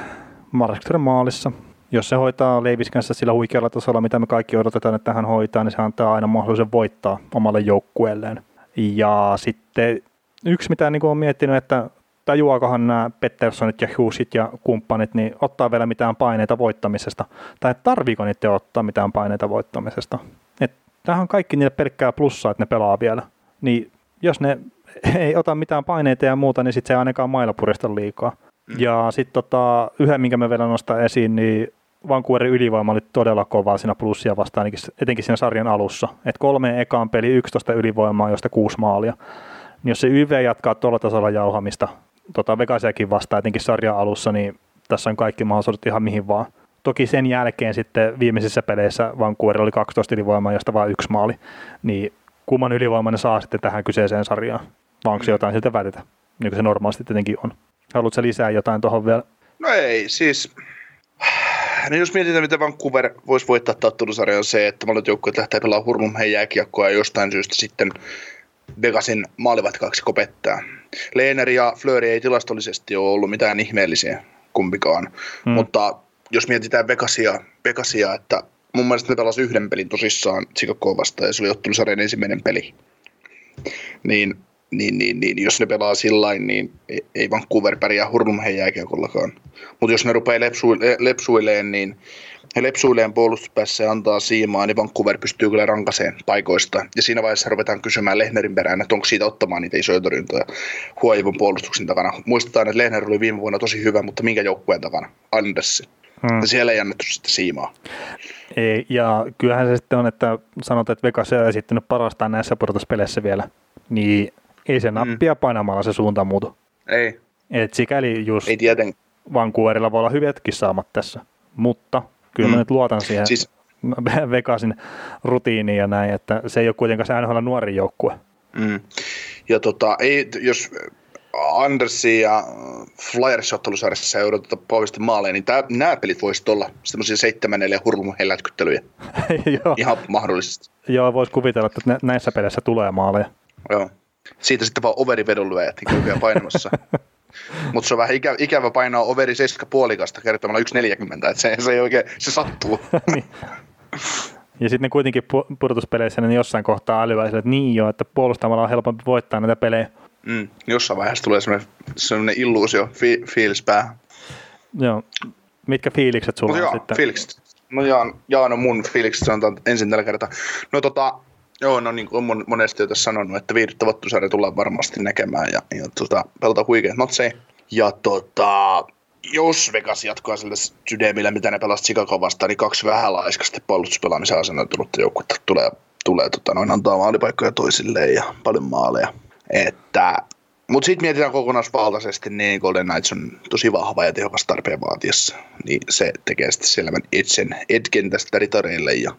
Markström maalissa. Jos se hoitaa Leivis kanssa sillä huikealla tasolla, mitä me kaikki odotetaan, että hän hoitaa, niin se antaa aina mahdollisuuden voittaa omalle joukkueelleen. Ja sitten yksi, mitä niin on miettinyt, että tajuakohan nämä Petterssonit ja Hughesit ja kumppanit, niin ottaa vielä mitään paineita voittamisesta, tai tarviiko niitä ottaa mitään paineita voittamisesta. Et tämähän on kaikki niille pelkkää plussaa, että ne pelaa vielä. Niin jos ne ei ota mitään paineita ja muuta, niin sitten se ei ainakaan mailla purista liikaa. Mm. Ja sitten tota, yhden, minkä me vielä nostan esiin, niin Vancouverin ylivoima oli todella kova siinä plussia vastaan, etenkin siinä sarjan alussa. Et kolme ekaan peli 11 ylivoimaa, josta kuusi maalia. Niin jos se YV jatkaa tuolla tasolla jauhamista, tota Vegasiakin vastaan etenkin sarjan alussa, niin tässä on kaikki mahdollisuudet ihan mihin vaan. Toki sen jälkeen sitten viimeisissä peleissä Vancouver oli 12 ylivoimaa, josta vain yksi maali. Niin kumman ylivoiman ne saa sitten tähän kyseiseen sarjaan? Vai onko se jotain siltä välitä, niin kuin se normaalisti tietenkin on? Haluatko lisää jotain tuohon vielä? No ei, siis No jos mietitään, mitä Vancouver voisi voittaa tattelusarjan, on se, että molemmat joukkueet lähtee pelaamaan hurlumheen jääkiekkoa ja jostain syystä sitten Vegasin maalivat kaksi kopettaa. Leener ja Fleury ei tilastollisesti ole ollut mitään ihmeellisiä kumpikaan, hmm. mutta jos mietitään Vegasia, Vegasia, että mun mielestä ne pelasivat yhden pelin tosissaan Chicagoa vastaan ja se oli ottelusarjan ensimmäinen peli, niin niin, niin, niin jos ne pelaa sillä niin ei Vancouver pärjää hurlumheen jääkiekollakaan. Mutta jos ne rupeaa lepsuile- lepsuileen, niin he lepsuileen puolustuspäässä ja antaa siimaa, niin Vancouver pystyy kyllä rankaseen paikoista. Ja siinä vaiheessa ruvetaan kysymään Lehnerin perään, että onko siitä ottamaan niitä isoja torjuntoja huojivun puolustuksen takana. Muistetaan, että Lehner oli viime vuonna tosi hyvä, mutta minkä joukkueen takana? Andersin. Hmm. Siellä ei annettu sitä siimaa. Ei, ja kyllähän se sitten on, että sanotaan, että Vegas on esittänyt parastaan näissä pudotuspeleissä vielä, niin ei se mm. nappia mm. painamalla se suunta muutu. Ei. Et sikäli just ei tieten. Vancouverilla voi olla hyvätkin saamat tässä, mutta kyllä mm. mä nyt luotan siihen siis... Vegasin rutiiniin ja näin, että se ei ole kuitenkaan se NHL nuori joukkue. Mm. Ja tota, ei, jos Andersin ja Flyers ottelusarjassa ei odoteta pauhisesti maaleja, niin tää, nämä pelit voisivat olla semmoisia 7-4 hurlumun hellätkyttelyjä. Joo. Ihan mahdollisesti. Joo, voisi kuvitella, että nä- näissä peleissä tulee maaleja. Joo. Siitä sitten vaan overivedonlyöjät niin kulkee painamassa. Mutta se on vähän ikä, ikävä painaa overi 7 puolikasta kertomalla 1,40, että se, se ei oikein, se sattuu. niin. Ja sitten kuitenkin pu- pudotuspeleissä ne jossain kohtaa älyvää sille, että niin joo, että puolustamalla on helpompi voittaa näitä pelejä. Mm, jossain vaiheessa tulee semmoinen, semmoinen illuusio, fi, fiilis päähän. Joo. Mitkä fiilikset sulla on joo, sitten? fiilikset. No jaan, jaan on mun fiilikset sanotaan ensin tällä kertaa. No tota, joo, no niin kuin mon, monesti jo tässä sanonut, että viihdyttävä ottelusarja tullaan varmasti näkemään ja, ja tota, pelataan huikeat notsei. Ja tota, jos Vegas jatkaa sillä sydämillä, mitä ne pelasivat Chicago vastaan, niin kaksi vähän laiskasti puolustuspelaamisen asennoitunutta joukkuetta tulee, tulee tota, noin antaa maalipaikkoja toisilleen ja paljon maaleja. Että mutta sitten mietitään kokonaisvaltaisesti, niin Golden Knights on tosi vahva ja tehokas tarpeen vaatiessa. Niin se tekee sitten selvän etsen, etken tästä ritareille. Ja,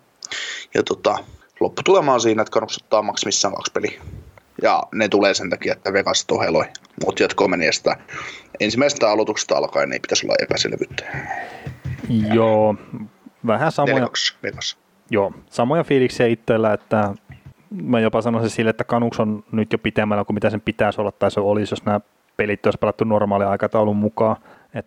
ja tota, lopputulema on siinä, että Canucks ottaa maksimissaan kaksi peliä. Ja ne tulee sen takia, että Vegas toheloi. Mutta jatkoa meni ja sitä ensimmäisestä aloituksesta alkaen ei pitäisi olla epäselvyyttä. Joo, vähän samoja, 4-2 Vegas. joo, samoja fiiliksiä itsellä, että mä jopa sanoisin sille, että Kanuks on nyt jo pitemmällä kuin mitä sen pitäisi olla, tai se olisi, jos nämä pelit olisi pelattu normaali aikataulun mukaan. Et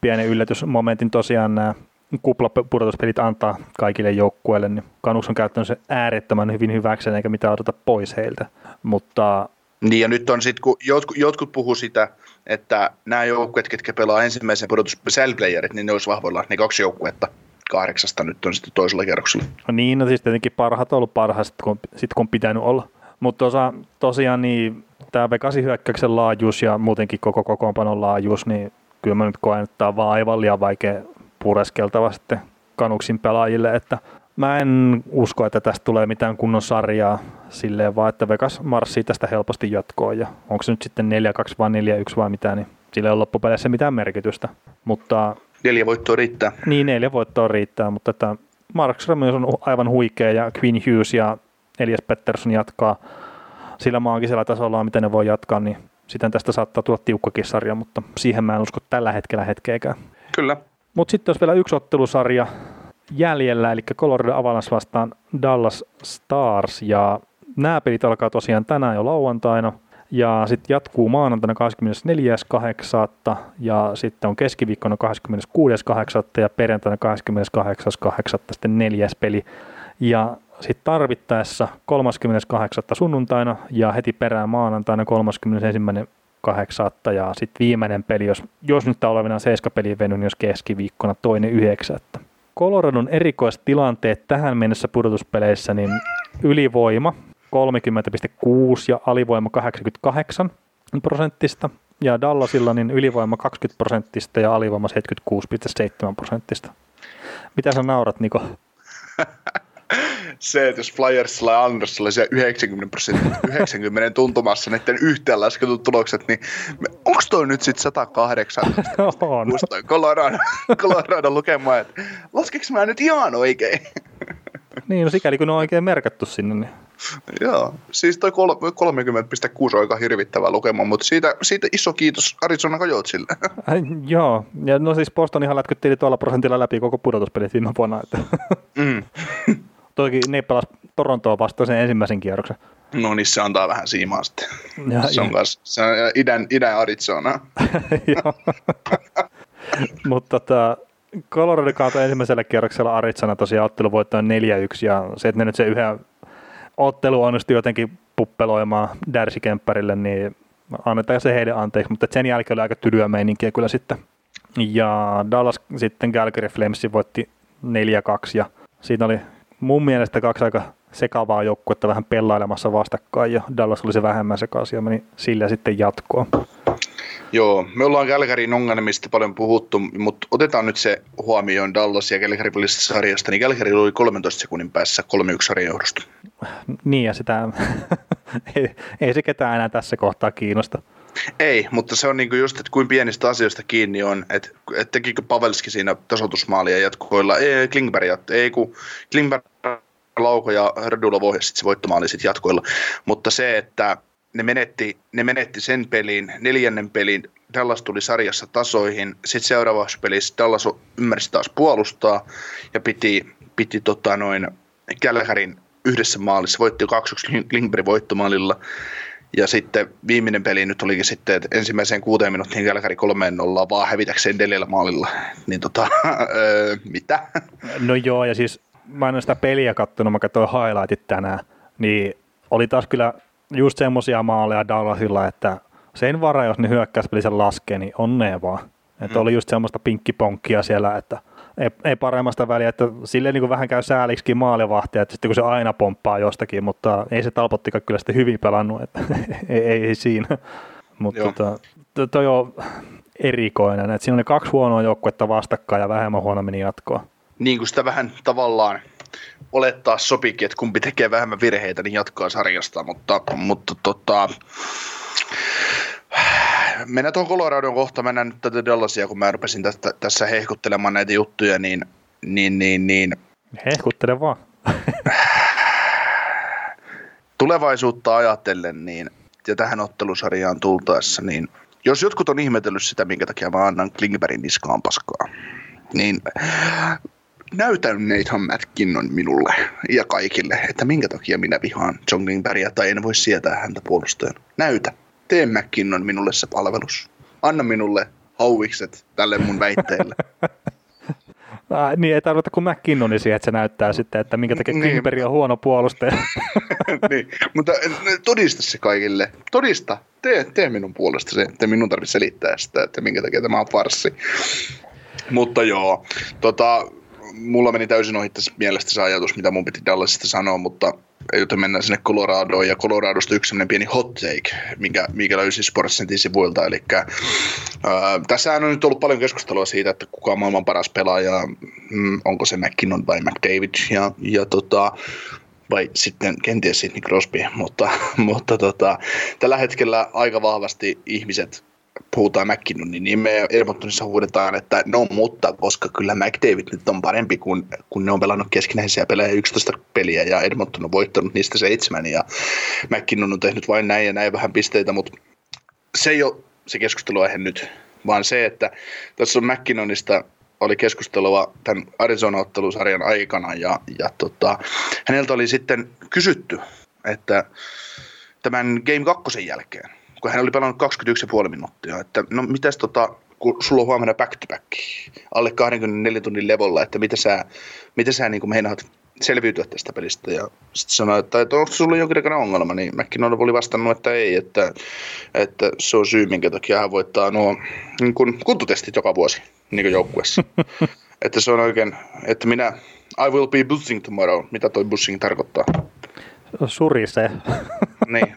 pienen yllätysmomentin tosiaan nämä kuplapudotuspelit antaa kaikille joukkueille, niin Kanuks on käyttänyt se äärettömän hyvin hyväkseen, eikä mitään odota pois heiltä. Mutta Niin ja nyt on sitten, kun jotkut, jotkut puhuu sitä, että nämä joukkueet, ketkä pelaa ensimmäisen pudotus playerit, niin ne olisi vahvoilla ne kaksi joukkuetta kahdeksasta nyt on sitten toisella kerroksella. No niin, no siis tietenkin parhaat on ollut parhaat, sit kun, sit kun on pitänyt olla. Mutta tosa, tosiaan niin tämä Vegasin hyökkäyksen laajuus ja muutenkin koko kokoonpanon laajuus, niin kyllä mä nyt koen, että tämä on vaan aivan liian vaikea pureskeltava sitten kanuksin pelaajille, että mä en usko, että tästä tulee mitään kunnon sarjaa silleen vaan, että Vegas marssii tästä helposti jatkoon ja onko se nyt sitten 4-2 vai 4-1 vai mitä, niin sillä ei ole loppupeleissä mitään merkitystä. Mutta Neljä voittoa riittää. niin, neljä voittoa riittää, mutta että Mark Ramos on aivan huikea ja Quinn Hughes ja Elias Pettersson jatkaa sillä maagisella tasolla, miten ne voi jatkaa, niin sitten tästä saattaa tulla tiukkakin sarja, mutta siihen mä en usko tällä hetkellä hetkeäkään. Kyllä. Mutta sitten olisi vielä yksi ottelusarja jäljellä, eli Colorado Avalanche vastaan Dallas Stars, ja nämä pelit alkaa tosiaan tänään jo lauantaina, ja sitten jatkuu maanantaina 24.8. ja sitten on keskiviikkona 26.8. ja perjantaina 28.8. sitten neljäs peli. Ja sitten tarvittaessa 38. sunnuntaina ja heti perään maanantaina 31.8. ja sitten viimeinen peli, jos, jos nyt tämä olevina seiskapeli veny, niin jos keskiviikkona toinen yhdeksättä. Coloradon erikoistilanteet tähän mennessä pudotuspeleissä, niin ylivoima 30,6 ja alivoima 88 prosenttista. Ja Dallasilla niin ylivoima 20 prosenttista ja alivoima 76,7 prosenttista. Mitä sä naurat, Niko? Se, että jos Flyersilla ja Andersilla se 90 prosenttia, 90 tuntumassa näiden yhteenlasketut tulokset, niin onko toi nyt sitten 108? On. Muistan Colorado, Colorado lukemaan, että laskeks mä nyt ihan oikein? Niin, no sikäli kun ne on oikein merkattu sinne, niin Joo, siis toi kol- 30,6 on aika hirvittävä lukema, mutta siitä, siitä iso kiitos Arizona Coyotesille. Joo. Ja no siis Boston ihan lätkytteli tuolla prosentilla läpi koko pudotuspelit viime vuonna. Että. Mm. Toki ne pelas Torontoa vastaan sen ensimmäisen kierroksen. No niin, se antaa vähän siimaa sitten. Ja, Se on, kans, se on idän, idän Arizona. Mutta tota, Colorado kaatoi ensimmäisellä kierroksella Arizona tosiaan otteluvoittoon 4-1 ja se, että ne nyt se yhden ottelu onnistui jotenkin puppeloimaan Darcy Kemperille, niin annetaan se heidän anteeksi, mutta sen jälkeen oli aika tylyä meininkiä kyllä sitten. Ja Dallas sitten Calgary Flamesin voitti 4-2 ja siinä oli mun mielestä kaksi aika sekavaa joukkuetta vähän pelailemassa vastakkain ja Dallas oli se vähemmän sekaisin ja meni sillä sitten jatkoon. Joo, me ollaan Calgaryn ongelmista paljon puhuttu, mutta otetaan nyt se huomioon Dallas ja Calgary välisestä sarjasta, niin Calgary oli 13 sekunnin päässä 3-1 sarjan johdosta. Niin ja sitä ei, ei se ketään enää tässä kohtaa kiinnosta. Ei, mutta se on niinku just, että kuin pienistä asioista kiinni on, että, että tekikö Pavelski siinä tasoitusmaalia jatkoilla, ei Klingberg, ei kun Klingberg lauko ja Radulov ohjasi sit se voittomaali sit jatkoilla, mutta se, että ne menetti, ne menetti sen pelin, neljännen pelin, Dallas tuli sarjassa tasoihin, sitten seuraavassa pelissä Dallas ymmärsi taas puolustaa ja piti, piti tota noin Kälkärin yhdessä maalissa, voitti 2-1 Lindbergin voittomaalilla. Ja sitten viimeinen peli nyt olikin sitten, että ensimmäiseen kuuteen minuuttiin Kälkäri kolmeen nollaa vaan hävitäkseen neljällä maalilla. Niin tota, öö, mitä? No joo, ja siis mä en ole sitä peliä kattonut, mä katsoin highlightit tänään, niin oli taas kyllä just semmoisia maaleja Dallasilla, että sen vara, jos ne hyökkäyspeli laskee, niin onnea vaan. Että mm. oli just semmoista pinkkiponkkia siellä, että ei, ei paremmasta väliä, että sille niin vähän käy sääliksikin maalivahtia, että sitten kun se aina pomppaa jostakin, mutta ei se Talpottikaan kyllä sitten hyvin pelannut, että ei, ei, ei siinä. Mutta tota, toi on erikoinen, että siinä oli kaksi huonoa joukkuetta vastakkain ja vähemmän huono meni jatkoa. Niin kuin sitä vähän tavallaan olettaa sopikin, että kumpi tekee vähemmän virheitä, niin jatkaa sarjasta, mutta, mutta tota, mennään tuohon Coloradon kohta, mennään nyt tätä Dallasia, kun mä rupesin tästä, tässä hehkuttelemaan näitä juttuja, niin, niin, niin, niin Hehkuttele vaan. tulevaisuutta ajatellen, niin, ja tähän ottelusarjaan tultaessa, niin jos jotkut on ihmetellyt sitä, minkä takia mä annan Klingbergin niskaan paskaa, niin näytän Nathan Mätkinnon minulle ja kaikille, että minkä takia minä vihaan John Klingbergia tai en voi sietää häntä puolustajana. Näytä. Tee McKinnon minulle se palvelus. Anna minulle hauvikset tälle mun väitteelle. Ah, niin ei tarvita kuin McKinnoni siihen, että se näyttää sitten, että minkä takia niin. Klingberg on huono puolustaja. niin, mutta todista se kaikille. Todista. Tee, tee minun puolesta se, että minun tarvitse selittää sitä, että minkä takia tämä on farssi. Mutta joo, tota, mulla meni täysin ohi tässä mielestä se ajatus, mitä mun piti Dallasista sanoa, mutta joten mennään sinne Coloradoon, ja Coloradosta yksi sellainen pieni hot take, mikä, mikä löysi Sportsentin sivuilta, eli ää, tässä on nyt ollut paljon keskustelua siitä, että kuka on maailman paras pelaaja, mm, onko se McKinnon vai McDavid, ja, ja tota, vai sitten kenties Sidney Crosby, mutta, mutta tota, tällä hetkellä aika vahvasti ihmiset puhutaan McKinnonin nimeä, Edmontonissa huudetaan, että no mutta, koska kyllä McDavid nyt on parempi, kun, kun ne on pelannut keskinäisiä pelejä 11 peliä ja Edmonton on voittanut niistä seitsemän ja McKinnon on tehnyt vain näin ja näin vähän pisteitä, mutta se ei ole se keskusteluaihe nyt, vaan se, että tässä on McKinnonista oli keskustelua tämän Arizona-ottelusarjan aikana ja, ja tota, häneltä oli sitten kysytty, että tämän Game 2 jälkeen, kun hän oli pelannut 21,5 minuuttia, että no mitäs tota, kun sulla on huomenna back to back, alle 24 tunnin levolla, että mitä sä, mitä sä niin meinaat selviytyä tästä pelistä. Ja sitten sanoi, että, että onko sulla jonkinlainen ongelma, niin McKinnon oli vastannut, että ei, että, että se on syy, minkä takia hän voittaa nuo niin kuin kuntotestit joka vuosi niin joukkueessa. että se on oikein, että minä, I will be buzzing tomorrow. Mitä toi buzzing tarkoittaa? Surise. niin.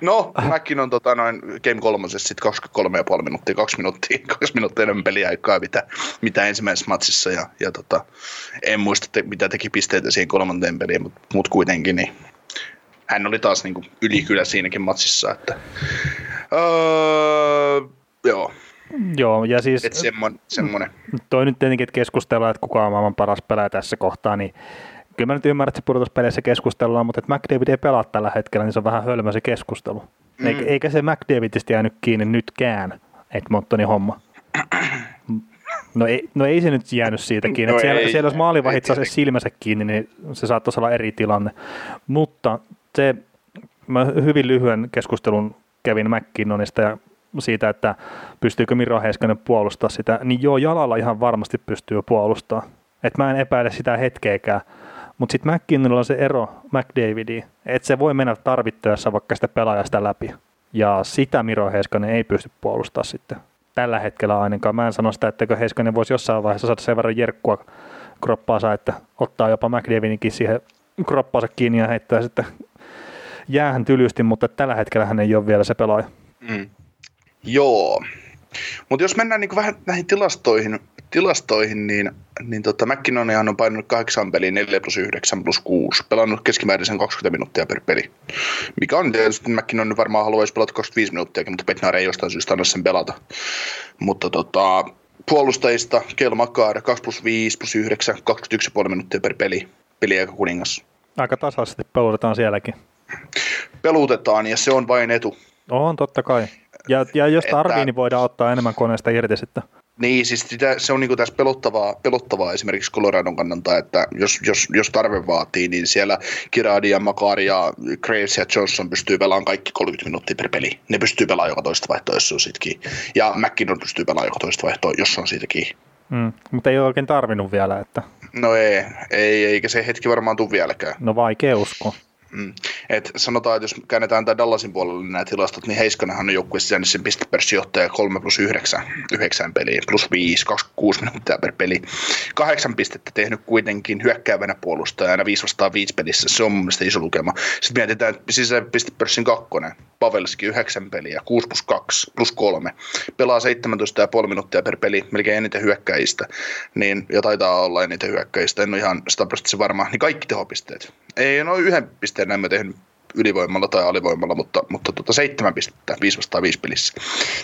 no, mäkin on tota, noin Game 3 sitten 23,5 minuuttia, 2 minuuttia, 2 minuuttia enemmän peliaikaa, mitä, mitä ensimmäisessä matsissa. Ja, ja tota, en muista, te, mitä teki pisteitä siihen kolmanteen peliin, mutta mut kuitenkin niin hän oli taas niin kuin ylikylä siinäkin matsissa. Että, öö, joo, Joo, ja siis... Et semmoinen, semmoinen. Toi nyt tietenkin, että keskustellaan, että kuka on maailman paras pelaaja tässä kohtaa, niin kyllä mä nyt ymmärrän, että se pudotuspeleissä keskustellaan, mutta että McDavid ei pelaa tällä hetkellä, niin se on vähän hölmö se keskustelu. Mm. Eikä, eikä se McDavidista jäänyt kiinni nytkään, Edmontonin homma. No ei, no ei se nyt jäänyt siitä kiinni. No siellä, ei, siellä jos maalivahit saa se silmänsä kiinni, niin se saattaisi olla eri tilanne. Mutta se, mä hyvin lyhyen keskustelun kävin McKinnonista ja siitä, että pystyykö Miro Heiskanen puolustaa sitä, niin joo, jalalla ihan varmasti pystyy puolustamaan. Et mä en epäile sitä hetkeäkään. Mutta sitten McKinnonilla on se ero McDavidiin, että se voi mennä tarvittaessa vaikka sitä pelaajasta läpi. Ja sitä Miro Heiskanen ei pysty puolustamaan sitten. Tällä hetkellä ainakaan. Mä en sano sitä, että Heiskanen voisi jossain vaiheessa saada sen verran jerkkua kroppaansa, että ottaa jopa McDavidinkin siihen kroppaansa kiinni ja heittää sitten jäähän tylysti, mutta tällä hetkellä hän ei ole vielä se pelaaja. Mm. Joo. Mutta jos mennään niinku vähän näihin tilastoihin, tilastoihin niin, niin tota, McKinnon on painanut kahdeksan peliä 4 plus 9 plus 6, pelannut keskimäärin 20 minuuttia per peli. Mikä on tietysti, McKinnon varmaan haluaisi pelata 25 minuuttia, mutta Petnar ei jostain syystä anna sen pelata. Mutta tota, puolustajista Kel Makar 2 plus 5 plus 9, 21,5 minuuttia per peli, peliaika kuningas. Aika tasaisesti pelataan sielläkin. pelutetaan ja se on vain etu. On, totta kai. Ja, ja jos tarvii, että, niin voidaan ottaa enemmän koneesta irti sitten. Niin, siis sitä, se on niin tässä pelottavaa, pelottavaa esimerkiksi Coloradon kannalta, että jos, jos, jos tarve vaatii, niin siellä Kiradi ja Makari ja Graves ja Johnson pystyy pelaamaan kaikki 30 minuuttia per peli. Ne pystyy pelaamaan joka toista vaihtoa, jos on siitäkin. Ja McKinnon pystyy pelaamaan joka toista vaihtoa, jos on siitäkin. Mm, mutta ei ole oikein tarvinnut vielä, että... No ei, ei, eikä se hetki varmaan tule vieläkään. No vaikea uskoa. Mm. Et sanotaan, että jos käännetään tämä Dallasin puolelle niin nämä tilastot, niin Heiskanenhan on joukkueessa jäänyt sen pistepörssijohtaja 3 plus 9, 9 peliä, plus 5, 26 minuuttia per peli. Kahdeksan pistettä tehnyt kuitenkin hyökkäävänä puolustajana 5 vastaan 5 pelissä, se on mun mielestä iso lukema. Sitten mietitään, sisäisen pistepörssin kakkonen, Pavelski 9 peliä, 6 plus 2 plus 3, pelaa 17,5 minuuttia per peli, melkein eniten hyökkäistä, niin, ja taitaa olla eniten hyökkäistä, en ole ihan 100 varma, niin kaikki tehopisteet. Ei noin yhden pisteen näin tehnyt ylivoimalla tai alivoimalla, mutta, mutta tota seitsemän pistettä 5 vastaan 5 pelissä.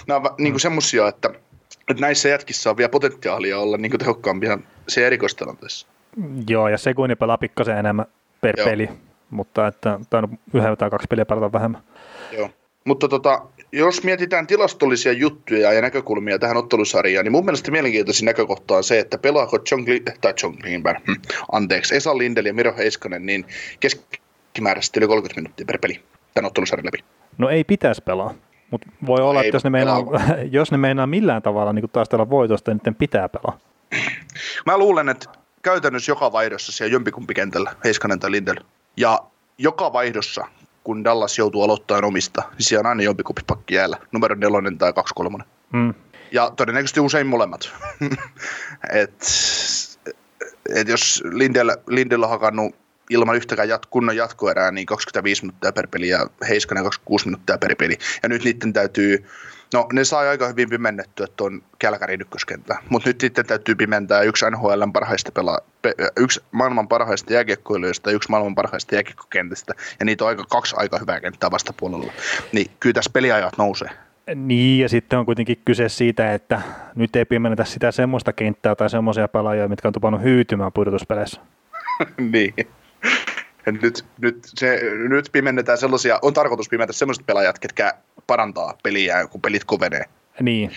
Nämä on niin kuin semmosia, että, että näissä jätkissä on vielä potentiaalia olla niin kuin tehokkaampia se erikoistilanteessa. Joo, ja sekunnit pelaa pikkasen enemmän per Joo. peli, mutta että tainnut yhden tai kaksi peliä pelata vähemmän. Joo, mutta tota, jos mietitään tilastollisia juttuja ja näkökulmia tähän ottelusarjaan, niin mun mielestä mielenkiintoisin näkökohta on se, että pelaako John, Gli- tai John Greenberg, hm, anteeksi, Esa Lindel ja Miro Heiskanen, niin keskimääräisesti yli 30 minuuttia per peli tämän ottelusarjan läpi. No ei pitäisi pelaa, mutta voi no olla, että jos ne, meinaa, jos ne meinaa millään tavalla niin taistella voitosta, niin niiden pitää pelaa. Mä luulen, että käytännössä joka vaihdossa siellä jompikumpi kentällä, Heiskanen tai Lindel, ja joka vaihdossa kun Dallas joutuu aloittamaan omista, niin siellä on aina jompikumpi pakki jäällä, numero nelonen tai kaksi kolmonen. Mm. Ja todennäköisesti usein molemmat. et, et jos Lindell, Lindell on hakannut ilman yhtäkään jat, kunnon jatkoerää, niin 25 minuuttia per peli ja Heiskanen 26 minuuttia per peli. Ja nyt niiden täytyy No ne saa aika hyvin pimennettyä tuon Kälkärin ykköskenttä, mutta nyt sitten täytyy pimentää yksi NHL parhaista pelaa, pe, yksi maailman parhaista jääkiekkoilijoista ja yksi maailman parhaista jääkiekkokentistä, ja niitä on aika, kaksi aika hyvää kenttää vastapuolella. Niin kyllä tässä peliajat nousee. Niin, ja sitten on kuitenkin kyse siitä, että nyt ei pimennetä sitä semmoista kenttää tai semmoisia pelaajia, mitkä on tupannut hyytymään pudotuspeleissä. niin. Nyt, nyt, se, nyt pimennetään sellaisia, on tarkoitus pimetä sellaiset pelaajat, ketkä parantaa peliä, kun pelit kovenee. Niin.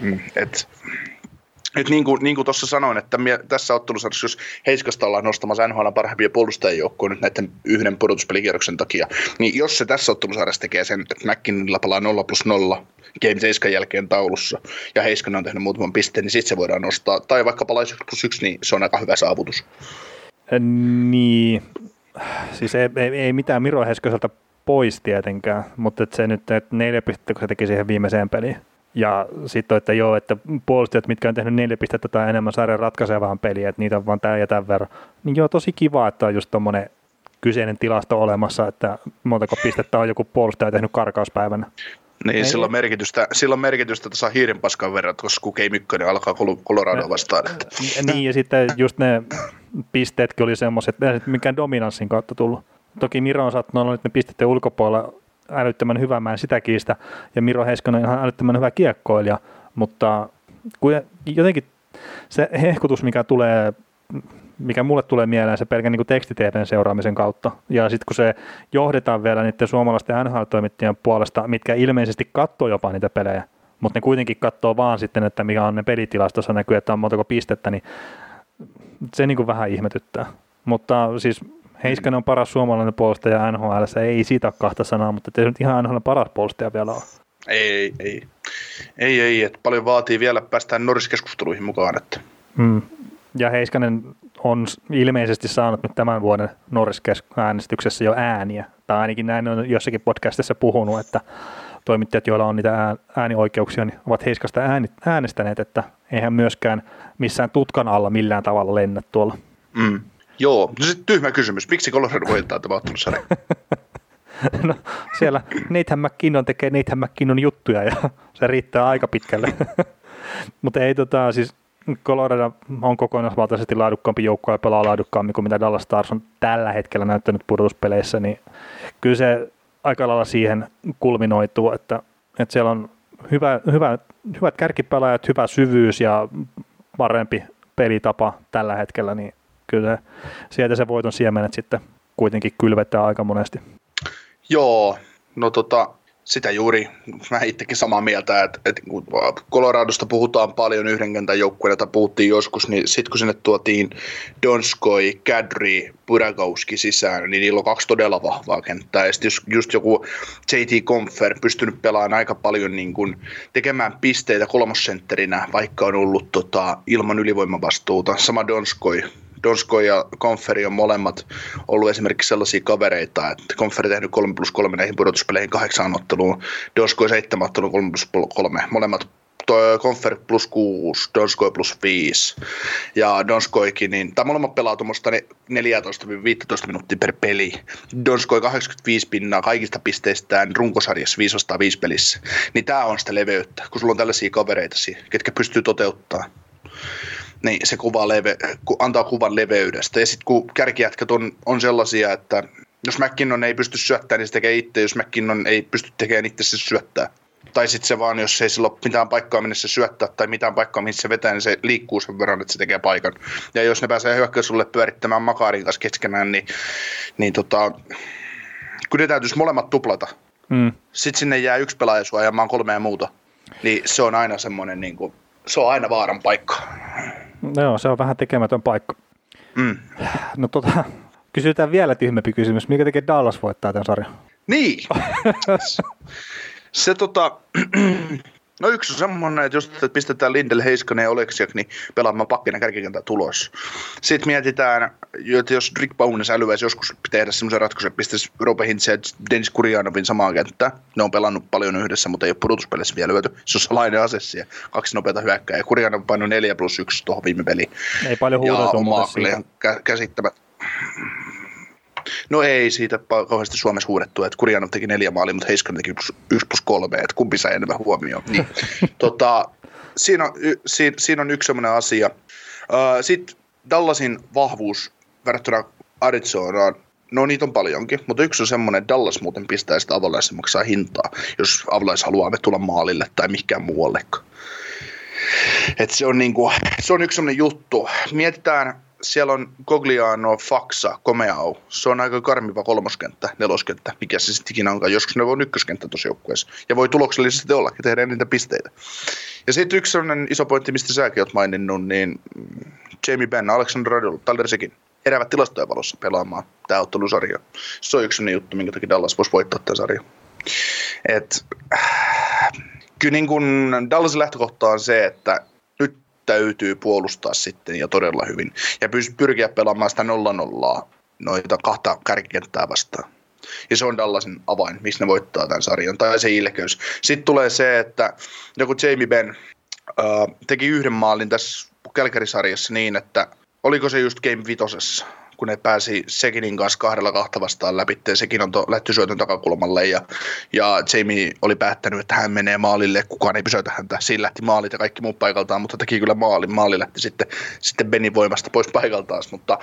Mm, et, et niin kuin, niin kuin tuossa sanoin, että mie, tässä ottelussa, jos Heiskasta ollaan nostamassa NHL parhaimpia puolustajien nyt näiden yhden pudotuspelikierroksen takia, niin jos se tässä ottelusarjassa tekee sen, että McKinnonilla pelaa 0 plus 0 Game 7 jälkeen taulussa, ja Heiskanen on tehnyt muutaman pisteen, niin sitten se voidaan nostaa. Tai vaikka palaisi 1 plus 1, niin se on aika hyvä saavutus. Niin, siis ei, ei, ei mitään Miro Heiskaselta pois tietenkään, mutta että se nyt, että neljä pistettä, kun se teki siihen viimeiseen peliin. Ja sitten että joo, että puolustajat, mitkä on tehnyt neljä pistettä tai enemmän sarjan ratkaisevaan peliä, että niitä on vaan tämän ja tämän verran. Niin joo, tosi kiva, että on just tuommoinen kyseinen tilasto olemassa, että montako pistettä on joku puolustaja tehnyt karkauspäivänä. Niin, Ei. sillä on merkitystä, sillä on merkitystä tuossa hiirenpaskan verran, koska kun Kei Mykkönen alkaa Colorado vastaan. Että. Niin, ja sitten just ne pisteetkin oli semmoiset, että ei mikään dominanssin kautta tullut. Toki Miro on saattanut olla nyt ne pisteiden ulkopuolella älyttömän hyvä, mä en sitä kiistä, ja Miro Heiskanen on ihan älyttömän hyvä kiekkoilija, mutta kun jotenkin se hehkutus, mikä tulee mikä mulle tulee mieleen, se pelkän niin tekstiteiden seuraamisen kautta. Ja sitten kun se johdetaan vielä niiden suomalaisten NHL-toimittajien puolesta, mitkä ilmeisesti katsoo jopa niitä pelejä, mutta ne kuitenkin katsoo vaan sitten, että mikä on ne pelitilastossa näkyy, että on montako pistettä, niin se niin kuin vähän ihmetyttää. Mutta siis Heiskanen on paras suomalainen puolustaja NHL, se ei siitä kahta sanaa, mutta ei nyt ihan NHL paras puolustaja vielä ole. Ei, ei. Ei, ei, että paljon vaatii vielä päästä Norris-keskusteluihin mukaan. Että. Mm. Ja Heiskanen on ilmeisesti saanut nyt tämän vuoden Norris-äänestyksessä jo ääniä, tai ainakin näin on jossakin podcastissa puhunut, että toimittajat, joilla on niitä äänioikeuksia, niin ovat Heiskasta äänestäneet, että eihän myöskään missään tutkan alla millään tavalla lennä tuolla. Mm. Joo, no sitten tyhmä kysymys. Miksi Colorado voittaa tämä ottelusarja? no siellä Nathan McKinnon tekee Nathan McKinnon juttuja ja se riittää aika pitkälle. Mutta ei tota, siis Colorado on kokonaisvaltaisesti laadukkaampi joukko ja pelaa laadukkaammin kuin mitä Dallas Stars on tällä hetkellä näyttänyt pudotuspeleissä, niin kyllä se aika lailla siihen kulminoituu, että, että siellä on hyvä, hyvä, hyvät kärkipelaajat, hyvä syvyys ja parempi pelitapa tällä hetkellä, niin kyllä sieltä se voiton siemenet sitten kuitenkin kylvetään aika monesti. Joo, no tota, sitä juuri, mä itsekin samaa mieltä, että, että kun Coloradosta puhutaan paljon yhden kentän joukkueena, tai puhuttiin joskus, niin sitten kun sinne tuotiin Donskoi, Kadri, Puragowski sisään, niin niillä on kaksi todella vahvaa kenttää. Ja just, just joku JT Confer pystynyt pelaamaan aika paljon niin kuin, tekemään pisteitä kolmosentterinä, vaikka on ollut tota, ilman ylivoimavastuuta. Sama Donskoi, Donsko ja Konferi on molemmat ollut esimerkiksi sellaisia kavereita, että Konferi tehnyt 3 plus 3 näihin pudotuspeleihin kahdeksan otteluun, Donsko 7 otteluun 3 plus 3, molemmat Konfer plus 6, Donskoi plus 5 ja Donskoikin, niin, tai molemmat pelaa tuommoista 14-15 minuuttia per peli. Donskoi 85 pinnaa kaikista pisteistään runkosarjassa 5 5 pelissä. Niin tämä on sitä leveyttä, kun sulla on tällaisia kavereita, ketkä pystyy toteuttamaan niin se kuva leve, antaa kuvan leveydestä. Ja sitten kun kärkijätkät on, on sellaisia, että jos McKinnon ei pysty syöttämään, niin se tekee itse. Jos McKinnon ei pysty tekemään itse, se syöttää. Tai sitten se vaan, jos ei sillä ole mitään paikkaa, minne se syöttää, tai mitään paikkaa, mihin se vetää, niin se liikkuu sen verran, että se tekee paikan. Ja jos ne pääsee hyökkäysulle pyörittämään Makarin kanssa keskenään, niin, niin tota, kun ne täytyisi molemmat tuplata, mm. sitten sinne jää yksi pelaaja suojaamaan kolmea muuta, niin se on aina semmoinen, niin kuin, se on aina vaaran paikka. Joo, se on vähän tekemätön paikka. Mm. No tota, kysytään vielä tyhmempi kysymys. Mikä tekee Dallas voittaa tämän sarjan? Niin. se tota, No yksi on semmoinen, että jos pistetään Lindel, Heiskanen ja Oleksiak, niin pelaamaan pakkina kärkikentän tulos. Sitten mietitään, että jos Rick Bowness älyväisi joskus tehdä semmoisen ratkaisun, että pistäisi Robe Hintze ja Dennis Kurjanovin samaan kenttään. Ne on pelannut paljon yhdessä, mutta ei ole pudotuspelissä vielä lyöty. Se on salainen ase siellä. Kaksi nopeata hyökkää ja Kurjanov painoi 4 plus 1 tuohon viime peliin. Ei paljon huudeltu, mutta siitä. Käsittämät No ei siitä kauheasti Suomessa huudettu, että Kurjanov teki neljä maalia, mutta Heiskanen teki yksi plus kolme, että kumpi sai enemmän huomioon. Niin. tota, siinä, on, siinä, siinä on yksi sellainen asia. Sitten Dallasin vahvuus verrattuna Arizonaan, no niitä on paljonkin, mutta yksi on semmoinen, että Dallas muuten pistää sitä Avalanche maksaa hintaa, jos Avalanche haluaa tulla maalille tai mihinkään muuallekaan. Et se, on niinku, se on yksi semmoinen juttu. Mietitään, siellä on Gogliano, Faxa, Komeau. Se on aika karmiva kolmoskenttä, neloskenttä, mikä se sitten ikinä onkaan. Joskus ne voi ykköskenttä tosi joukkueessa. Ja voi tuloksellisesti olla tehdä niitä pisteitä. Ja sitten yksi sellainen iso pointti, mistä säkin oot maininnut, niin Jamie Benn, Alexander Radul, Taldersekin erävät tilastojen valossa pelaamaan tämä ottelusarja. Se on yksi juttu, minkä takia Dallas voisi voittaa tämä sarja. Et, äh, kyllä niin kun Dallasin lähtökohta on se, että täytyy puolustaa sitten ja todella hyvin. Ja pyrkiä pelaamaan sitä 0-0 noita kahta kärkikenttää vastaan. Ja se on Dallasin avain, missä ne voittaa tämän sarjan, tai se ilkeys. Sitten tulee se, että joku Jamie Benn äh, teki yhden maalin tässä Kälkärisarjassa niin, että oliko se just Game Vitosessa, kun ne pääsi Sekinin kanssa kahdella kahta vastaan läpi. Sekin on to, lähti syötön takakulmalle ja, ja Jamie oli päättänyt, että hän menee maalille, kukaan ei pysäytä häntä. Siinä lähti maalit ja kaikki muut paikaltaan, mutta teki kyllä maalin. Maali lähti sitten, sitten Benin voimasta pois paikaltaan, mutta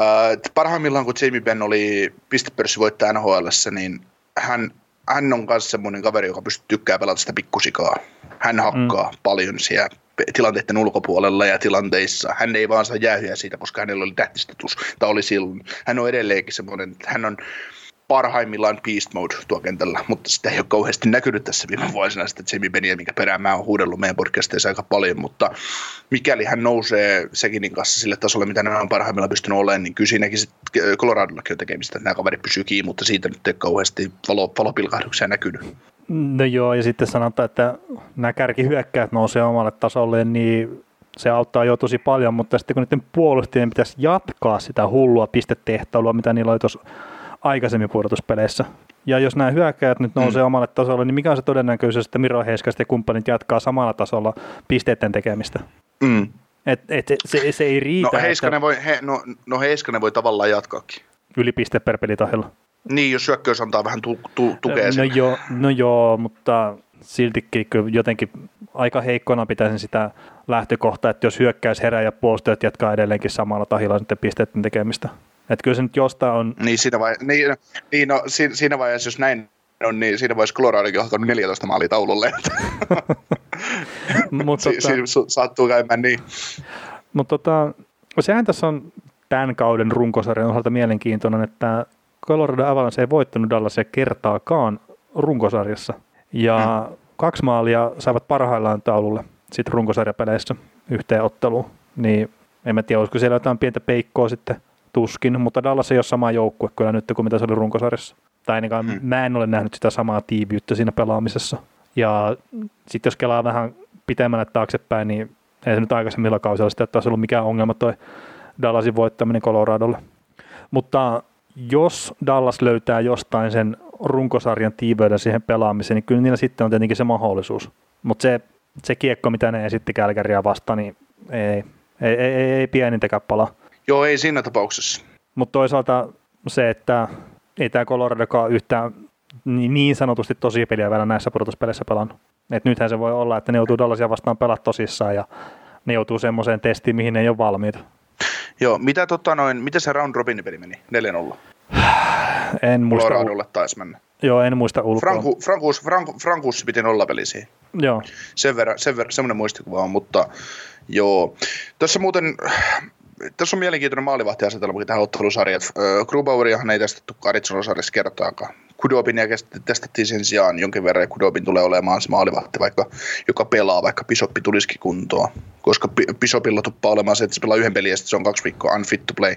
äh, parhaimmillaan kun Jamie Ben oli pistepörssivoittaja NHL, niin hän, hän on myös semmoinen kaveri, joka pystyy tykkää pelata sitä pikkusikaa. Hän hakkaa mm. paljon siellä tilanteiden ulkopuolella ja tilanteissa. Hän ei vaan saa jäähyä siitä, koska hänellä oli tähtistatus, tai oli silloin. Hän on edelleenkin semmoinen, että hän on parhaimmillaan beast mode tuo kentällä, mutta sitä ei ole kauheasti näkynyt tässä viime vuosina sitä Jamie Benia, mikä perään mä oon huudellut meidän podcasteissa aika paljon, mutta mikäli hän nousee Sekinin kanssa sille tasolle, mitä nämä on parhaimmillaan pystynyt olemaan, niin kyllä siinäkin sitten Coloradollakin on tekemistä, että nämä kaverit pysyy kiinni, mutta siitä nyt ei kauheasti valo, valopilkahduksia näkynyt. No joo, ja sitten sanotaan, että nämä kärkihyökkäät nousee omalle tasolle, niin se auttaa jo tosi paljon, mutta sitten kun niiden puolustajien pitäisi jatkaa sitä hullua pistetehtailua, mitä niillä oli tuossa aikaisemmin pudotuspeleissä. Ja jos nämä hyökkäjät nyt nousee mm. omalle tasolle, niin mikä on se todennäköisyys, että Miro Heiskasta ja kumppanit jatkaa samalla tasolla pisteiden tekemistä? Mm. Et, et, se, se, ei riitä. No Heiskanen, että... voi, he, no, no Heiskanen voi tavallaan jatkaakin. Yli piste per pelitahilla. Niin, jos syökkäys antaa vähän tu- tu- tukea no, joo, no joo, mutta siltikin jotenkin aika heikkona pitäisin sitä lähtökohtaa, että jos hyökkäys herää ja puolustajat jatkaa edelleenkin samalla tahilla sitten pisteiden tekemistä. Että kyllä se nyt jostain on... Niin siinä, vai, niin, niin no, siinä, siinä vaiheessa, jos näin on, niin siinä vaiheessa Coloradokin on ottanut 14 maalia taululle. Mutta si, tota, si, sattuu käymään niin. Mutta tota, sehän tässä on tämän kauden runkosarjan osalta mielenkiintoinen, että Colorado Avalanche ei voittanut Dallasia kertaakaan runkosarjassa. Ja hmm. kaksi maalia saivat parhaillaan taululle sitten runkosarjapeleissä yhteen otteluun. Niin en mä tiedä, olisiko siellä jotain pientä peikkoa sitten tuskin, mutta Dallas ei ole sama joukkue kyllä nyt kuin mitä se oli runkosarjassa. Tai ainakaan hmm. mä en ole nähnyt sitä samaa tiiviyttä siinä pelaamisessa. Ja sitten jos kelaa vähän pitemmälle taaksepäin, niin ei se nyt aikaisemmilla kausilla sitten, että olisi ollut mikään ongelma toi Dallasin voittaminen Coloradolle. Mutta jos Dallas löytää jostain sen runkosarjan tiiveyden siihen pelaamiseen, niin kyllä niillä sitten on tietenkin se mahdollisuus. Mutta se, se kiekko, mitä ne esitti Kälkäriä vastaan, niin ei, ei, ei, ei, ei pienintäkään palaa. Joo, ei siinä tapauksessa. Mutta toisaalta se, että ei tämä Coloradokaan yhtään niin sanotusti tosi peliä vielä näissä pudotuspeleissä pelannut. Et nythän se voi olla, että ne joutuu Dallasia vastaan pelata tosissaan ja ne joutuu semmoiseen testiin, mihin ne ei ole valmiita. Joo, mitä tota noin, miten se round robin peli meni? 4-0. En muista. Coloradolle taisi mennä. Joo, en muista ulkoa. Franku, Frankus, Franku, Frankus piti nollapeli siihen. Joo. Sen verran, sen verran, semmoinen muistikuva on, mutta joo. Tässä muuten, tässä on mielenkiintoinen maalivahtiasetelma tähän ottelusarjat. Grubaueriahan ei testattu Arizona-sarjassa kertaakaan. Kudobin ja testattiin sen sijaan jonkin verran, ja Kudobin tulee olemaan se maalivahti, vaikka, joka pelaa, vaikka Pisoppi tulisikin kuntoon. Koska Pisopilla tuppaa olemaan se, että se pelaa yhden pelin ja sitten se on kaksi viikkoa unfit to play.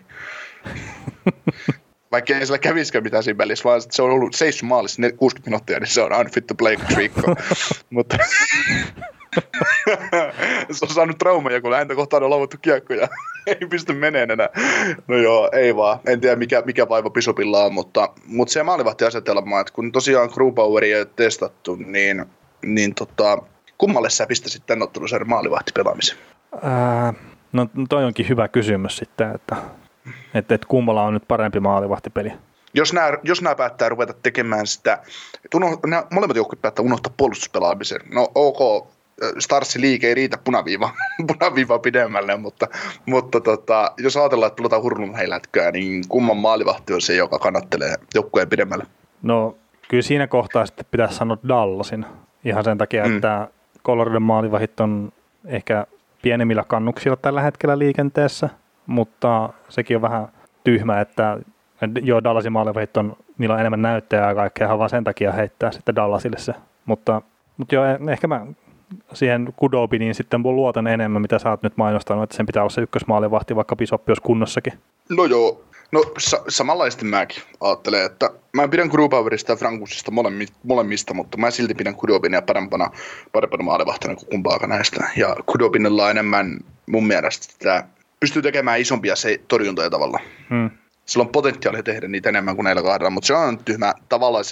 vaikka ei sillä kävisikään mitään siinä välissä, vaan se on ollut seissyt maalissa 60 minuuttia, niin se on unfit to play kaksi viikkoa. Mutta se on saanut traumaja, kun häntä kohtaan on lauvattu kiekkoja. ei pysty meneen enää. No joo, ei vaan. En tiedä mikä, mikä vaiva Pisopilla on, mutta, mutta se maalivahtiasetelma, että kun tosiaan Grubaueri ei ole testattu, niin, niin tota, kummalle sä pistäisit tämän ottelusarjan maalivahtipelaamisen? Ää, no toi onkin hyvä kysymys sitten, että, että, että kummalla on nyt parempi maalivahtipeli. Jos nämä, jos nämä päättää ruveta tekemään sitä, että uno, nämä molemmat joukkueet päättää unohtaa puolustuspelaamisen. No ok, Starsin liike ei riitä punaviiva, punaviiva pidemmälle, mutta, mutta tota, jos ajatellaan, että pelataan hurlumheilätköä, niin kumman maalivahti on se, joka kannattelee joukkueen pidemmälle? No kyllä siinä kohtaa sitten pitäisi sanoa Dallasin ihan sen takia, mm. että Coloradon maalivahit on ehkä pienemmillä kannuksilla tällä hetkellä liikenteessä, mutta sekin on vähän tyhmä, että joo, Dallasin maalivahit on, niillä on enemmän näyttäjää ja kaikkea, vaan sen takia heittää sitten Dallasille se. Mutta, mutta joo, ehkä mä siihen Kudobiniin sitten luotan enemmän, mitä sä oot nyt mainostanut, että sen pitää olla se ykkösmaalivahti, vaikka Pisoppi olisi kunnossakin. No joo, no sa- samanlaisesti mäkin ajattelen, että mä pidän Grubauerista ja Frankusista molemmista, mutta mä silti pidän Kudobinia parempana, parempana maalivahtina kuin kumpaakaan näistä. Ja Kudobinilla on enemmän mun mielestä sitä, pystyy tekemään isompia se torjuntoja tavalla. Hmm sillä on potentiaalia tehdä niitä enemmän kuin näillä kahdella, mutta se on tyhmä, tavallaan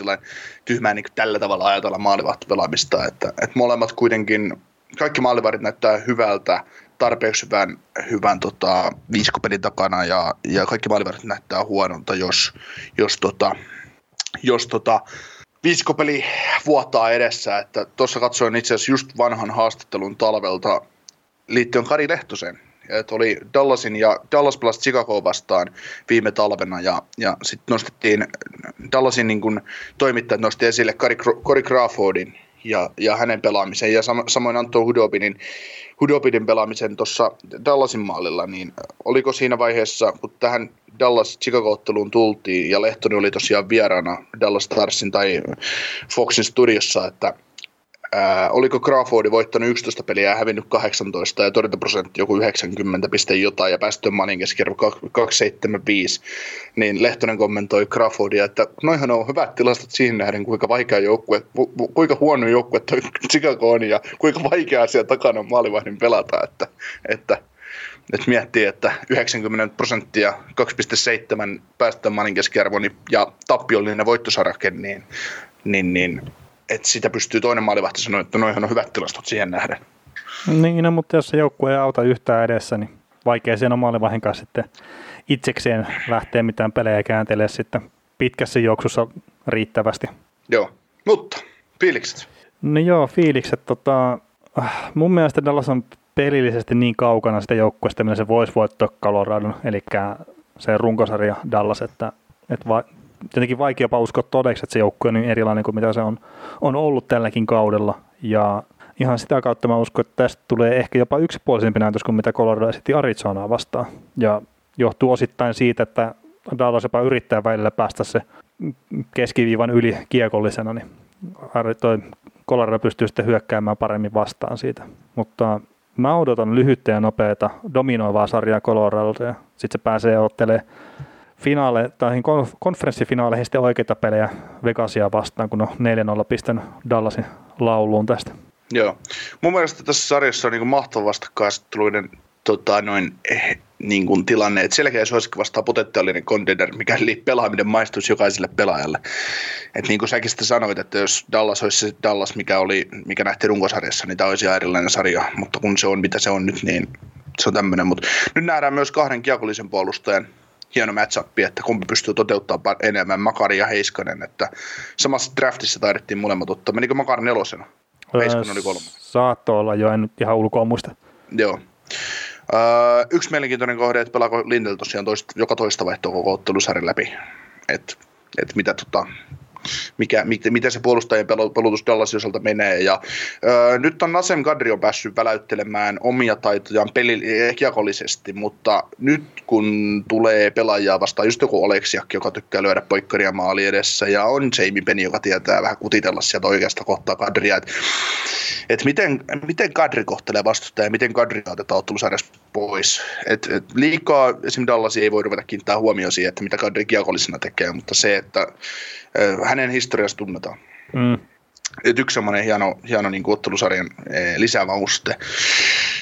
tyhmää niin tällä tavalla ajatella maalivahtipelaamista, että, että molemmat kuitenkin, kaikki maalivahdit näyttää hyvältä, tarpeeksi hyvän, hyvän tota, viiskopelin takana ja, ja kaikki maalivahdit näyttää huonolta, jos, jos, tota, jos tota, viiskopeli vuotaa edessä, että tuossa katsoin itse asiassa just vanhan haastattelun talvelta liittyen Kari Lehtoseen, että oli Dallasin ja Dallas pelasi Chicago vastaan viime talvena ja, ja sitten nostettiin Dallasin niin kun, toimittajat nosti esille Cory Crawfordin ja, ja hänen pelaamisen ja sam, samoin Anto Hudobinin, Hudobinin pelaamisen tuossa Dallasin maalilla, niin oliko siinä vaiheessa, kun tähän Dallas Chicago-otteluun tultiin ja Lehtonen oli tosiaan vieraana Dallas Starsin tai Foxin studiossa, että Ää, oliko Crawfordi voittanut 11 peliä ja hävinnyt 18 ja torjuntaprosentti joku 90 piste jotain ja päästy manin keskiarvo 275, niin Lehtonen kommentoi Crawfordia, että noihan on hyvät tilastot siihen nähden, kuinka vaikea joukkue, kuinka huono joukkue toi Chicago on ja kuinka vaikea asia takana on maalivahdin pelata, että, että että miettii, että 90 prosenttia 2,7 päästöön manin keskiarvo niin, ja tappiollinen voittosarake, niin, niin, niin että sitä pystyy toinen maalivahti sanoa, että noihan on hyvät tilastot siihen nähden. Niin, no, mutta jos se joukkue ei auta yhtään edessä, niin vaikea siinä on maalivahin kanssa sitten itsekseen lähteä mitään pelejä kääntelee sitten pitkässä juoksussa riittävästi. Joo, mutta fiilikset? No joo, fiilikset. Tota, mun mielestä Dallas on pelillisesti niin kaukana sitä joukkueesta, millä se voisi voittaa Coloradon, eli se runkosarja Dallas, että, että va, tietenkin vaikea uskoa todeksi, että se joukkue on niin erilainen kuin mitä se on, on ollut tälläkin kaudella. Ja ihan sitä kautta mä uskon, että tästä tulee ehkä jopa yksipuolisempi näytös kuin mitä Colorado esitti Arizonaa vastaan. Ja johtuu osittain siitä, että Dallas jopa yrittää välillä päästä se keskiviivan yli kiekollisena, niin toi Colorado pystyy sitten hyökkäämään paremmin vastaan siitä. Mutta mä odotan lyhyttä ja nopeata dominoivaa sarjaa Coloradolta ja sitten se pääsee ottelemaan finaale, tai konferenssifinaaleihin sitten oikeita pelejä Vegasia vastaan, kun on 4-0 pistän Dallasin lauluun tästä. Joo. Mun mielestä tässä sarjassa on niin mahtava vastakkainasetteluiden tota, noin, eh, niin kuin tilanne, että selkeä suosikki vastaa potentiaalinen contender, mikäli pelaaminen maistuisi jokaiselle pelaajalle. Et niin kuin säkin sitten sanoit, että jos Dallas olisi se Dallas, mikä, oli, mikä nähtiin runkosarjassa, niin tämä olisi erilainen sarja, mutta kun se on mitä se on nyt, niin se on tämmöinen. Mutta nyt nähdään myös kahden kiekollisen puolustajan hieno matchup, että kumpi pystyy toteuttamaan enemmän, Makari ja Heiskanen, että samassa draftissa taidettiin molemmat ottaa. Menikö Makari nelosena? Heiskanen oli kolme. Saattoi olla jo, en nyt ihan ulkoa muista. Joo. Öö, yksi mielenkiintoinen kohde, että pelaako Lindel tosiaan toista, joka toista vaihtoa koko ottelusarjan läpi. Että et mitä tota, mikä, miten, miten se puolustajien pelutus Dallasin osalta menee. Ja, öö, nyt on Nasem Kadri on päässyt väläyttelemään omia taitojaan peli, kiekollisesti, mutta nyt kun tulee pelaajia vastaan, just joku Oleksiak, joka tykkää lyödä poikkaria maali edessä, ja on Jamie Penny, joka tietää vähän kutitella sieltä oikeasta kohtaa Kadria, että et miten, miten Kadri kohtelee vastustajaa ja miten Kadri otetaan ottelusarjassa pois. Et, et liikaa esimerkiksi Dallasi ei voi ruveta kiinnittää huomioon siihen, että mitä Kadri kiekollisena tekee, mutta se, että hänen historiasta tunnetaan. Mm. Et yksi semmoinen hieno, hieno niin ottelusarjan lisävauste.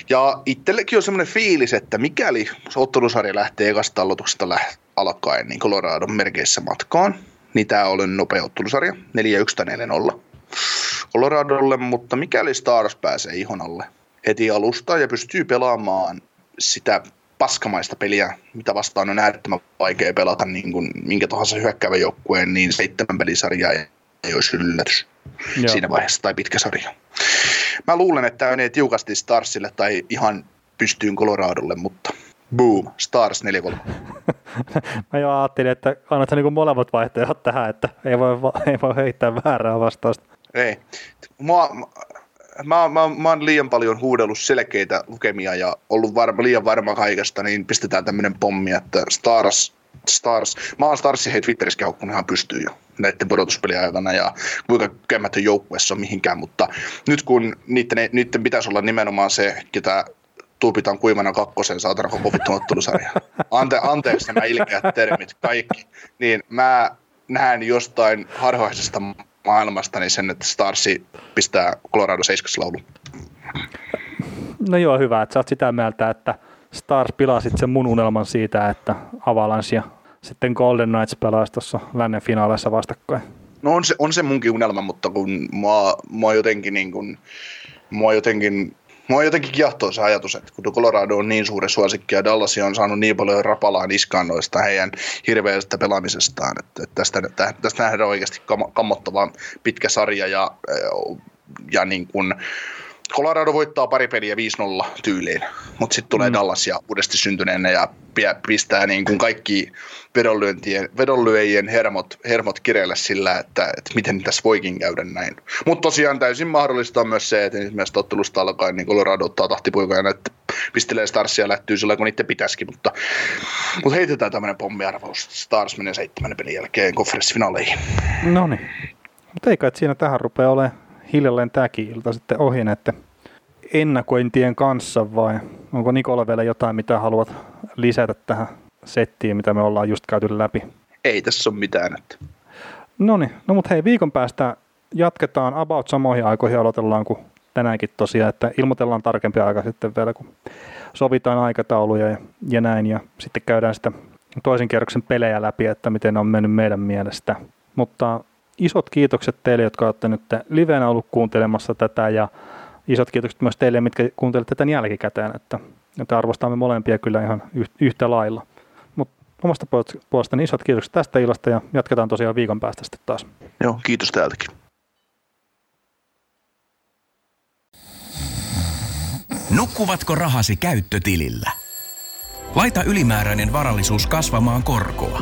Ja itsellekin on semmoinen fiilis, että mikäli ottelusarja lähtee ekasta aloituksesta läht- alkaen niin Coloradon merkeissä matkaan, niin tämä on nopea ottelusarja, 4-1 tai 4-0 Coloradolle, mutta mikäli Stars pääsee ihon alle heti alusta ja pystyy pelaamaan sitä paskamaista peliä, mitä vastaan on äärettömän vaikea pelata niin kuin minkä tahansa hyökkäävän joukkueen, niin seitsemän pelisarjaa ei olisi yllätys Joo. siinä vaiheessa tai pitkä sarja. Mä luulen, että menee tiukasti Starsille tai ihan pystyyn Coloradolle, mutta boom, Stars 4-3. Mä jo ajattelin, että annat niin molemmat vaihtoehdot tähän, että ei voi, ei voi heittää väärää vastausta. Ei. Mua, mä, mä, mä oon liian paljon huudellut selkeitä lukemia ja ollut varma, liian varma kaikesta, niin pistetään tämmöinen pommi, että Stars, Stars, mä oon Starsin hei Twitterissä kehukkunut ihan pystyy jo näiden pudotuspelien aikana ja kuinka käymätön joukkueessa on mihinkään, mutta nyt kun niiden, niiden pitäisi olla nimenomaan se, ketä tuupitaan kuivana kakkosen saatana koko vittu ottelusarja. Ante, anteeksi nämä ilkeät termit, kaikki. Niin mä näen jostain harhaisesta maailmasta, niin sen, että Starsi pistää Colorado 7 laulu. No joo, hyvä, että sä oot sitä mieltä, että Stars pilasit sen mun unelman siitä, että Avalanche ja sitten Golden Knights pelaisi tuossa lännen finaaleissa vastakkain. No on se, on se munkin unelma, mutta kun mua, mua jotenkin niin kun, mua jotenkin Mua jotenkin kiehtoo se ajatus, että kun Colorado on niin suuri suosikki ja Dallas on saanut niin paljon rapalaa niskaan noista heidän hirveästä pelaamisestaan, että, että tästä, tästä nähdään oikeasti kammottava pitkä sarja ja, ja niin kuin, Colorado voittaa pari peliä 5-0 tyyliin, mutta sitten tulee mm. Dallas ja uudesti syntyneenä ja pistää niin kuin kaikki vedonlyöjien hermot, hermot kireelle sillä, että, että miten tässä voikin käydä näin. Mutta tosiaan täysin mahdollista on myös se, että ensimmäisestä ottelusta alkaen niin Colorado ottaa tahtipuikoja että pistelee Starsia lättyy sillä kun niiden pitäisikin, mutta, mutta heitetään tämmöinen pommiarvaus. Stars menee seitsemän pelin jälkeen konferenssifinaaleihin. No niin. Mutta eikä, että siinä tähän rupeaa olemaan hiljalleen tämäkin ilta sitten ohi näiden ennakointien kanssa vai onko Nikola vielä jotain, mitä haluat lisätä tähän settiin, mitä me ollaan just käyty läpi? Ei tässä ole mitään. Että... No niin, no mutta hei viikon päästä jatketaan about samoihin aikoihin aloitellaan kuin tänäänkin tosiaan, että ilmoitellaan tarkempi aika sitten vielä, kun sovitaan aikatauluja ja, ja näin, ja sitten käydään sitä toisen kierroksen pelejä läpi, että miten ne on mennyt meidän mielestä. Mutta isot kiitokset teille, jotka olette nyt livenä ollut kuuntelemassa tätä ja isot kiitokset myös teille, mitkä kuuntelette tämän jälkikäteen, että, että arvostamme molempia kyllä ihan yhtä lailla. Mutta omasta puolestani isot kiitokset tästä illasta ja jatketaan tosiaan viikon päästä sitten taas. Joo, kiitos täältäkin. Nukkuvatko rahasi käyttötilillä? Laita ylimääräinen varallisuus kasvamaan korkoa.